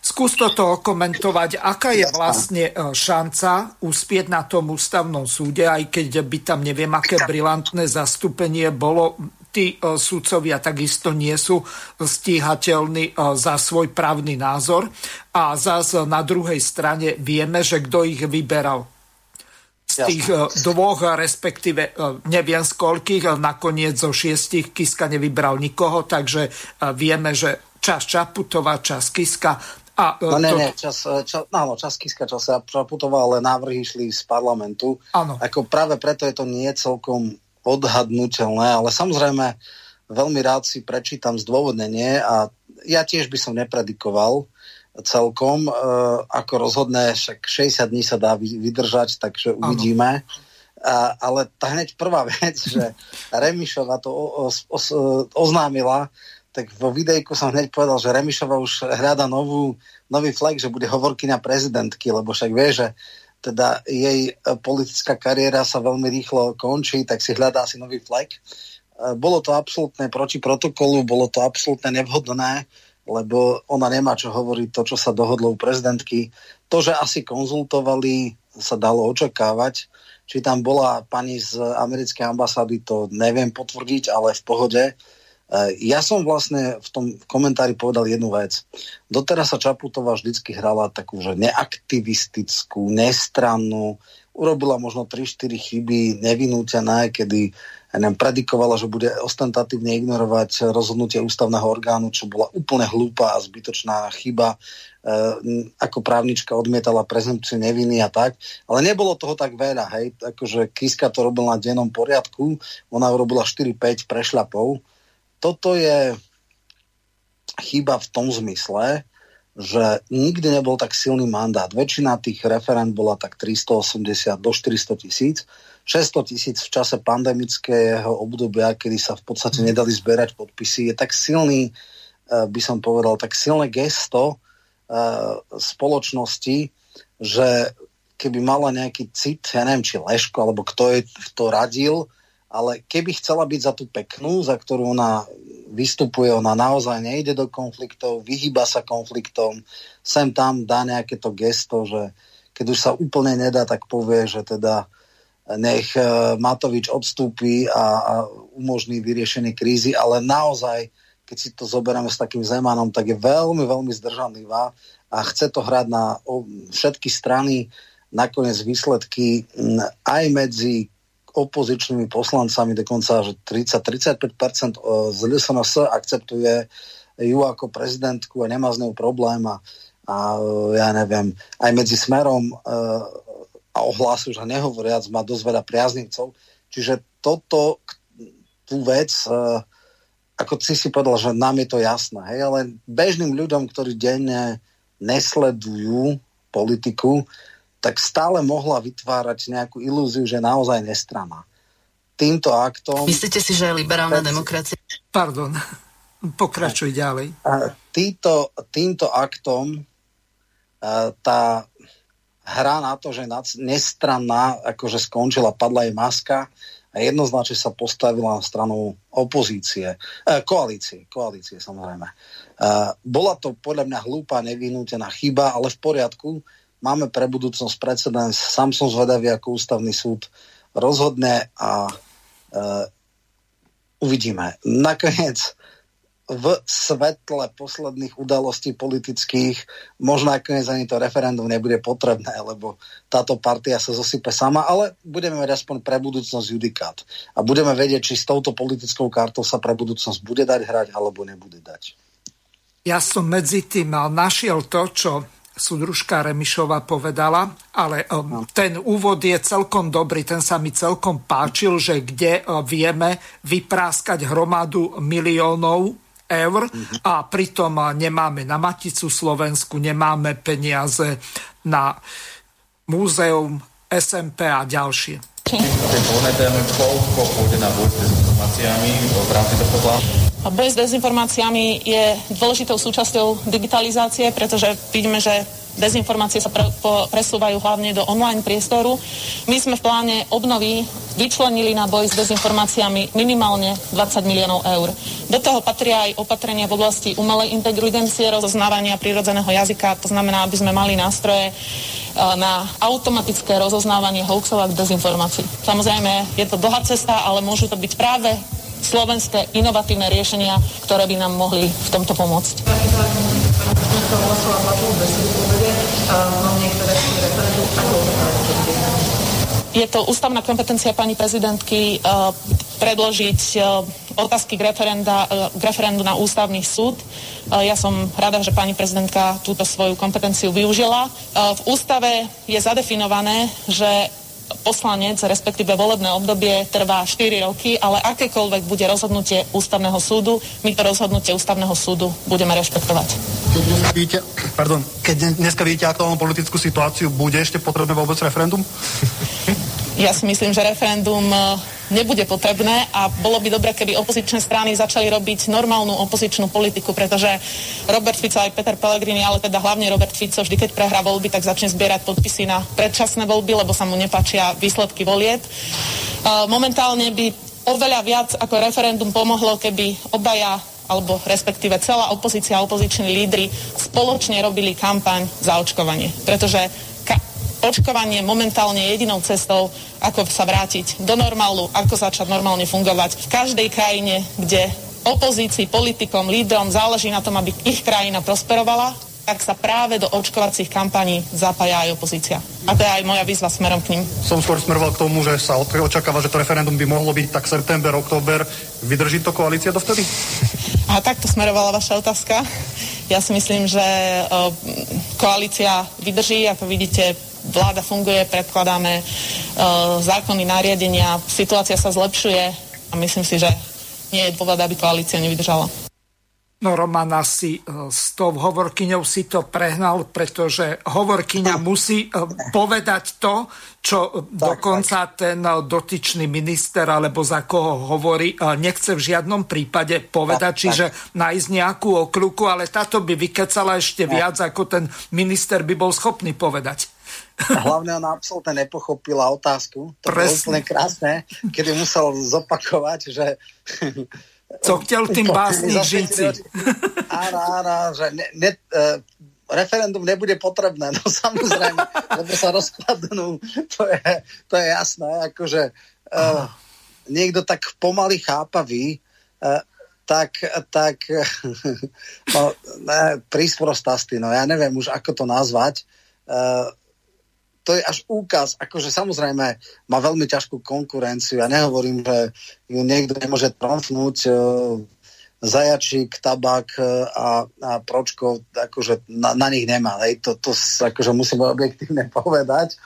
skús toto okomentovať, aká je vlastne e, šanca uspieť na tom ústavnom súde, aj keď by tam neviem, aké brilantné zastúpenie bolo. tí sudcovia takisto nie sú stíhateľní za svoj právny názor. A zase na druhej strane vieme, že kto ich vyberal z tých Jasne. dvoch, respektíve neviem z koľkých, nakoniec zo šiestich Kiska nevybral nikoho, takže vieme, že čas Čaputová, čas Kiska a, e, no nie, to... nie, čas, e, čas, áno, čas Kiska, čas sa preputoval, ale návrhy išli z parlamentu. Áno. Ako práve preto je to nie celkom odhadnutelné, ale samozrejme veľmi rád si prečítam zdôvodnenie a ja tiež by som nepredikoval celkom, e, ako rozhodne, však 60 dní sa dá vydržať, takže uvidíme. A, ale tá hneď prvá vec, že Remišova to o, o, o, oznámila, tak vo videjku som hneď povedal, že Remišova už hľada novú, nový flag, že bude hovorkyňa prezidentky, lebo však vie, že teda jej e, politická kariéra sa veľmi rýchlo končí, tak si hľadá asi nový flag. E, bolo to absolútne proti protokolu, bolo to absolútne nevhodné, lebo ona nemá čo hovoriť to, čo sa dohodlo u prezidentky. To, že asi konzultovali, sa dalo očakávať. Či tam bola pani z americkej ambasády, to neviem potvrdiť, ale v pohode ja som vlastne v tom komentári povedal jednu vec. Doteraz sa Čaputová vždycky hrala takú, že neaktivistickú, nestrannú, urobila možno 3-4 chyby nevinútené, kedy neviem, predikovala, že bude ostentatívne ignorovať rozhodnutie ústavného orgánu, čo bola úplne hlúpa a zbytočná chyba. E, ako právnička odmietala prezumpciu neviny a tak. Ale nebolo toho tak veľa. Hej? Akože Kiska to robil na dennom poriadku, ona urobila 4-5 prešľapov toto je chyba v tom zmysle, že nikdy nebol tak silný mandát. Väčšina tých referent bola tak 380 do 400 tisíc. 600 tisíc v čase pandemického obdobia, kedy sa v podstate nedali zberať podpisy, je tak silný, eh, by som povedal, tak silné gesto uh, spoločnosti, že keby mala nejaký cit, ja neviem, či Leško, alebo kto je to radil, ale keby chcela byť za tú peknú, za ktorú ona vystupuje, ona naozaj nejde do konfliktov, vyhýba sa konfliktom, sem tam dá nejaké to gesto, že keď už sa úplne nedá, tak povie, že teda nech e, Matovič odstúpi a, a umožní vyriešenie krízy, ale naozaj, keď si to zoberieme s takým Zemanom, tak je veľmi, veľmi zdržanlivá a chce to hrať na všetky strany, nakoniec výsledky aj medzi opozičnými poslancami, dokonca že 30-35% z LSNS akceptuje ju ako prezidentku a nemá z ňou problém a, a ja neviem, aj medzi smerom e, a ohlasu, že nehovoriac, má dosť veľa priaznivcov. Čiže toto, tú vec, ako si si povedal, že nám je to jasné, hej, ale bežným ľuďom, ktorí denne nesledujú politiku, tak stále mohla vytvárať nejakú ilúziu, že naozaj nestrana. Týmto aktom... Myslíte si, že je liberálna demokracia? Pardon, pokračuj ďalej. Týto, týmto aktom tá hra na to, že nestranná, akože skončila, padla jej maska a jednoznačne sa postavila na stranu opozície, eh, koalície, koalície samozrejme. Bola to podľa mňa hlúpa, nevyhnútená chyba, ale v poriadku, máme pre budúcnosť precedens. Sám som zvedavý, ako ústavný súd rozhodne a e, uvidíme. Nakoniec v svetle posledných udalostí politických možno nakoniec ani to referendum nebude potrebné, lebo táto partia sa zosype sama, ale budeme mať aspoň pre budúcnosť judikát. A budeme vedieť, či s touto politickou kartou sa pre budúcnosť bude dať hrať, alebo nebude dať. Ja som medzi tým našiel to, čo súdružka Remišova povedala, ale um, ten úvod je celkom dobrý, ten sa mi celkom páčil, že kde uh, vieme vypráskať hromadu miliónov eur a pritom uh, nemáme na Maticu Slovensku, nemáme peniaze na múzeum SMP a ďalšie. Ten pôjde na boj s dezinformáciami v rámci tohto plánu? Boj s dezinformáciami je dôležitou súčasťou digitalizácie, pretože vidíme, že dezinformácie sa pre, po, presúvajú hlavne do online priestoru. My sme v pláne obnovy vyčlenili na boj s dezinformáciami minimálne 20 miliónov eur. Do toho patria aj opatrenia v oblasti umelej inteligencie, rozoznávania prírodzeného jazyka, to znamená, aby sme mali nástroje e, na automatické rozoznávanie hoaxov a dezinformácií. Samozrejme, je to dlhá cesta, ale môžu to byť práve slovenské inovatívne riešenia, ktoré by nám mohli v tomto pomôcť. Je to ústavná kompetencia pani prezidentky uh, predložiť uh, otázky k, referenda, uh, k referendu na ústavný súd. Ja som rada, že pani prezidentka túto svoju kompetenciu využila. V ústave je zadefinované, že poslanec, respektíve volebné obdobie trvá 4 roky, ale akékoľvek bude rozhodnutie ústavného súdu, my to rozhodnutie ústavného súdu budeme rešpektovať. Keď dneska vidíte, pardon, keď dneska vidíte aktuálnu politickú situáciu, bude ešte potrebné vôbec referendum? Ja si myslím, že referendum nebude potrebné a bolo by dobre, keby opozičné strany začali robiť normálnu opozičnú politiku, pretože Robert Fico aj Peter Pellegrini, ale teda hlavne Robert Fico, vždy keď prehrá voľby, tak začne zbierať podpisy na predčasné voľby, lebo sa mu nepáčia výsledky volieb. Momentálne by oveľa viac ako referendum pomohlo, keby obaja alebo respektíve celá opozícia a opoziční lídry spoločne robili kampaň za očkovanie. Pretože očkovanie momentálne jedinou cestou, ako sa vrátiť do normálu, ako začať normálne fungovať v každej krajine, kde opozícii, politikom, lídrom záleží na tom, aby ich krajina prosperovala, tak sa práve do očkovacích kampaní zapája aj opozícia. A to je aj moja výzva smerom k ním. Som skôr smeroval k tomu, že sa očakáva, že to referendum by mohlo byť tak september, október. Vydrží to koalícia dovtedy? A takto smerovala vaša otázka. Ja si myslím, že o, koalícia vydrží, ako vidíte, vláda funguje, predkladáme uh, zákony, nariadenia, situácia sa zlepšuje a myslím si, že nie je dôvod, aby koalícia nevydržala. No Roman asi uh, s tou hovorkyňou si to prehnal, pretože hovorkyňa musí uh, povedať to, čo tak, dokonca tak. ten dotyčný minister alebo za koho hovorí, nechce v žiadnom prípade povedať, tak, čiže tak. nájsť nejakú okľuku, ale táto by vykecala ešte tak. viac, ako ten minister by bol schopný povedať. Hlavne ona absolútne nepochopila otázku. To Presne. bolo úplne krásne, kedy musel zopakovať, že... Co chtěl tým básničníci. Áno, áno, že ne, ne, uh, referendum nebude potrebné, no samozrejme, lebo sa rozkladnú, to je, to je jasné, akože uh, niekto tak pomaly chápavý, uh, tak, tak no, ne, prísprostastý, no ja neviem už, ako to nazvať, uh, to je až úkaz, akože samozrejme má veľmi ťažkú konkurenciu. Ja nehovorím, že ju niekto nemôže tromfnúť uh, zajačík, tabak e, a, a pročko, akože na, na nich nemá. Hej. To, to akože musíme objektívne povedať,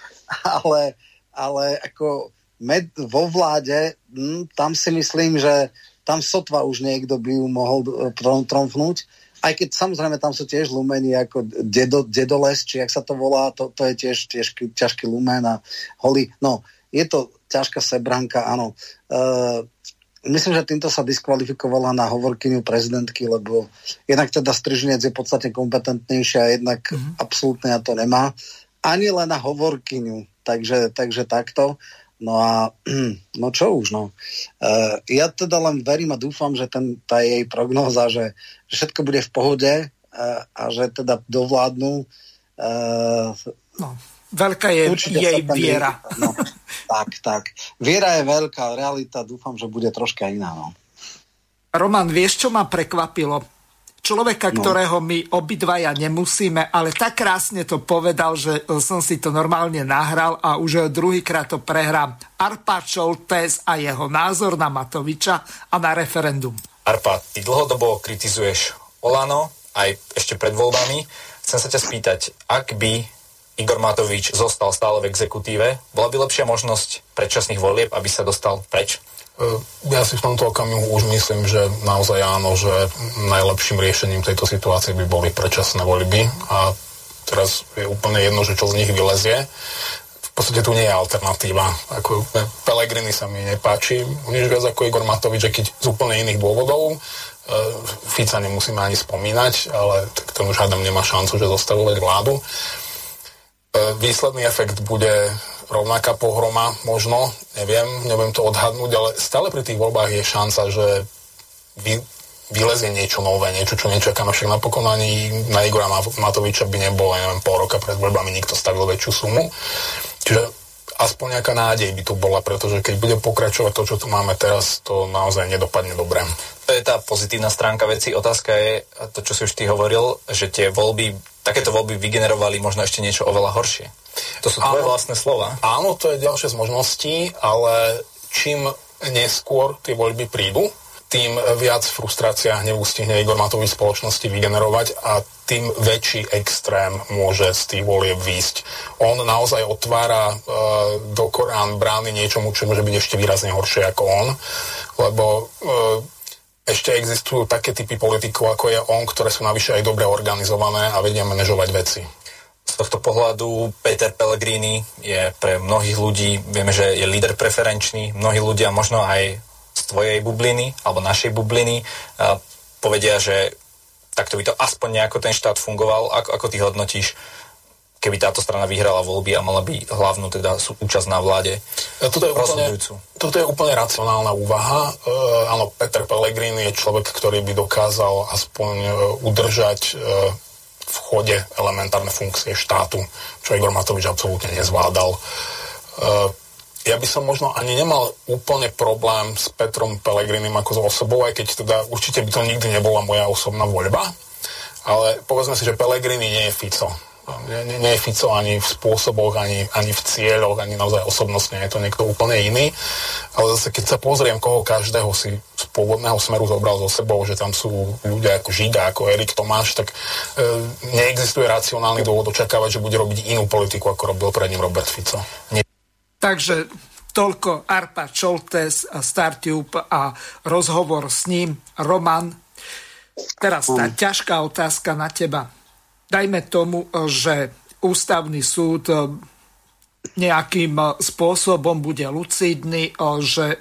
ale, ale ako med vo vláde, hm, tam si myslím, že tam sotva už niekto by ju mohol tromfnúť aj keď samozrejme tam sú tiež lumeny ako dedo, dedoles, či jak sa to volá, to, to je tiež, tiež ťažký lumen a holý. No, je to ťažká sebranka, áno. Uh, myslím, že týmto sa diskvalifikovala na hovorkyňu prezidentky, lebo jednak teda Stržinec je podstatne kompetentnejšia jednak mm-hmm. absolútne na to nemá. Ani len na hovorkyňu. Takže, takže takto. No a no čo už, no. Uh, ja teda len verím a dúfam, že ten, tá jej prognóza, že, že všetko bude v pohode uh, a že teda dovládnu. Uh, no, veľká je jej viera. No, tak, tak. Viera je veľká, realita dúfam, že bude troška iná, no. Roman, vieš, čo ma prekvapilo? Človeka, no. ktorého my obidvaja nemusíme, ale tak krásne to povedal, že som si to normálne nahral a už druhýkrát to prehrám. Arpa Šoltés a jeho názor na Matoviča a na referendum. Arpa, ty dlhodobo kritizuješ Olano aj ešte pred voľbami. Chcem sa ťa spýtať, ak by Igor Matovič zostal stále v exekutíve, bola by lepšia možnosť predčasných volieb, aby sa dostal preč? Ja si v tomto okamihu už myslím, že naozaj áno, že najlepším riešením tejto situácie by boli predčasné voľby a teraz je úplne jedno, že čo z nich vylezie. V podstate tu nie je alternatíva. Ako Pelegrini sa mi nepáči, nič viac ako Igor Matovič, keď z úplne iných dôvodov. E, Fica nemusíme ani spomínať, ale tak ten už hádam nemá šancu, že zostavovať vládu. E, výsledný efekt bude rovnaká pohroma, možno, neviem, neviem to odhadnúť, ale stále pri tých voľbách je šanca, že vy, vylezie niečo nové, niečo, čo nečakáme. Však napokon ani na Igora Matoviča by nebolo, neviem, pol roka pred voľbami nikto stavil väčšiu sumu. Čiže aspoň nejaká nádej by tu bola, pretože keď bude pokračovať to, čo tu máme teraz, to naozaj nedopadne dobre. To je tá pozitívna stránka veci. Otázka je, to čo si už ty hovoril, že tie voľby, takéto voľby vygenerovali možno ešte niečo oveľa horšie. To sú tvoje áno, vlastné slova. Áno, to je ďalšia z možností, ale čím neskôr tie voľby prídu, tým viac frustrácia hnevu stihne Igor Matovič spoločnosti vygenerovať a tým väčší extrém môže z tých volieb výjsť. On naozaj otvára e, do Korán brány niečomu, čo môže byť ešte výrazne horšie ako on, lebo e, ešte existujú také typy politikov, ako je on, ktoré sú navyše aj dobre organizované a vedia manažovať veci. Z tohto pohľadu Peter Pellegrini je pre mnohých ľudí, vieme, že je líder preferenčný, mnohí ľudia možno aj tvojej bubliny alebo našej bubliny povedia, že takto by to aspoň nejako ten štát fungoval. Ako, ako ty hodnotíš, keby táto strana vyhrala voľby a mala by hlavnú teda účasť na vláde? Toto je, úplne, toto je úplne racionálna úvaha. E, áno, Peter Pellegrini je človek, ktorý by dokázal aspoň e, udržať e, v chode elementárne funkcie štátu, čo Igor Matovič absolútne nezvládal. E, ja by som možno ani nemal úplne problém s Petrom Pelegrinim ako s osobou, aj keď teda určite by to nikdy nebola moja osobná voľba. Ale povedzme si, že Pelegrini nie je Fico. Nie, nie, nie je Fico ani v spôsoboch, ani, ani v cieľoch, ani naozaj osobnostne. Je to niekto úplne iný. Ale zase, keď sa pozriem, koho každého si z pôvodného smeru zobral so sebou, že tam sú ľudia ako Žiga, ako Erik Tomáš, tak e, neexistuje racionálny dôvod očakávať, že bude robiť inú politiku, ako robil pred ním Robert Fico. Nie Takže toľko Arpa Čoltes, Startup a rozhovor s ním. Roman, teraz tá ťažká otázka na teba. Dajme tomu, že ústavný súd nejakým spôsobom bude lucidný, že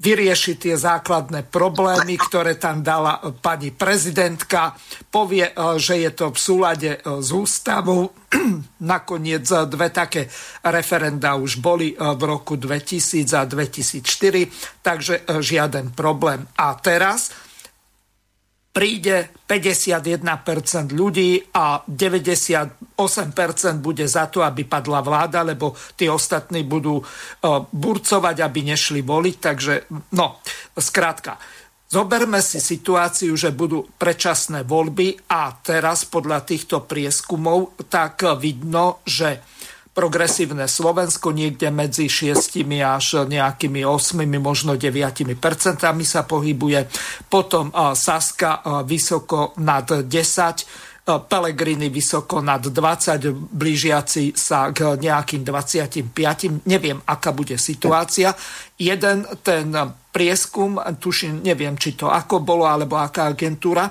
vyrieši tie základné problémy, ktoré tam dala pani prezidentka, povie, e, že je to v súlade e, s ústavou. Nakoniec dve také referenda už boli v roku 2000 a 2004, takže žiaden problém. A teraz príde 51% ľudí a 98% bude za to, aby padla vláda, lebo tí ostatní budú uh, burcovať, aby nešli voliť. Takže, no, skrátka, zoberme si situáciu, že budú predčasné voľby a teraz podľa týchto prieskumov tak vidno, že progresívne Slovensko niekde medzi 6 až nejakými 8, možno 9 percentami sa pohybuje. Potom Saska vysoko nad 10, Pelegrini vysoko nad 20, blížiaci sa k nejakým 25. Neviem, aká bude situácia. Jeden ten prieskum, tuším, neviem, či to ako bolo, alebo aká agentúra,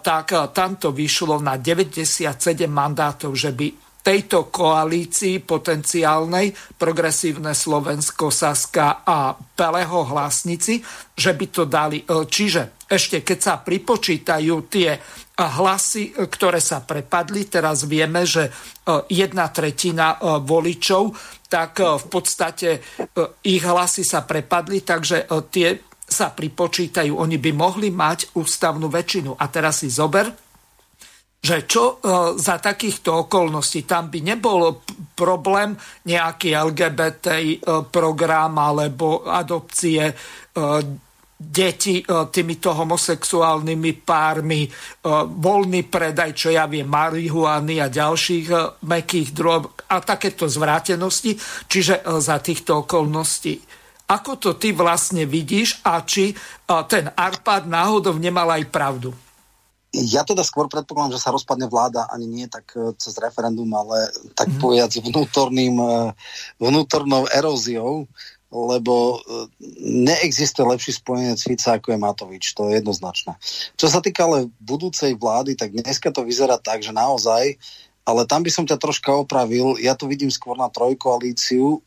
tak tam to vyšlo na 97 mandátov, že by tejto koalícii potenciálnej progresívne Slovensko, Saska a Peleho hlasnici, že by to dali. E, čiže ešte keď sa pripočítajú tie hlasy, e, ktoré sa prepadli, teraz vieme, že e, jedna tretina voličov, tak v podstate ich hlasy sa prepadli, takže tie sa pripočítajú. Oni by mohli mať ústavnú väčšinu. A teraz si zober, že čo e, za takýchto okolností tam by nebol problém nejaký LGBT e, program alebo adopcie e, deti týmito homosexuálnymi pármi, voľný predaj, čo ja viem, marihuany a ďalších mekých drog a takéto zvrátenosti. Čiže za týchto okolností ako to ty vlastne vidíš a či ten Arpad náhodou nemal aj pravdu? Ja teda skôr predpokladám, že sa rozpadne vláda ani nie tak e, cez referendum, ale tak mm. povedať vnútorným, e, vnútornou eróziou, lebo e, neexistuje lepší spojenec Fica ako je Matovič, to je jednoznačné. Čo sa týka ale budúcej vlády, tak dneska to vyzerá tak, že naozaj, ale tam by som ťa troška opravil, ja to vidím skôr na trojkoalíciu,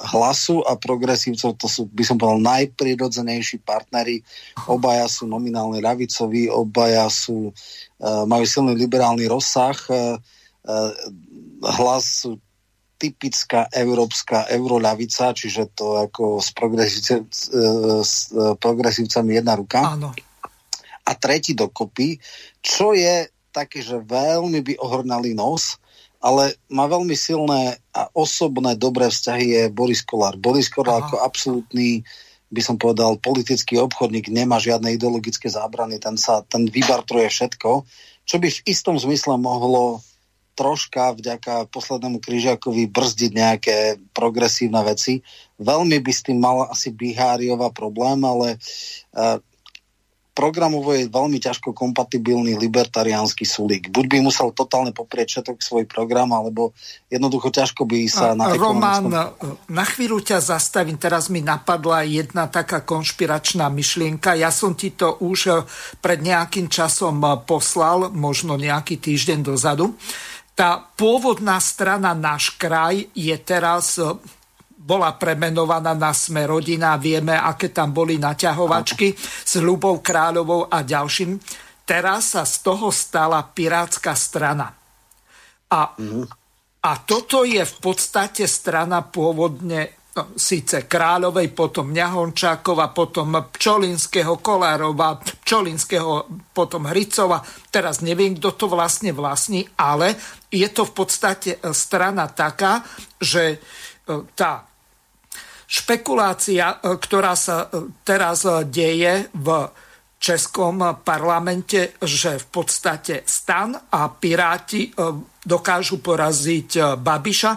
hlasu a progresívcov, to sú, by som povedal, najprirodzenejší partnery. Obaja sú nominálne ľavicoví, obaja sú, uh, majú silný liberálny rozsah. Uh, uh, hlas sú typická európska euroľavica, čiže to ako s, progresívce, s progresívcami jedna ruka. Áno. A tretí dokopy, čo je také, že veľmi by ohrnali nos, ale má veľmi silné a osobné dobré vzťahy je Boris Kolár. Boris Kolár Aha. ako absolútny by som povedal, politický obchodník nemá žiadne ideologické zábrany, ten, sa, ten vybartruje všetko, čo by v istom zmysle mohlo troška vďaka poslednému križiakovi brzdiť nejaké progresívne veci. Veľmi by s tým mal asi Biháriová problém, ale uh, programovo je veľmi ťažko kompatibilný libertariánsky sulík. Buď by musel totálne poprieť všetok svoj program, alebo jednoducho ťažko by sa na Román, na chvíľu ťa zastavím. Teraz mi napadla jedna taká konšpiračná myšlienka. Ja som ti to už eh, pred nejakým časom eh, poslal, možno nejaký týždeň dozadu. Tá pôvodná strana Náš kraj je teraz bola premenovaná na Sme rodina. Vieme, aké tam boli naťahovačky s Ľubou Kráľovou a ďalším. Teraz sa z toho stala pirátska strana. A, a toto je v podstate strana pôvodne no, síce Kráľovej, potom Mňahončákova, potom Pčolinského, Kolárova, Pčolinského, potom Hricova. Teraz neviem, kto to vlastne vlastní, ale je to v podstate strana taká, že e, tá špekulácia, e, ktorá sa e, teraz e, deje v českom parlamente, že v podstate stan a piráti dokážu poraziť Babiša.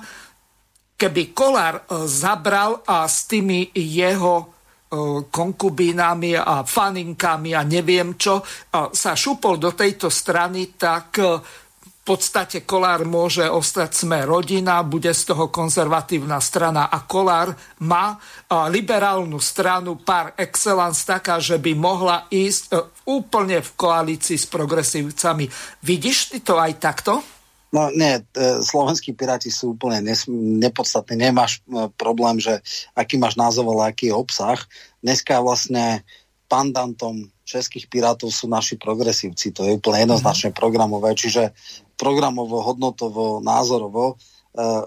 Keby Kolár zabral a s tými jeho konkubínami a faninkami a neviem čo sa šupol do tejto strany, tak podstate Kolár môže ostať sme rodina, bude z toho konzervatívna strana a Kolár má liberálnu stranu par excellence taká, že by mohla ísť e, úplne v koalícii s progresívcami. Vidíš ty to aj takto? No nie, e, slovenskí piráti sú úplne nepodstatní. Nemáš e, problém, že aký máš názov, ale aký je obsah. Dneska vlastne pandantom českých pirátov sú naši progresívci. To je úplne jednoznačne mm-hmm. programové. Čiže programovo, hodnotovo, názorovo, eh,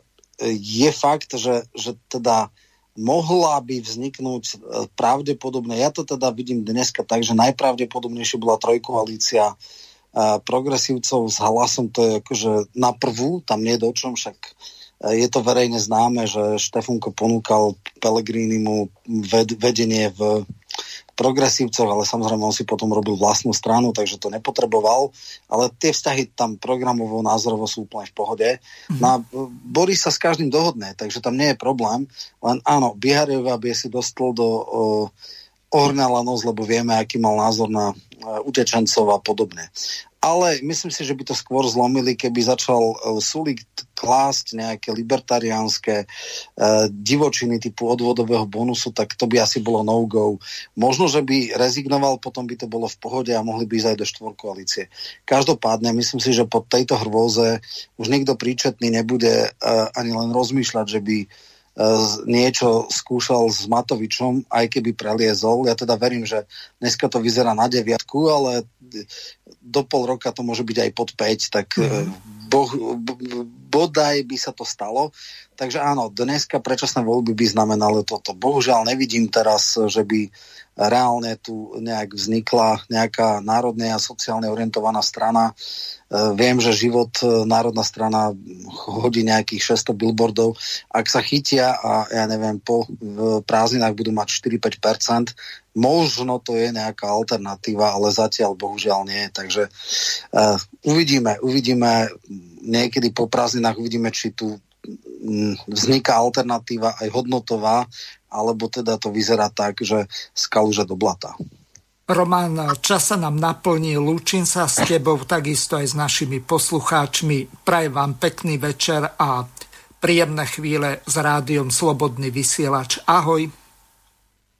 je fakt, že, že teda mohla by vzniknúť eh, pravdepodobne, ja to teda vidím dneska tak, že najpravdepodobnejšie bola trojkoalícia eh, progresívcov s hlasom, to je akože na prvú, tam nie je do čom, však je to verejne známe, že Štefunko ponúkal Pelegrínimu vedenie v progresívcov, ale samozrejme on si potom robil vlastnú stranu, takže to nepotreboval. Ale tie vzťahy tam programovo, názorovo sú úplne v pohode. Mm-hmm. No Boris sa s každým dohodne, takže tam nie je problém. Len áno, Biharieva by si dostal do uh, nos, lebo vieme, aký mal názor na uh, utečencov a podobne ale myslím si, že by to skôr zlomili, keby začal uh, Sulik klásť nejaké libertariánske uh, divočiny typu odvodového bonusu, tak to by asi bolo no-go. Možno, že by rezignoval, potom by to bolo v pohode a mohli by ísť aj do štvorkoalície. Každopádne, myslím si, že po tejto hrôze už nikto príčetný nebude uh, ani len rozmýšľať, že by niečo skúšal s Matovičom, aj keby preliezol. Ja teda verím, že dneska to vyzerá na deviatku, ale do pol roka to môže byť aj pod 5, tak mm. Boh, bodaj by sa to stalo. Takže áno, dneska predčasné voľby by znamenalo toto. Bohužiaľ nevidím teraz, že by reálne tu nejak vznikla nejaká národne a sociálne orientovaná strana. E, viem, že život e, národná strana hodí nejakých 600 billboardov. Ak sa chytia a ja neviem, po prázdninách budú mať 4-5%, možno to je nejaká alternatíva, ale zatiaľ bohužiaľ nie. Takže uh, uvidíme, uvidíme niekedy po prázdninách uvidíme, či tu vzniká alternatíva aj hodnotová, alebo teda to vyzerá tak, že skaluže do blata. Román, čas sa nám naplní, lúčim sa s tebou, takisto aj s našimi poslucháčmi. Prajem vám pekný večer a príjemné chvíle s rádiom Slobodný vysielač. Ahoj.